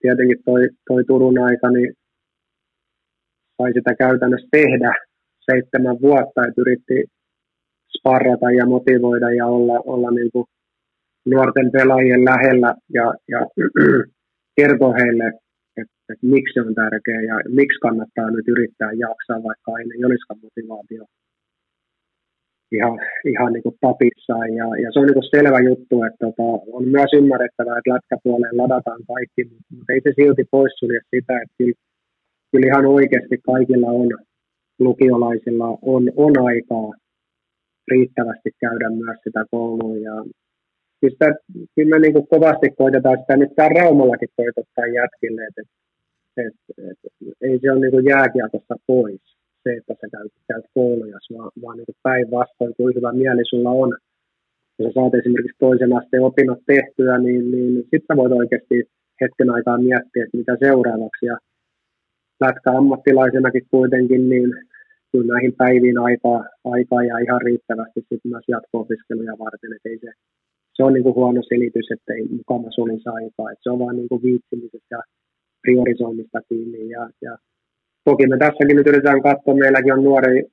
tietenkin toi, toi Turun aika, niin sai sitä käytännössä tehdä seitsemän vuotta, että yritti sparrata ja motivoida ja olla, olla niin kuin nuorten pelaajien lähellä ja, ja kertoa heille, että, että miksi se on tärkeää ja miksi kannattaa nyt yrittää jaksaa, vaikka aina ei olisikaan motivaatio ihan, ihan niin tapissaan. Ja, ja, se on niin selvä juttu, että tota, on myös ymmärrettävää, että lätkäpuoleen ladataan kaikki, mutta ei se silti poissulje sitä, että kyllä, kyllä ihan oikeasti kaikilla on lukiolaisilla on, on aikaa riittävästi käydä myös sitä koulua. Ja kyllä, sitä, kyllä me niin kuin kovasti koitetaan sitä nyt täällä Raumallakin koitottaa jätkille, että, että, että, että ei se ole niin kuin jääkiekossa pois se, että sä käyt, käyt kouluja, vaan, vaan niin päinvastoin, kuin hyvä mieli sulla on. Kun sä saat esimerkiksi toisen asteen opinnot tehtyä, niin, niin sitten voit oikeasti hetken aikaa miettiä, että mitä seuraavaksi. Ja lätkä ammattilaisenakin kuitenkin, niin kyllä näihin päiviin aikaa, aikaa ja ihan riittävästi sitten myös jatko-opiskeluja varten. että ei se, se on kuin huono selitys, että ei mukana olisi aikaa. että se on vaan niin viitsimisestä ja priorisoinnista kiinni. Ja, ja toki me tässäkin nyt yritetään katsoa, meilläkin on nuori,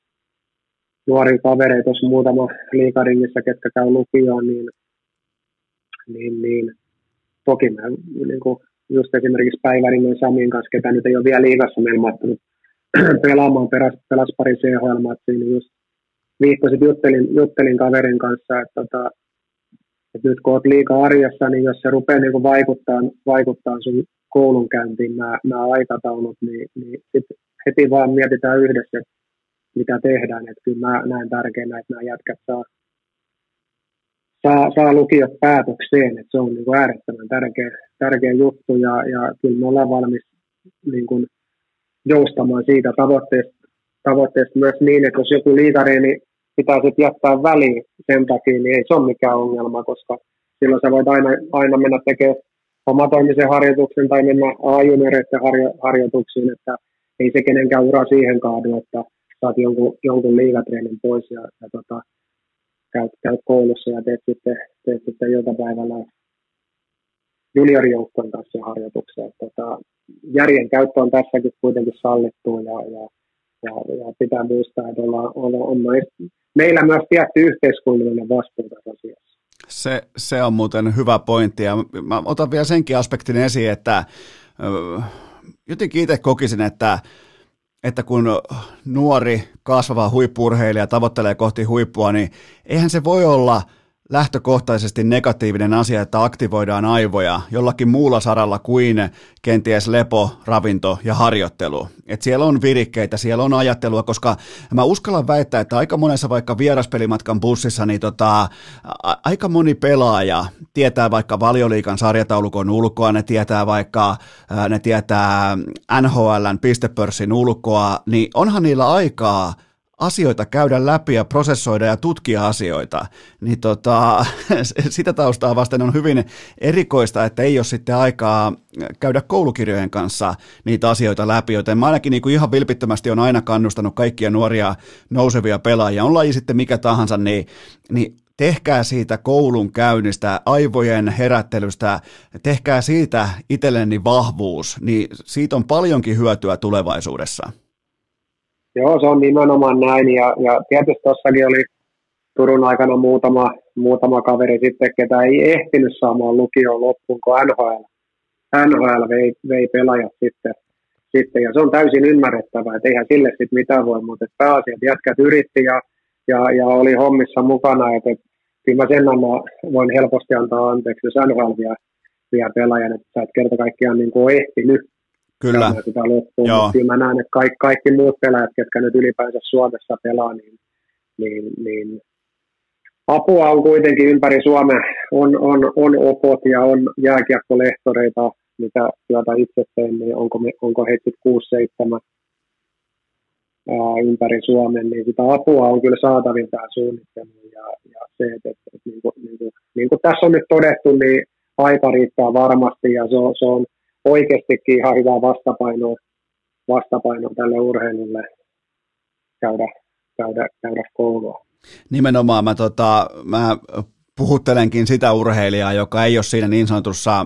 nuoria kavereita, tuossa muutama liikaringissä, ketkä käy lukioon, niin, niin, niin. Toki mä niin kuin just esimerkiksi Päiväringen Samin kanssa, ketä nyt ei ole vielä liigassa meillä mahtunut pelaamaan, peräs, pelas pari CHL-matsia, niin just viikko sitten juttelin, juttelin kaverin kanssa, että, tota, että nyt kun olet liikaa arjessa, niin jos se rupeaa niin vaikuttaa, vaikuttaa sun koulunkäyntiin nämä, nämä aikataulut, niin, niin sit heti vaan mietitään yhdessä, mitä tehdään. Että kyllä mä näen tärkeänä, että nämä jätkät saa, saa, saa lukiot päätökseen, että se on niin kuin äärettömän tärkeä, tärkeä juttu ja, ja kyllä me ollaan valmis niin kuin joustamaan siitä tavoitteesta, tavoitteesta myös niin, että jos joku liitareeni pitää sitten jättää väliin sen takia, niin ei se ole mikään ongelma, koska silloin sä voit aina, aina mennä tekemään omatoimisen harjoituksen tai mennä A-junioreiden harjo, harjoituksiin, että ei se kenenkään ura siihen kaadu, että saat jonkun, jonkun liigatreenin pois ja, ja tota, käyt, käyt, koulussa ja teet sitten, teet sitten iltapäivällä juniorijoukkojen kanssa harjoituksia. Tota, järjen käyttö on tässäkin kuitenkin sallittu ja, ja, ja, ja pitää muistaa, että ollaan, ollaan, on meillä myös tietty yhteiskunnallinen vastuu tässä asiassa. Se, se on muuten hyvä pointti ja mä otan vielä senkin aspektin esiin, että jotenkin itse kokisin, että että kun nuori kasvava huippurheilija tavoittelee kohti huippua, niin eihän se voi olla – lähtökohtaisesti negatiivinen asia, että aktivoidaan aivoja jollakin muulla saralla kuin kenties lepo, ravinto ja harjoittelu. Et siellä on virikkeitä, siellä on ajattelua, koska mä uskallan väittää, että aika monessa vaikka vieraspelimatkan bussissa, niin tota, a- aika moni pelaaja tietää vaikka valioliikan sarjataulukon ulkoa, ne tietää vaikka, ne tietää NHLn pistepörssin ulkoa, niin onhan niillä aikaa – asioita käydä läpi ja prosessoida ja tutkia asioita, niin tota, sitä taustaa vasten on hyvin erikoista, että ei ole sitten aikaa käydä koulukirjojen kanssa niitä asioita läpi, joten mä ainakin niin kuin ihan vilpittömästi on aina kannustanut kaikkia nuoria nousevia pelaajia, on laji sitten mikä tahansa, niin, niin tehkää siitä koulun käynnistä, aivojen herättelystä, tehkää siitä itselleni vahvuus, niin siitä on paljonkin hyötyä tulevaisuudessa. Joo, se on nimenomaan näin. Ja, ja tietysti tuossakin oli Turun aikana muutama, muutama kaveri sitten, ketä ei ehtinyt saamaan lukioon loppuun, kun NHL, NHL vei, vei pelaajat sitten, sitten. Ja se on täysin ymmärrettävää, että eihän sille sitten mitään voi, mutta pääasiat jätkät yritti ja, ja, ja oli hommissa mukana. Että, että kyllä mä sen anna, voin helposti antaa anteeksi, jos NHL vie, vie pelaajan, että sä et kerta kaikkiaan niin kuin ehtinyt Kyllä. sitä loppuun. Joo. Kyllä mä näen, että kaikki, kaikki muut pelaajat, jotka nyt ylipäänsä Suomessa pelaa, niin, niin, niin apua on kuitenkin ympäri Suomea. On, on, on opot ja on jääkiekkolehtoreita, mitä joita itse teen, niin onko, me, onko he sitten 6-7 ympäri Suomen, niin sitä apua on kyllä saatavin tähän suunnitteluun. Ja, ja se, että, että, että niin, kuin, niin, kuin, niin kuin tässä on nyt todettu, niin aika riittää varmasti ja se on, se on oikeastikin ihan hyvä vastapaino, vastapaino tälle urheilulle käydä, käydä, käydä koulua. Nimenomaan mä, tota, mä puhuttelenkin sitä urheilijaa, joka ei ole siinä niin sanotussa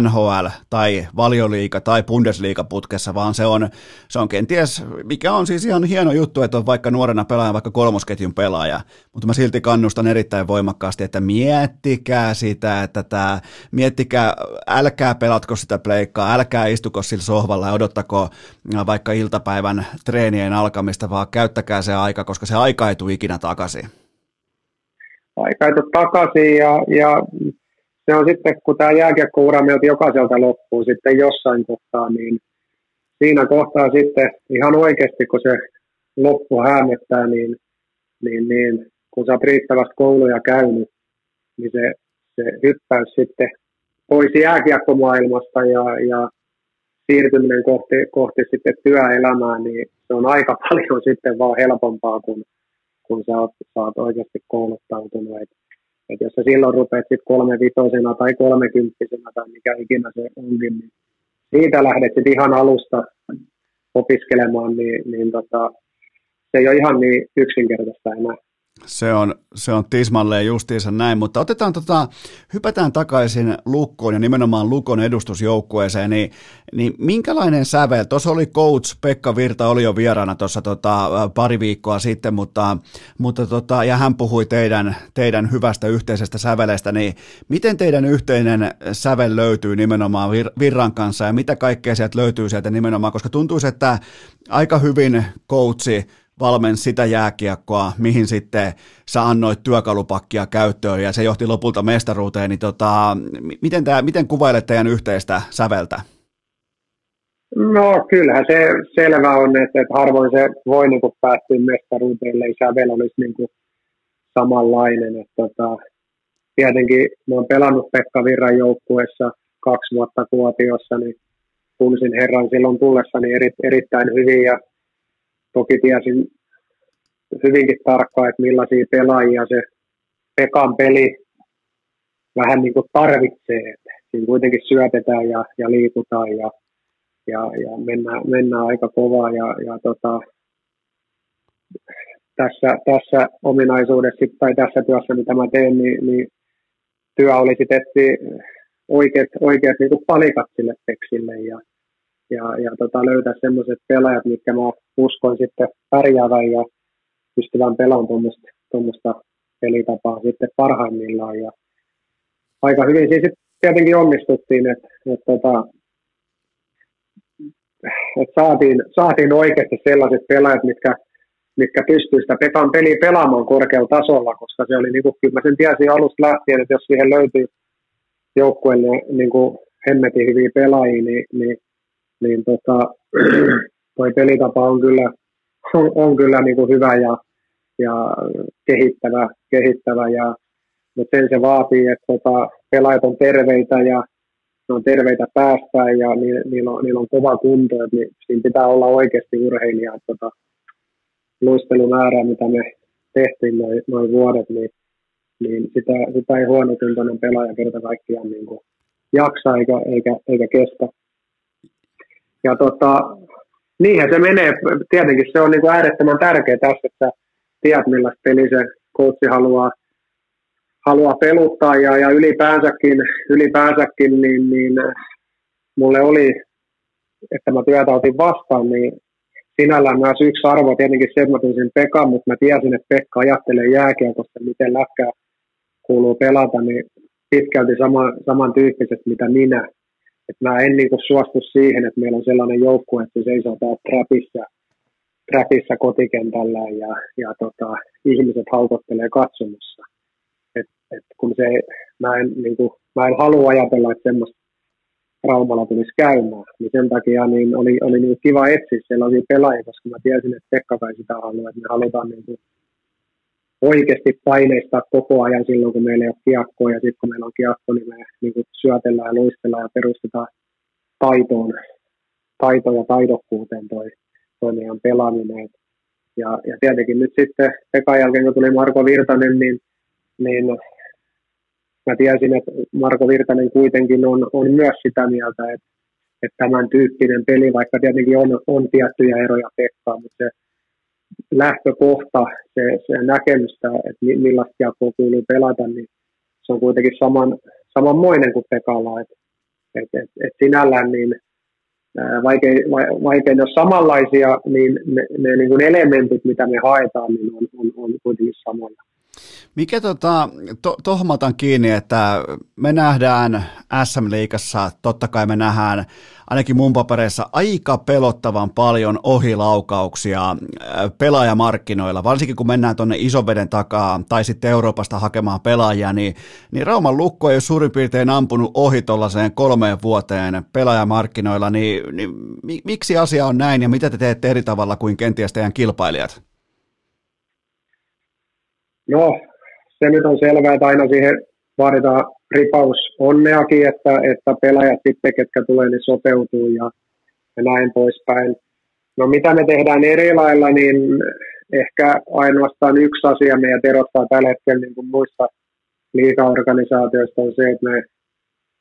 NHL- tai valioliiga- tai Bundesliga-putkessa, vaan se on, se on kenties, mikä on siis ihan hieno juttu, että on vaikka nuorena pelaaja, vaikka kolmosketjun pelaaja, mutta mä silti kannustan erittäin voimakkaasti, että miettikää sitä, että tämä, miettikää, älkää pelatko sitä pleikkaa, älkää istuko sillä sohvalla ja odottako vaikka iltapäivän treenien alkamista, vaan käyttäkää se aika, koska se aika ei tule ikinä takaisin aika takaisin ja, ja se on sitten, kun tämä jääkiekkoura meiltä jokaiselta loppuu sitten jossain kohtaa, niin siinä kohtaa sitten ihan oikeasti, kun se loppu häämettää, niin, niin, niin kun sä oot riittävästi kouluja käynyt, niin se, se hyppäys sitten pois jääkiekkomaailmasta ja, ja siirtyminen kohti, kohti sitten työelämää, niin se on aika paljon sitten vaan helpompaa, kun kun sä oot, sä oot oikeasti kouluttautunut. Et, et jos sä silloin rupeat sitten kolmevitosena tai kolmekymppisenä tai mikä ikinä se onkin, niin siitä lähdet sitten ihan alusta opiskelemaan, niin, niin tota, se ei ole ihan niin yksinkertaista enää. Se on, se on tismalleen justiinsa näin, mutta otetaan tota, hypätään takaisin Lukkoon ja nimenomaan Lukon edustusjoukkueeseen, niin, niin minkälainen sävel, tuossa oli coach Pekka Virta, oli jo vieraana tuossa tota, pari viikkoa sitten, mutta, mutta tota, ja hän puhui teidän, teidän hyvästä yhteisestä sävelestä, niin miten teidän yhteinen sävel löytyy nimenomaan Virran kanssa ja mitä kaikkea sieltä löytyy sieltä nimenomaan, koska tuntuisi, että aika hyvin coachi valmensi sitä jääkiekkoa, mihin sitten sä annoit työkalupakkia käyttöön ja se johti lopulta mestaruuteen, niin tota, miten, tää, miten kuvailet teidän yhteistä säveltä? No kyllähän se selvä on, että, että harvoin se voi niin kuin päästä mestaruuteen, ellei sävel olisi niin kuin samanlainen. Että, tota, tietenkin mä oon pelannut Pekka Virran joukkueessa kaksi vuotta Kuopiossa, niin tunsin herran silloin tullessani eri, erittäin hyvin ja toki tiesin hyvinkin tarkkaan, että millaisia pelaajia se Pekan peli vähän niin kuin tarvitsee. Siinä kuitenkin syötetään ja, ja liikutaan ja, ja, ja mennään, mennään, aika kovaa. Ja, ja tota, tässä, tässä ominaisuudessa tai tässä työssä, mitä mä teen, niin, niin työ olisi tehty oikeat, oikeat niin kuin palikat sille peksille ja, ja, ja tota, löytää semmoiset pelaajat, mitkä mä uskon sitten pärjäävän ja pystyvän pelaamaan tuommoista pelitapaa sitten parhaimmillaan. Ja aika hyvin siis tietenkin onnistuttiin, että, että, että, että saatiin, saatiin oikeasti sellaiset pelaajat, mitkä, mitkä pystyivät sitä Pekan peliä pelaamaan korkealla tasolla, koska se oli, niin kuin, kyllä mä sen tiesin alusta lähtien, että jos siihen löytyy joukkueelle niin kuin hemmetin hyviä pelaajia, niin, niin niin tota, toi pelitapa on kyllä, on, on kyllä niin kuin hyvä ja, ja kehittävä, kehittävä ja, mutta sen se vaatii, että tota, pelaajat on terveitä ja ne on terveitä päästään ja ni, niillä, on, niillä on kova kunto, että niin siinä pitää olla oikeasti urheilija. Että, tota, luistelumäärä, mitä me tehtiin noin noi vuodet, niin, niin sitä, sitä ei huonokuntoinen pelaaja kerta kaikkiaan niin kuin jaksa eikä, eikä, eikä kestä. Ja tota, niinhän se menee. Tietenkin se on niin kuin äärettömän tärkeää tässä, että tiedät millaista peli se coachi haluaa, haluaa peluttaa ja, ja ylipäänsäkin, ylipäänsäkin niin, niin mulle oli, että mä työtä otin vastaan, niin sinällään myös yksi arvo tietenkin se, että mä Pekan, mutta mä tiesin, että Pekka ajattelee jääkiekosta, miten lätkää kuuluu pelata, niin pitkälti sama, samantyyppisesti mitä minä. Et mä en niinku suostu siihen, että meillä on sellainen joukkue, että se seisoo täällä trapissa, trapissa kotikentällä ja, ja tota, ihmiset haukottelee katsomossa. Et, et kun se, mä, en, niinku, mä en halua ajatella, että semmoista Raumalla tulisi käymään. Niin sen takia niin oli, oli niin kiva etsiä sellaisia pelaajia, koska mä tiesin, että Pekka kai sitä haluaa, että me halutaan niin kuin oikeasti paineistaa koko ajan silloin, kun meillä ei ole kiekkoa, ja sitten kun meillä on kiekko, niin me niin kuin syötellään ja luistellaan ja perustetaan taitoon, taito ja taidokkuuteen toi, toi meidän pelaaminen. Ja, ja tietenkin nyt sitten Pekan jälkeen, kun tuli Marko Virtanen, niin, niin mä tiesin, että Marko Virtanen kuitenkin on, on myös sitä mieltä, että, että tämän tyyppinen peli, vaikka tietenkin on, on tiettyjä eroja Pekkaan, mutta se lähtökohta, se, se näkemystä, että millaista jakoa kuuluu pelata, niin se on kuitenkin saman, samanmoinen kuin Pekalla. Et, et, et, et sinällään niin vaikea, vaikea jos samanlaisia, niin ne, ne niin kuin elementit, mitä me haetaan, niin on, on, on kuitenkin samoja. Mikä tota, to, otan kiinni, että me nähdään SM-liigassa, totta kai me nähdään ainakin mun papereissa aika pelottavan paljon ohilaukauksia äh, pelaajamarkkinoilla, varsinkin kun mennään tuonne isoveden takaa tai sitten Euroopasta hakemaan pelaajia, niin, niin Rauman lukko ei ole suurin piirtein ampunut ohi tuollaiseen kolmeen vuoteen pelaajamarkkinoilla, niin, niin miksi asia on näin ja mitä te teette eri tavalla kuin kenties teidän kilpailijat? No, se nyt on selvää, että aina siihen vaaditaan ripaus onneakin, että, että pelaajat sitten, ketkä tulee, niin sopeutuu ja, ja näin poispäin. No mitä me tehdään eri lailla, niin ehkä ainoastaan yksi asia meidän erottaa tällä hetkellä niin kuin muista liikaorganisaatioista on se, että me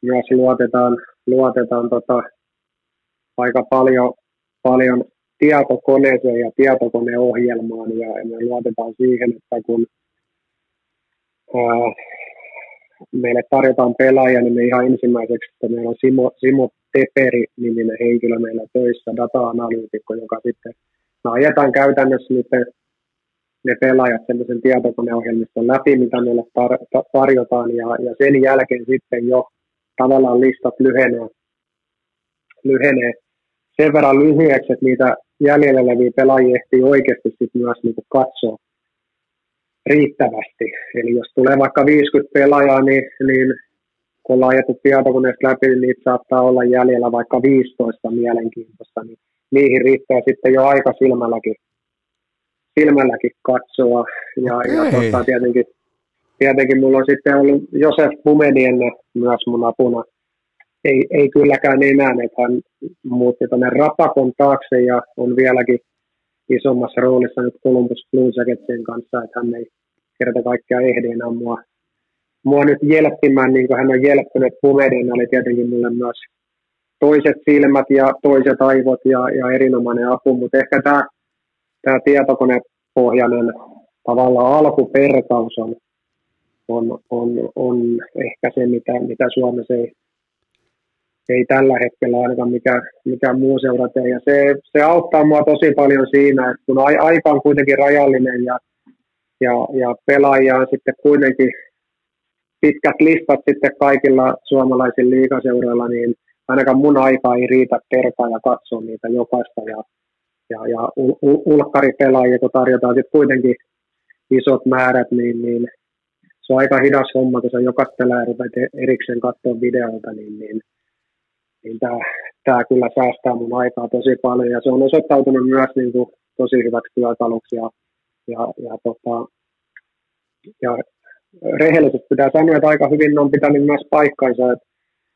myös luotetaan, luotetaan tota, aika paljon, paljon tietokoneeseen ja tietokoneohjelmaan ja me luotetaan siihen, että kun meille tarjotaan pelaajia, niin me ihan ensimmäiseksi, että meillä on Simo, Simo Teperi-niminen henkilö meillä töissä, data-analyytikko, joka sitten me ajetaan käytännössä niiden, ne pelaajat sellaisen tietokoneohjelmiston läpi, mitä meille tar- tarjotaan, ja, ja sen jälkeen sitten jo tavallaan listat lyhenee, lyhenee sen verran lyhyeksi, että niitä jäljellä oleviä pelaajia ehtii oikeasti sitten myös niin katsoa riittävästi. Eli jos tulee vaikka 50 pelaajaa, niin, niin kun ollaan ajettu tietokoneesta läpi, niin niitä saattaa olla jäljellä vaikka 15 mielenkiintoista, niin niihin riittää sitten jo aika silmälläkin, silmälläkin katsoa. Ja, okay. ja tota, tietenkin, tietenkin mulla on sitten ollut Josef Bumenienne myös mun apuna. Ei, ei kylläkään enää, että hän muutti tuonne Rapakon taakse ja on vieläkin isommassa roolissa nyt Columbus Blue Jacketsin kanssa, että hän ei kerta kaikkiaan ehdi enää mua, nyt jelppimään, niin kuin hän on jelppinyt Pumedin, oli tietenkin mulle myös toiset silmät ja toiset aivot ja, ja erinomainen apu, mutta ehkä tämä, tämä tietokonepohjainen tavallaan alkuperkaus on, on, on, on ehkä se, mitä, mitä Suomessa ei, ei tällä hetkellä ainakaan mikään, mikään muu seura tee. Ja se, se auttaa mua tosi paljon siinä, että kun aika on kuitenkin rajallinen ja, ja, ja pelaajia on sitten kuitenkin pitkät listat sitten kaikilla suomalaisilla liikaseuroilla, niin ainakaan mun aika ei riitä perkaa ja katsoa niitä jokaista. Ja, ja, ja ul, ul, ulkkaripelaajia, kun tarjotaan sitten kuitenkin isot määrät, niin, niin se on aika hidas homma, kun sä jokaista pelaa erikseen katsoa videolta, niin, niin niin tämä, tämä kyllä säästää mun aikaa tosi paljon ja se on osoittautunut myös niin kuin tosi hyväksi työkaluksi ja, ja, ja, tota, ja rehellisesti pitää sanoa, että aika hyvin on pitänyt myös paikkansa, että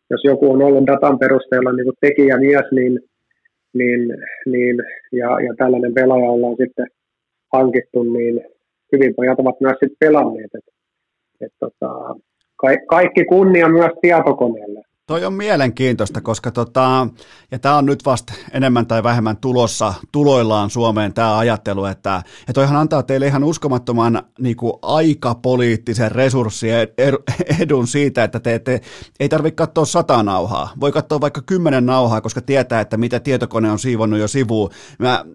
jos joku on ollut datan perusteella niin kuin tekijä mies, niin, niin, niin ja, ja tällainen pelaaja ollaan sitten hankittu, niin hyvin pojat ovat myös sitten pelanneet. Et, et tota, kaikki kunnia myös tietokoneelle. Toi on mielenkiintoista, koska tota, ja tämä on nyt vasta enemmän tai vähemmän tulossa tuloillaan Suomeen tämä ajattelu, että ja toihan antaa teille ihan uskomattoman niin kuin aikapoliittisen resurssien edun siitä, että te, te ei tarvitse katsoa sata nauhaa. Voi katsoa vaikka kymmenen nauhaa, koska tietää, että mitä tietokone on siivonnut jo sivuun. Mä,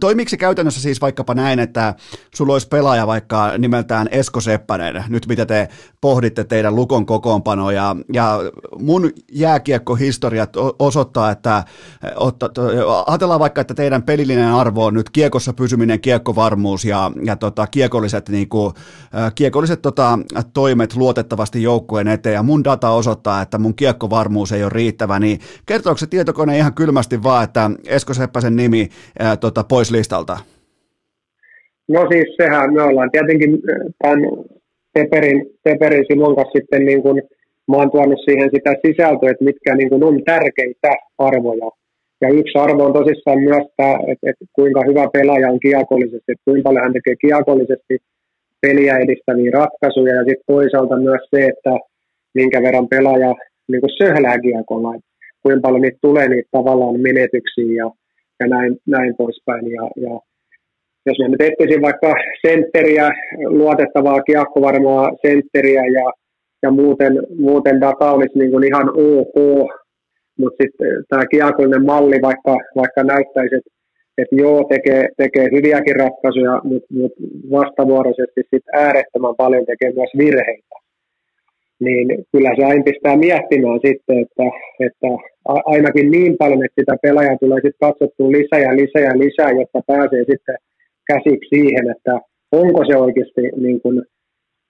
toimiksi käytännössä siis vaikkapa näin, että sulla olisi pelaaja vaikka nimeltään Esko Seppänen, nyt mitä te pohditte teidän lukon kokoonpanoja, ja, ja mun jääkiekkohistoriat osoittaa, että otta, ajatellaan vaikka, että teidän pelillinen arvo on nyt kiekossa pysyminen, kiekkovarmuus ja, ja tota, kiekolliset, niin kuin, kiekolliset tota, toimet luotettavasti joukkueen eteen ja mun data osoittaa, että mun kiekkovarmuus ei ole riittävä, niin kertooko se tietokone ihan kylmästi vaan, että Esko Seppäsen nimi ää, tota, pois listalta? No siis sehän me ollaan tietenkin tämän Teperin, Teperin Simon kanssa sitten niin kuin mä oon tuonut siihen sitä sisältöä, että mitkä niin kuin on tärkeitä arvoja. Ja yksi arvo on tosissaan myös tämä, että, että kuinka hyvä pelaaja on kiekollisesti, että kuinka paljon hän tekee kiekollisesti peliä edistäviä ratkaisuja. Ja sitten toisaalta myös se, että minkä verran pelaaja niin kuin söhlää kiekolla, että kuinka paljon niitä tulee niitä tavallaan menetyksiä ja, ja näin, näin poispäin. Ja, ja jos mä nyt etsisin vaikka sentteriä, luotettavaa kiekkovarmaa sentteriä ja ja muuten, muuten data olisi niin kuin ihan ok, mutta sitten tämä kiekollinen malli vaikka, vaikka näyttäisi, että että joo, tekee, tekee hyviäkin ratkaisuja, mutta mut vastavuoroisesti sit äärettömän paljon tekee myös virheitä. Niin kyllä se aina pistää miettimään sitten, että, että ainakin niin paljon, että sitä pelaajaa tulee sitten katsottua lisää ja lisää ja lisää, jotta pääsee sitten käsiksi siihen, että onko se oikeasti niin kuin,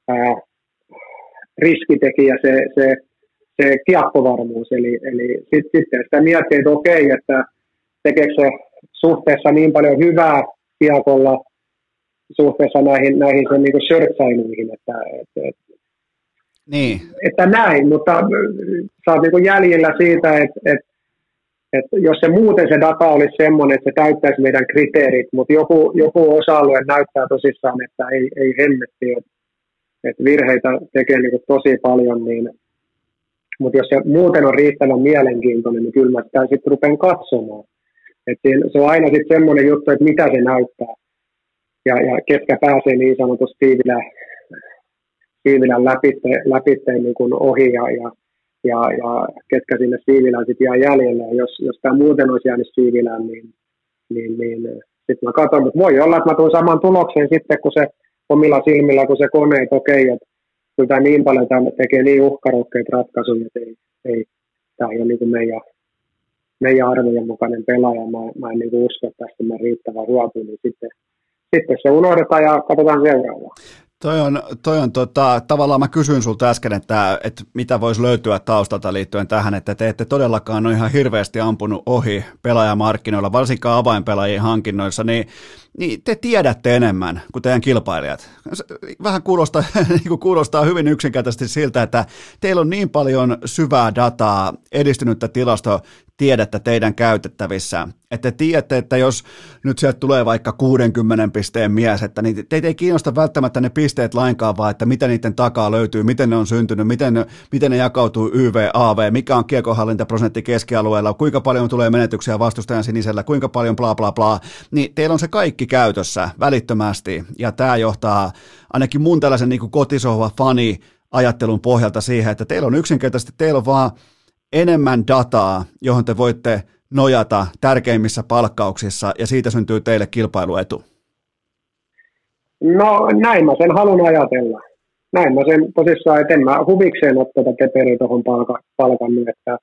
ää, riskitekijä se, se, se kiekkovarmuus. Eli, eli sitten sit sitä miettii, että okei, että tekeekö se suhteessa niin paljon hyvää kiekolla suhteessa näihin, näihin sen niin että, että, että niin. Että näin, mutta sä oot niin jäljellä siitä, että, että, että jos se muuten se data olisi semmoinen, että se täyttäisi meidän kriteerit, mutta joku, joku osa-alue näyttää tosissaan, että ei, ei hemmetti, että että virheitä tekee niin tosi paljon, niin, mutta jos se muuten on riittävän mielenkiintoinen, niin kyllä mä sitten rupean katsomaan. Et se on aina sitten semmoinen juttu, että mitä se näyttää ja, ja ketkä pääsee niin sanotusti tiivillä Siivilän läpitteen, läpitteen niin kuin ohi ja, ja, ja, ja ketkä sinne Siivilään sitten jää jäljelle. Ja jos, jos tämä muuten olisi jäänyt Siivilään, niin, niin, niin sitten mä katson, mutta voi olla, että mä tuun saman tulokseen sitten, kun se omilla silmillä, kun se kone, että okei, että kyllä tämä niin paljon tämä tekee niin uhkarohkeita ratkaisuja, että ei, ei, tämä ei ole niin kuin meidän, meidän arvojen mukainen pelaaja. Mä, mä en niin usko, että tästä mä riittävän hyötyä, niin sitten, sitten se unohdetaan ja katsotaan seuraavaa. Toi on, toi on tota, tavallaan mä kysyin sulta äsken, että, että mitä voisi löytyä taustalta liittyen tähän, että te ette todellakaan ole ihan hirveästi ampunut ohi pelaajamarkkinoilla, varsinkaan avainpelaajien hankinnoissa, niin, niin te tiedätte enemmän kuin teidän kilpailijat. Vähän kuulostaa, niin kuulostaa hyvin yksinkertaisesti siltä, että teillä on niin paljon syvää dataa, edistynyttä tilasto, tiedettä teidän käytettävissä. Että tiedätte, että jos nyt sieltä tulee vaikka 60 pisteen mies, että niin teitä ei kiinnosta välttämättä ne pisteet lainkaan, vaan että mitä niiden takaa löytyy, miten ne on syntynyt, miten ne, miten ne jakautuu YV, AV, mikä on kiekohallintaprosentti keskialueella, kuinka paljon tulee menetyksiä vastustajan sinisellä, kuinka paljon bla bla bla, niin teillä on se kaikki käytössä välittömästi, ja tämä johtaa ainakin mun tällaisen niin kotisohva fani ajattelun pohjalta siihen, että teillä on yksinkertaisesti, teillä on vaan enemmän dataa, johon te voitte nojata tärkeimmissä palkkauksissa ja siitä syntyy teille kilpailuetu? No näin mä sen haluan ajatella. Näin mä sen tosissaan, että en mä huvikseen ole tuota teperiä tuohon palka, että,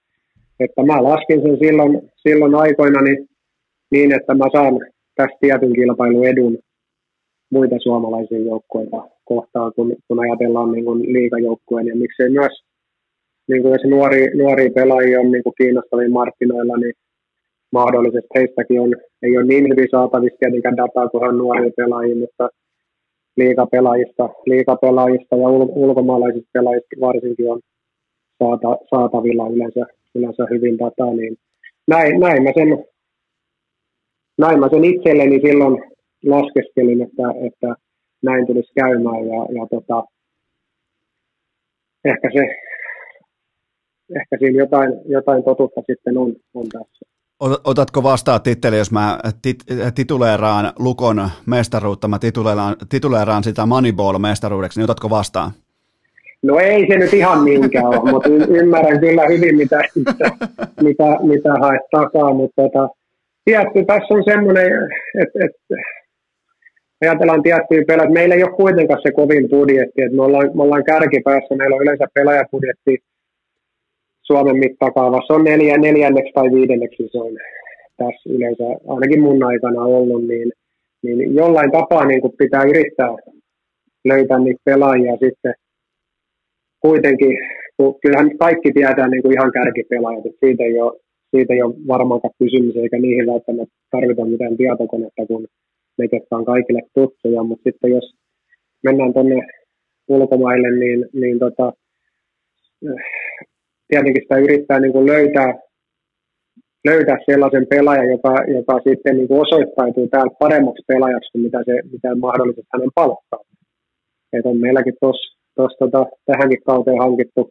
että mä laskin sen silloin, silloin aikoina niin, niin, että mä saan tästä tietyn kilpailuedun muita suomalaisia joukkueita kohtaan, kun, kun ajatellaan niin liikajoukkueen ja miksei myös niin kuin jos nuori, nuoria pelaajia on niin kuin kiinnostavia markkinoilla, niin mahdollisesti heistäkin on, ei ole niin hyvin saatavissa tietenkään dataa kuin on nuoria pelaajia, mutta liikapelaajista, liikapelaajista ja ul, ulkomaalaisista pelaajista varsinkin on saata, saatavilla yleensä, yleensä hyvin dataa, niin näin, näin, mä sen, näin mä sen itselleni silloin laskeskelin, että, että näin tulisi käymään ja, ja tota, ehkä se ehkä siinä jotain, jotain totuutta sitten on, on tässä. Otatko vastaan titteli, jos mä tit, tituleeraan Lukon mestaruutta, mä tituleeraan, tituleeraan sitä Moneyball-mestaruudeksi, niin otatko vastaan? No ei se nyt ihan niinkään ole, mutta ymmärrän kyllä hyvin, mitä, mitä, mitä, mitä haet takaa, mutta tota, tietty, tässä on semmoinen, että et, ajatellaan tiettyjä pelejä, meillä ei ole kuitenkaan se kovin budjetti, että me ollaan, me ollaan kärkipäässä, meillä on yleensä pelaajapudjetti Suomen mittakaavassa on neljä, neljänneksi tai viidenneksi se on tässä yleensä, ainakin mun aikana ollut, niin, niin jollain tapaa niin kuin pitää yrittää löytää niitä pelaajia sitten. Kuitenkin, kun kyllähän kaikki tietää niin kuin ihan kärkipelaajat, että siitä ei ole, siitä ei ole varmaankaan kysymys, eikä niihin välttämättä tarvita mitään tietokonetta, kun ne, jotka on kaikille tuttuja, mutta sitten jos mennään tuonne ulkomaille, niin, niin tota, tietenkin sitä yrittää niin kuin löytää, löytää sellaisen pelaajan, joka, joka sitten niin kuin osoittautuu täällä paremmaksi pelaajaksi kuin mitä, se, mitä mahdollisesti hänen palkkaa. Et on meilläkin tuossa tota, tähänkin kauteen hankittu,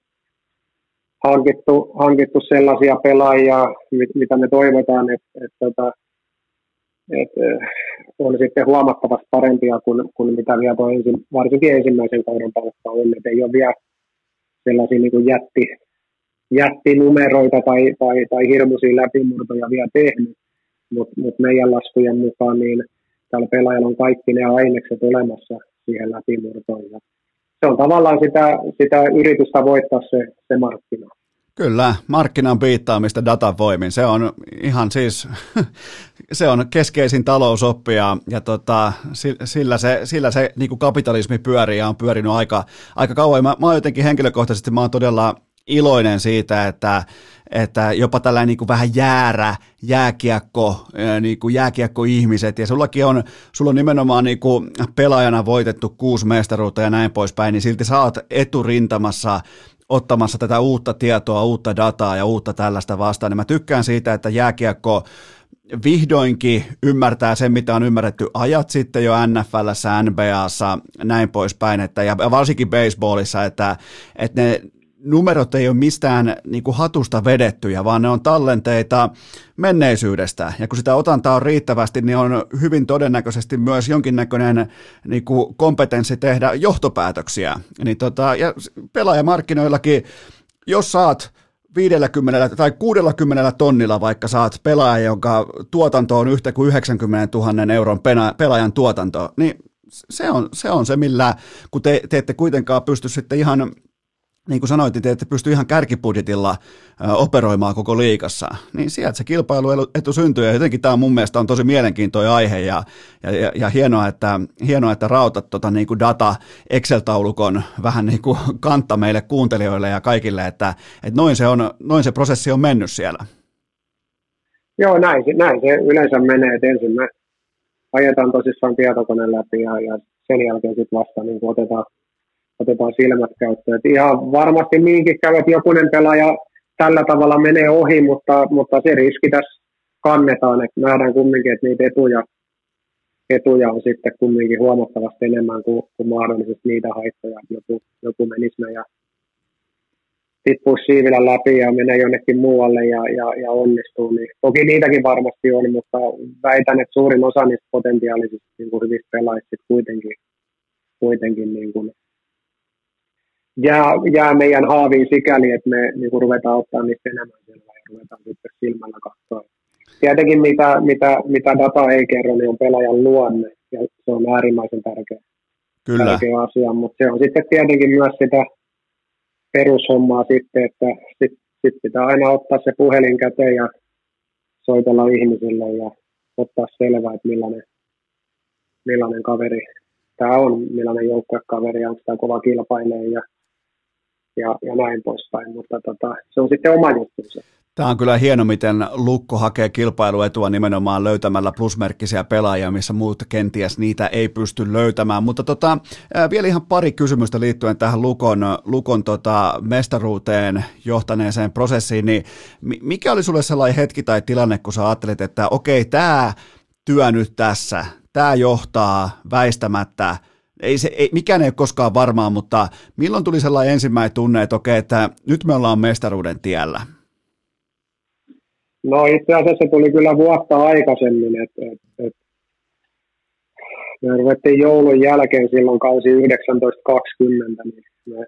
hankittu, hankittu sellaisia pelaajia, mit, mitä me toivotaan, että et, tota, et, on sitten huomattavasti parempia kuin, kuin mitä vielä tuo ensin, varsinkin ensimmäisen kauden palkka on. Et ei ole vielä sellaisia niin kuin jätti, jättinumeroita tai, tai, tai hirmuisia läpimurtoja vielä tehnyt, mutta mut meidän laskujen mukaan niin tällä pelaajalla on kaikki ne ainekset olemassa siihen läpimurtoon. Se on tavallaan sitä, sitä yritystä voittaa se, se markkina. Kyllä, markkinan piittaamista datan voimin. Se on ihan siis, se on keskeisin talousoppi ja, ja tota, sillä se, sillä se niin kuin kapitalismi pyörii ja on pyörinyt aika, aika kauan. Mä, mä jotenkin henkilökohtaisesti mä oon todella iloinen siitä, että, että jopa tällainen niin kuin vähän jäärä jääkiekko, niin kuin jääkiekko-ihmiset, ja sullakin on, sulla on nimenomaan niin kuin pelaajana voitettu kuusi mestaruutta ja näin poispäin, niin silti sä oot eturintamassa ottamassa tätä uutta tietoa, uutta dataa ja uutta tällaista vastaan, niin mä tykkään siitä, että jääkiekko vihdoinkin ymmärtää sen, mitä on ymmärretty ajat sitten jo NFLssä, NBAssa, näin poispäin, että, ja varsinkin baseballissa, että, että ne numerot ei ole mistään niin kuin hatusta vedettyjä, vaan ne on tallenteita menneisyydestä. Ja kun sitä otantaa on riittävästi, niin on hyvin todennäköisesti myös jonkinnäköinen niin kuin kompetenssi tehdä johtopäätöksiä. Niin tota, ja pelaajamarkkinoillakin, jos saat 50 tai 60 tonnilla vaikka saat pelaaja, jonka tuotanto on yhtä kuin 90 000 euron pelaajan tuotanto, niin se on, se on se, millä, kun te, te ette kuitenkaan pysty sitten ihan niin kuin sanoit, te ette pysty ihan kärkibudjetilla operoimaan koko liikassa, niin sieltä se kilpailuetu syntyy, ja jotenkin tämä mun mielestä on tosi mielenkiintoinen aihe, ja, ja, ja, ja hienoa, että, hienoa, että rautat tota, niin kuin data Excel-taulukon vähän niin kuin kantta meille kuuntelijoille ja kaikille, että, että noin, se on, noin se prosessi on mennyt siellä. Joo, näin, näin se yleensä menee, että ensin me ajetaan tosissaan tietokoneen läpi, ja, ja sen jälkeen sitten vasta niin otetaan otetaan silmät käyttöön. Et ihan varmasti niinkin käy, että jokunen pelaaja tällä tavalla menee ohi, mutta, mutta se riski tässä kannetaan, että nähdään kumminkin, että niitä etuja, etuja on sitten kumminkin huomattavasti enemmän kuin, kuin mahdollisesti niitä haittoja, joku, joku menisi ja tippuisi siivillä läpi ja menee jonnekin muualle ja, ja, ja onnistuu. Niin toki niitäkin varmasti on, mutta väitän, että suurin osa niistä potentiaalisista niin hyvistä pelaajista kuitenkin, kuitenkin niin kuin jää, jää meidän haaviin sikäli, että me niin kuin ruvetaan ottaa niistä enemmän selvää ja ruvetaan sitten silmällä katsoa. Tietenkin mitä, mitä, mitä data ei kerro, niin on pelaajan luonne ja se on äärimmäisen tärkeä, Kyllä. tärkeä asia, mutta se on sitten tietenkin myös sitä perushommaa sitten, että sitten sit pitää aina ottaa se puhelin käteen ja soitella ihmisille ja ottaa selvää, että millainen, millainen kaveri tämä on, millainen joukkuekaveri, onko tämä kova kilpailija ja ja, ja näin poispäin, mutta tota, se on sitten oma juttunsa. Tämä on kyllä hieno, miten Lukko hakee kilpailuetua nimenomaan löytämällä plusmerkkisiä pelaajia, missä muut kenties niitä ei pysty löytämään. Mutta tota, vielä ihan pari kysymystä liittyen tähän Lukon, Lukon tota mestaruuteen johtaneeseen prosessiin. Niin mikä oli sulle sellainen hetki tai tilanne, kun sä ajattelit, että okei, tämä työ nyt tässä, tämä johtaa väistämättä – ei se, ei, mikään ei ole koskaan varmaa, mutta milloin tuli sellainen ensimmäinen tunne, että okei, että nyt me ollaan mestaruuden tiellä? No itse asiassa se tuli kyllä vuotta aikaisemmin, että et, et, me ruvettiin joulun jälkeen silloin kausi 1920, niin me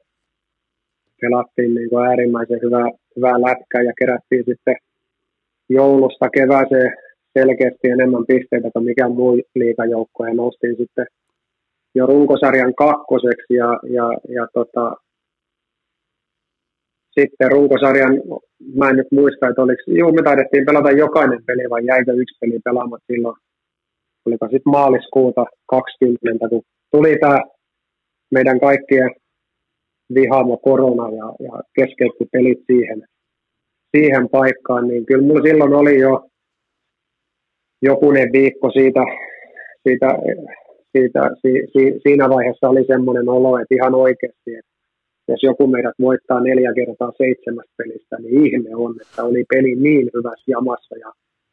pelattiin niin kuin äärimmäisen hyvää, hyvää lätkää ja kerättiin sitten joulusta kevääseen selkeästi enemmän pisteitä kuin mikään muu liikajoukko ja noustiin sitten jo runkosarjan kakkoseksi ja, ja, ja tota, sitten runkosarjan, mä en nyt muista, että oliko, juu, me taidettiin pelata jokainen peli vai jäikö yksi peli pelaamaan silloin, oliko sitten maaliskuuta 20, kun tuli tämä meidän kaikkien vihaamo korona ja, ja keskeytti pelit siihen, siihen paikkaan, niin kyllä mulla silloin oli jo jokunen viikko siitä, siitä siitä, si, si, siinä vaiheessa oli semmoinen olo, että ihan oikeasti, että jos joku meidät voittaa neljä kertaa seitsemästä pelistä, niin ihme on, että oli peli niin hyvässä jamassa ja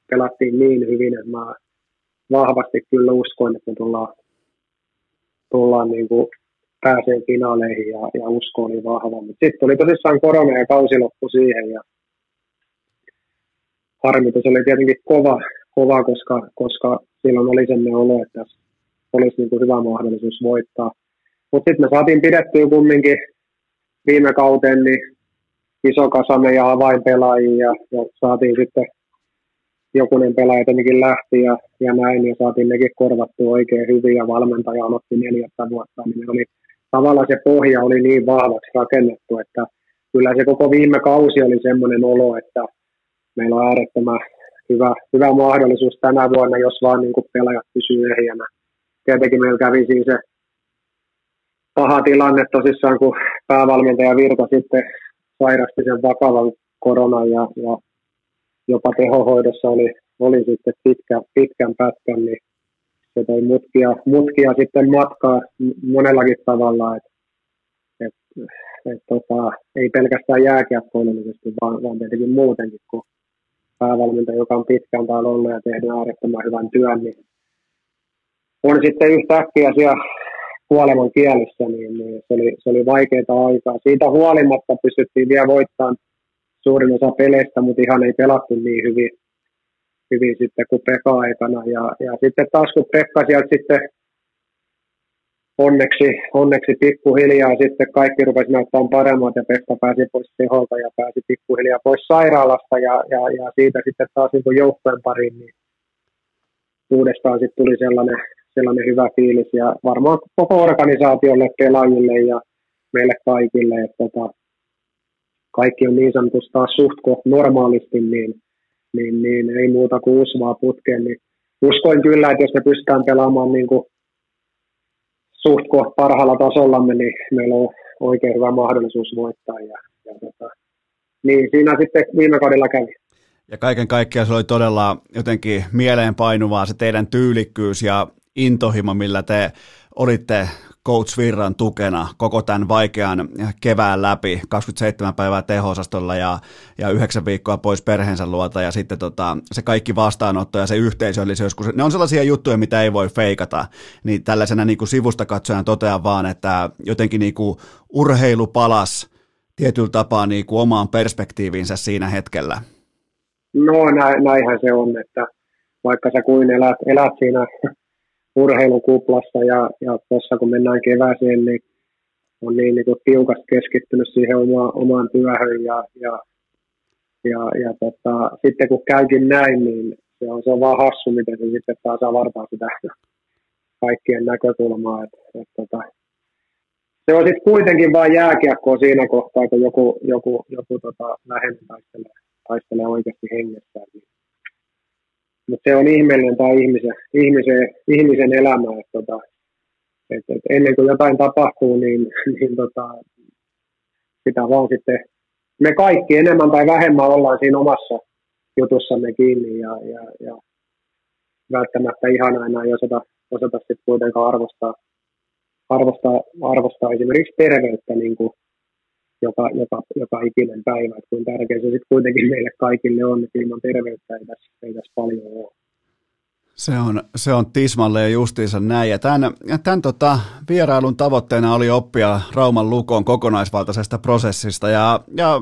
pelattiin niin hyvin, että mä vahvasti kyllä uskoin, että me tullaan, tullaan niin kuin pääsee finaaleihin ja, ja usko oli vahva. Sitten tuli tosissaan korona ja kausi loppu siihen ja harmitus oli tietenkin kova, kova koska, koska silloin oli semmoinen olo, että olisi niin kuin hyvä mahdollisuus voittaa. Mutta sitten me saatiin pidettyä kumminkin viime kauteen niin iso kasa meidän avainpelaajia ja, ja saatiin sitten jokunen pelaaja tietenkin lähti ja, ja näin, ja saatiin nekin korvattua oikein hyvin, ja valmentaja aloitti neljättä vuotta, niin oli, tavallaan se pohja oli niin vahvaksi rakennettu, että kyllä se koko viime kausi oli semmoinen olo, että meillä on äärettömän hyvä, hyvä mahdollisuus tänä vuonna, jos vaan niin kuin pelaajat pysyy ehjänä tietenkin meillä kävi siinä se paha tilanne tosissaan, kun päävalmentaja Virta sitten sairasti sen vakavan koronan ja, ja jopa tehohoidossa oli, oli sitten pitkä, pitkän pätkän, niin se toi mutkia, mutkia sitten matkaa monellakin tavalla, että et, et, tota, ei pelkästään jääkiekkoillisesti, vaan, vaan tietenkin muutenkin, kun päävalmentaja, joka on pitkään täällä ollut ja tehnyt äärettömän hyvän työn, niin on sitten yhtäkkiä siellä kuoleman kielessä, niin, niin se, oli, se oli vaikeaa aikaa. Siitä huolimatta pystyttiin vielä voittamaan suurin osa peleistä, mutta ihan ei pelattu niin hyvin, hyvin sitten kuin Pekka aikana. Ja, ja sitten taas kun Pekka sieltä sitten onneksi, onneksi pikkuhiljaa sitten kaikki rupesi näyttämään paremmat ja Pekka pääsi pois teholta ja pääsi pikkuhiljaa pois sairaalasta ja, ja, ja siitä sitten taas niin joukkojen pariin, niin uudestaan sitten tuli sellainen, sellainen hyvä fiilis ja varmaan koko organisaatiolle, pelaajille ja meille kaikille, että tota, kaikki on niin sanotusti taas suht normaalisti, niin, niin, niin, ei muuta kuin usvaa putkeen, niin uskoin kyllä, että jos me pystytään pelaamaan niin kuin suht parhaalla tasollamme, niin meillä on oikein hyvä mahdollisuus voittaa. Ja, ja tota, niin siinä sitten viime kaudella kävi. Ja kaiken kaikkiaan se oli todella jotenkin mieleenpainuvaa se teidän tyylikkyys ja intohimo, millä te olitte Coach Virran tukena koko tämän vaikean kevään läpi, 27 päivää teho ja, ja 9 viikkoa pois perheensä luota ja sitten tota, se kaikki vastaanotto ja se yhteisöllisyys, kun se, ne on sellaisia juttuja, mitä ei voi feikata, niin tällaisena niin kuin sivusta katsojan totean vaan, että jotenkin niin kuin urheilu palas tietyllä tapaa niin kuin omaan perspektiivinsä siinä hetkellä. No näinhän se on, että vaikka sä kuin elät, elät siinä urheilukuplassa ja, ja tuossa kun mennään kevääseen, niin on niin, niin tiukasti keskittynyt siihen oma, omaan työhön ja, ja, ja, ja tota, sitten kun käykin näin, niin se on, se on vaan hassu, miten se sitten taas avartaa sitä kaikkien näkökulmaa. Et, et, tota, se on sitten kuitenkin vain jääkiekkoa siinä kohtaa, kun joku, joku, joku tota, läheinen taistelee, taistelee oikeasti hengessään. Niin mutta se on ihmeellinen tämä ihmisen, ihmisen, ihmisen elämä, että tota, et, et ennen kuin jotain tapahtuu, niin, niin tota, sitä vaan sitten, me kaikki enemmän tai vähemmän ollaan siinä omassa jutussamme kiinni ja, ja, ja välttämättä ihan aina ei osata, osata sitten kuitenkaan arvostaa, arvostaa, arvostaa esimerkiksi terveyttä niin kuin joka, joka, joka ikinen päivä, että kuinka tärkeä se sitten kuitenkin meille kaikille on, että ilman terveyttä ei tässä, ei tässä paljon ole. Se on, se on tismalleen justiinsa näin. Ja tämän, tämän tota, vierailun tavoitteena oli oppia Rauman lukon kokonaisvaltaisesta prosessista. Ja, ja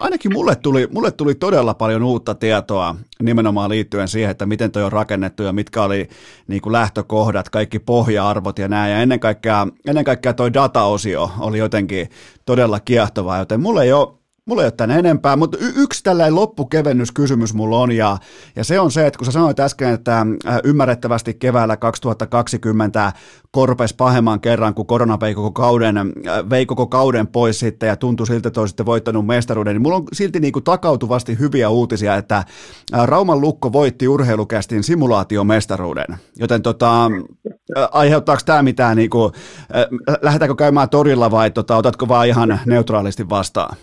ainakin mulle tuli, mulle tuli todella paljon uutta tietoa nimenomaan liittyen siihen, että miten toi on rakennettu ja mitkä oli niin kuin lähtökohdat, kaikki pohja-arvot ja näin. Ja ennen kaikkea, ennen kaikkea toi dataosio oli jotenkin todella kiehtovaa, joten mulle ei ole Mulla ei ole tänne enempää, mutta y- yksi tällainen loppukevennyskysymys mulla on, ja, ja se on se, että kun sä sanoit äsken, että äh, ymmärrettävästi keväällä 2020 korpes pahemman kerran, kun korona vei koko kauden, äh, vei koko kauden pois sitten ja tuntui siltä, että olisitte voittanut mestaruuden, niin mulla on silti niin kuin takautuvasti hyviä uutisia, että äh, Rauman Lukko voitti urheilukästin simulaatiomestaruuden, joten tota, aiheuttaako tämä mitään, niin kuin, lähdetäänkö käymään torilla vai tota, otatko vaan ihan neutraalisti vastaan?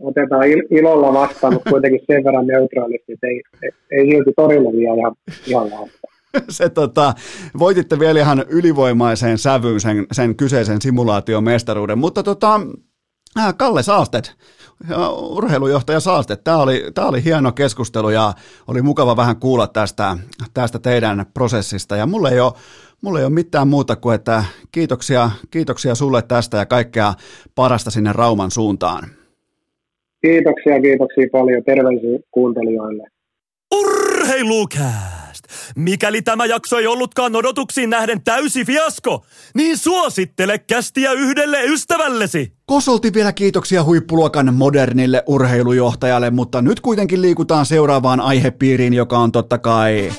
Otetaan ilolla vastaan, mutta kuitenkin sen verran neutraalisti, että ei, ei, ei silti torilla vielä ihan, ihan se tota, voititte vielä ihan ylivoimaiseen sävyyn sen, sen kyseisen simulaatiomestaruuden, mutta tota, äh, Kalle Saastet, urheilujohtaja Saastet, tämä oli, tämä oli hieno keskustelu ja oli mukava vähän kuulla tästä, tästä teidän prosessista ja mulle ei ole Mulla ei ole mitään muuta kuin, että kiitoksia, kiitoksia sulle tästä ja kaikkea parasta sinne Rauman suuntaan. Kiitoksia, kiitoksia paljon. Terveisiä kuuntelijoille. Urheilukääst! Mikäli tämä jakso ei ollutkaan odotuksiin nähden täysi fiasko, niin suosittele kästiä yhdelle ystävällesi. Kosolti vielä kiitoksia huippuluokan modernille urheilujohtajalle, mutta nyt kuitenkin liikutaan seuraavaan aihepiiriin, joka on totta kai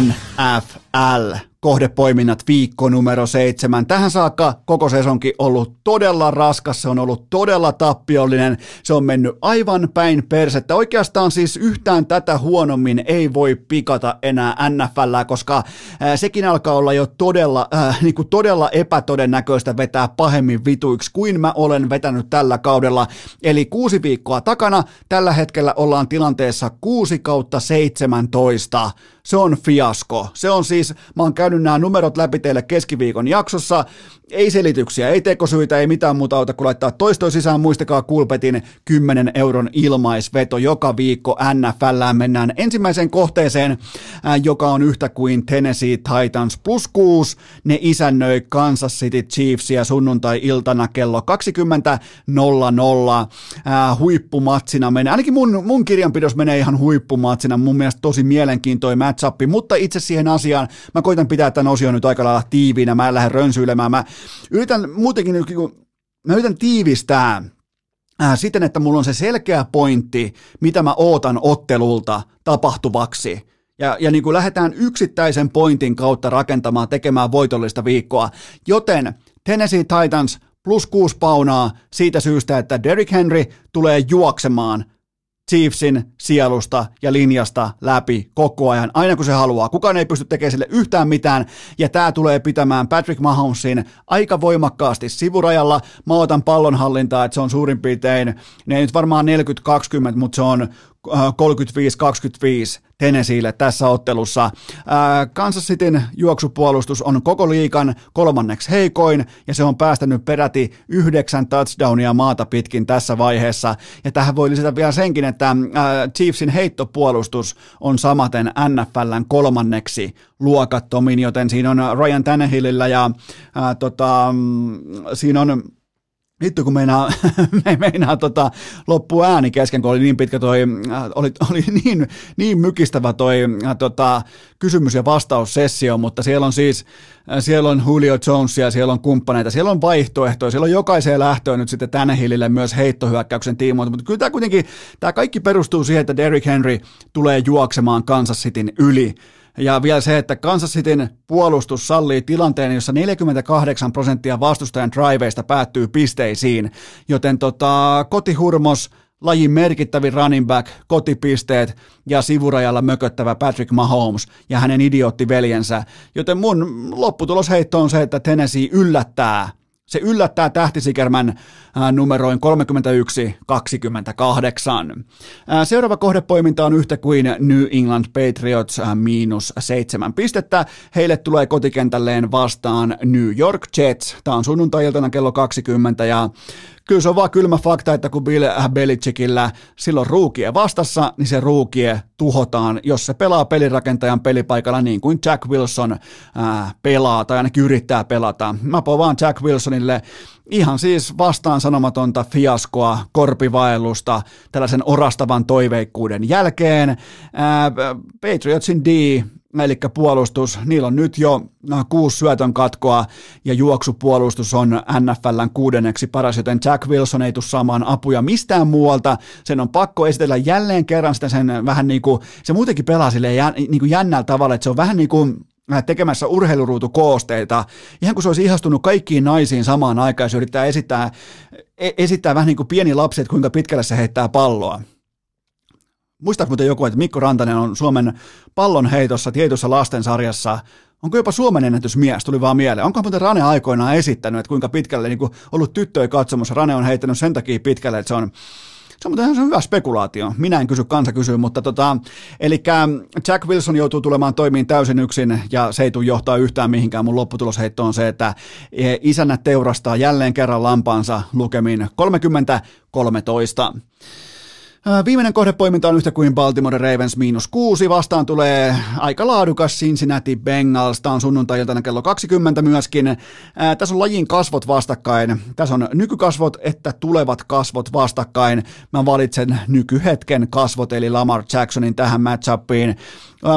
NFL kohdepoiminnat viikko numero seitsemän. Tähän saakka koko sesonkin ollut todella raskas, se on ollut todella tappiollinen, se on mennyt aivan päin persettä. Oikeastaan siis yhtään tätä huonommin ei voi pikata enää NFL, koska ää, sekin alkaa olla jo todella, ää, niin kuin todella epätodennäköistä vetää pahemmin vituiksi kuin mä olen vetänyt tällä kaudella. Eli kuusi viikkoa takana, tällä hetkellä ollaan tilanteessa 6 kautta 17. Se on fiasko. Se on siis, mä oon käynyt nämä numerot läpi teille keskiviikon jaksossa. Ei selityksiä, ei tekosyitä, ei mitään muuta auta kuin laittaa toisto sisään. Muistakaa Kulpetin 10 euron ilmaisveto joka viikko NFL. Mennään ensimmäiseen kohteeseen, joka on yhtä kuin Tennessee Titans plus 6. Ne isännöi Kansas City Chiefsia sunnuntai-iltana kello 20.00 huippumatsina menee. Ainakin mun, mun kirjanpidossa menee ihan huippumatsina. Mun mielestä tosi mielenkiintoinen matchup, mutta itse siihen asiaan mä koitan pitää tämän osion nyt aika lailla tiiviinä. Mä en lähde rönsyilemään. Mä yritän muutenkin, mä yritän tiivistää äh, siten, että mulla on se selkeä pointti, mitä mä ootan ottelulta tapahtuvaksi. Ja, ja niin kuin lähdetään yksittäisen pointin kautta rakentamaan, tekemään voitollista viikkoa. Joten Tennessee Titans plus kuusi paunaa siitä syystä, että Derrick Henry tulee juoksemaan Chiefsin sielusta ja linjasta läpi koko ajan, aina kun se haluaa. Kukaan ei pysty tekemään sille yhtään mitään, ja tämä tulee pitämään Patrick Mahomesin aika voimakkaasti sivurajalla. Mä otan pallonhallintaa, että se on suurin piirtein, ne ei nyt varmaan 40-20, mutta se on 35-25 Tennesseelle tässä ottelussa. Kansas Cityn juoksupuolustus on koko liikan kolmanneksi heikoin ja se on päästänyt peräti yhdeksän touchdownia maata pitkin tässä vaiheessa. Ja tähän voi lisätä vielä senkin, että Chiefsin heittopuolustus on samaten NFLn kolmanneksi luokattomin, joten siinä on Ryan Tannehillillä ja ää, tota, mm, siinä on Vittu kun meinaa, me meinaa tota, loppu ääni kesken, kun oli niin pitkä toi, äh, oli, oli niin, niin mykistävä toi äh, tota, kysymys- ja vastaussessio, mutta siellä on siis, äh, siellä on Julio Jonesia, siellä on kumppaneita, siellä on vaihtoehtoja, siellä on jokaiseen lähtöön nyt sitten tänne hillille myös heittohyökkäyksen tiimoilta, mutta kyllä tämä kuitenkin, tämä kaikki perustuu siihen, että Derrick Henry tulee juoksemaan Kansas Cityn yli, ja vielä se, että Kansas Cityn puolustus sallii tilanteen, jossa 48 prosenttia vastustajan driveista päättyy pisteisiin, joten tota, kotihurmos, lajin merkittävin running back, kotipisteet ja sivurajalla mököttävä Patrick Mahomes ja hänen idioottiveljensä. Joten mun lopputulosheitto on se, että Tennessee yllättää se yllättää tähtisikermän äh, numeroin 31-28. Äh, seuraava kohdepoiminta on yhtä kuin New England Patriots äh, miinus seitsemän pistettä. Heille tulee kotikentälleen vastaan New York Jets. Tämä on sunnuntai kello 20 ja kyllä se on vaan kylmä fakta, että kun Bill Belichickillä silloin ruukie vastassa, niin se ruukie tuhotaan, jos se pelaa pelirakentajan pelipaikalla niin kuin Jack Wilson ää, pelaa tai ainakin yrittää pelata. Mä povaan Jack Wilsonille ihan siis vastaan sanomatonta fiaskoa, korpivaellusta, tällaisen orastavan toiveikkuuden jälkeen. Ää, Patriotsin D eli puolustus, niillä on nyt jo no, kuusi syötön katkoa ja juoksupuolustus on NFLn kuudenneksi paras, joten Jack Wilson ei tule saamaan apuja mistään muualta. Sen on pakko esitellä jälleen kerran sitä sen vähän niin kuin, se muutenkin pelaa silleen jän, niin kuin jännällä tavalla, että se on vähän niin kuin äh, tekemässä urheiluruutukoosteita, ihan kuin se olisi ihastunut kaikkiin naisiin samaan aikaan, se yrittää esittää, e, esittää vähän niin kuin pieni lapsi, että kuinka pitkälle se heittää palloa. Muistaako muuten joku, että Mikko Rantanen on Suomen pallonheitossa tietyssä lastensarjassa Onko jopa Suomen ennätysmies, tuli vaan mieleen. Onko muuten Rane aikoinaan esittänyt, että kuinka pitkälle niin kuin ollut tyttöjä katsomassa. Rane on heittänyt sen takia pitkälle, että se on se on ihan hyvä spekulaatio. Minä en kysy, kansa kysyy, mutta tota, eli Jack Wilson joutuu tulemaan toimiin täysin yksin ja se ei tule johtaa yhtään mihinkään. Mun lopputulosheitto on se, että isänä teurastaa jälleen kerran lampaansa lukemin 30-13. Viimeinen kohdepoiminta on yhtä kuin Baltimore Ravens miinus kuusi. Vastaan tulee aika laadukas Cincinnati Bengals. Tämä on sunnuntai kello 20 myöskin. Ää, tässä on lajin kasvot vastakkain. Tässä on nykykasvot että tulevat kasvot vastakkain. Mä valitsen nykyhetken kasvot eli Lamar Jacksonin tähän matchupiin.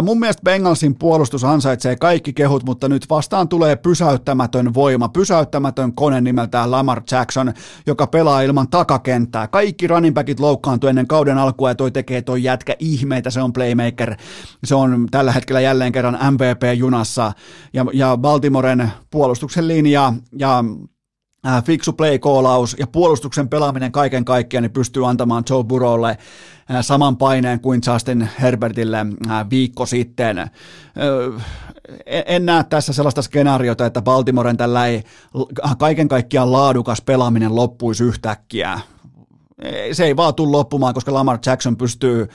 Mun mielestä Bengalsin puolustus ansaitsee kaikki kehut, mutta nyt vastaan tulee pysäyttämätön voima, pysäyttämätön kone nimeltään Lamar Jackson, joka pelaa ilman takakenttää. Kaikki running backit loukkaantui ennen kauden alkua ja toi tekee toi jätkä ihmeitä, se on playmaker. Se on tällä hetkellä jälleen kerran MVP-junassa ja, ja Baltimoren puolustuksen linja ja Äh, fiksu play-koolaus ja puolustuksen pelaaminen kaiken kaikkiaan niin pystyy antamaan Joe Burrowlle äh, saman paineen kuin Justin Herbertille äh, viikko sitten. En näe tässä sellaista skenaariota, että Baltimoren tällä ei kaiken kaikkiaan laadukas pelaaminen loppuisi yhtäkkiä. Se ei vaan tule loppumaan, koska Lamar Jackson pystyy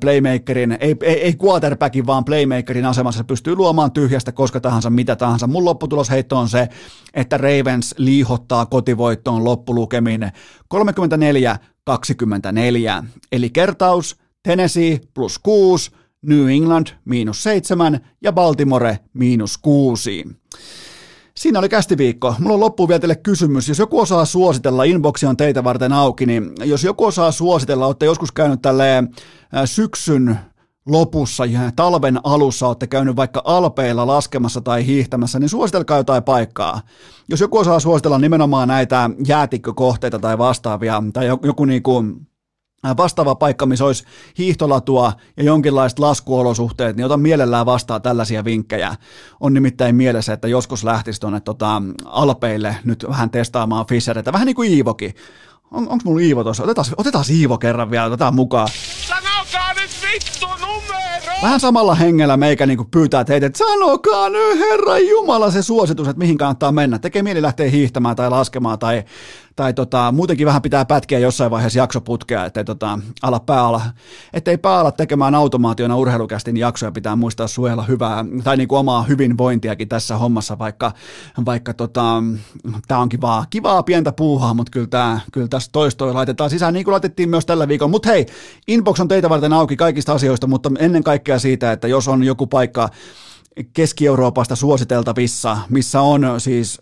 playmakerin, ei, ei, ei quarterbackin, vaan playmakerin asemassa se pystyy luomaan tyhjästä koska tahansa, mitä tahansa. Mun lopputulosheitto on se, että Ravens liihottaa kotivoittoon loppulukemin 34-24, eli kertaus Tennessee plus 6, New England miinus 7 ja Baltimore miinus 6. Siinä oli kästiviikko. Mulla on loppuun vielä teille kysymys. Jos joku osaa suositella, inboxi on teitä varten auki, niin jos joku osaa suositella, olette joskus käynyt tälle syksyn lopussa ja talven alussa olette käynyt vaikka alpeilla laskemassa tai hiihtämässä, niin suositelkaa jotain paikkaa. Jos joku osaa suositella nimenomaan näitä jäätikkökohteita tai vastaavia, tai joku niinku vastaava paikka, missä olisi hiihtolatua ja jonkinlaiset laskuolosuhteet, niin otan mielellään vastaan tällaisia vinkkejä. On nimittäin mielessä, että joskus lähtisi tuonne tota, Alpeille nyt vähän testaamaan fissereitä, vähän niin kuin Iivokin. On, onko mulla Iivo tuossa? Otetaan, otetaan Iivo kerran vielä, otetaan mukaan. Sanokaa nyt vittu numero! Vähän samalla hengellä meikä niin pyytää teitä, että sanokaa nyt Herran Jumala se suositus, että mihin kannattaa mennä. Tekee mieli lähteä hiihtämään tai laskemaan tai tai tota, muutenkin vähän pitää pätkiä jossain vaiheessa jaksoputkea, ettei tota, ala pääala, ettei pääala tekemään automaationa urheilukästin jaksoja, pitää muistaa suojella hyvää, tai niin kuin omaa hyvinvointiakin tässä hommassa, vaikka, vaikka tota, tämä on kivaa, kivaa pientä puuhaa, mutta kyllä, tää, kyllä tässä toistoja laitetaan sisään, niin kuin laitettiin myös tällä viikolla. Mutta hei, inbox on teitä varten auki kaikista asioista, mutta ennen kaikkea siitä, että jos on joku paikka, Keski-Euroopasta suositeltavissa, missä on siis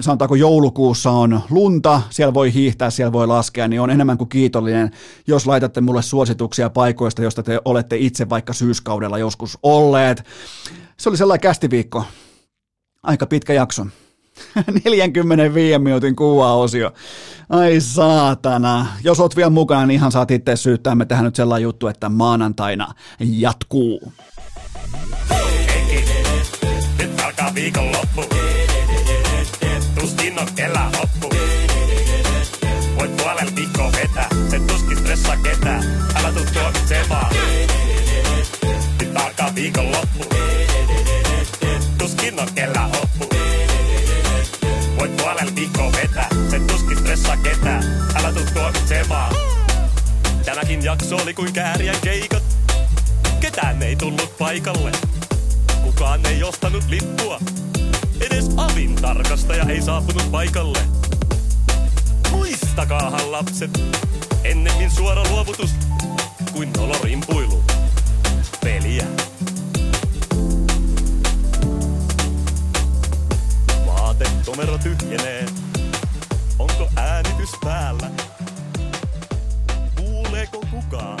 sanotaanko joulukuussa on lunta, siellä voi hiihtää, siellä voi laskea, niin on enemmän kuin kiitollinen, jos laitatte mulle suosituksia paikoista, joista te olette itse vaikka syyskaudella joskus olleet. Se oli sellainen kästiviikko. Aika pitkä jakso. 45 minuutin kuva-osio. Ai saatana. Jos oot vielä mukana, niin ihan saat itse syyttää. Me tehdään nyt sellainen juttu, että maanantaina jatkuu. Nyt alkaa viikonloppu kellä hoppu. Voit puolella viikkoa vetää, se tuskin stressaa ketään. Älä tuu tuomitsemaan. Nyt alkaa viikon loppu. Tuskin on kellä hoppu. Voit puolella viikkoa vetää, se tuskin stressaa ketään. Älä tuu tuomitsemaan. Tämäkin jakso oli kuin kääriän keikat. Ketään ei tullut paikalle. Kukaan ei ostanut lippua. Edes avin tarkastaja ei saapunut paikalle. Muistakaahan lapset, ennemmin suora luovutus kuin nolorimpuilu. Peliä. Vaatetomero tyhjenee. Onko äänitys päällä? Kuuleeko kukaan?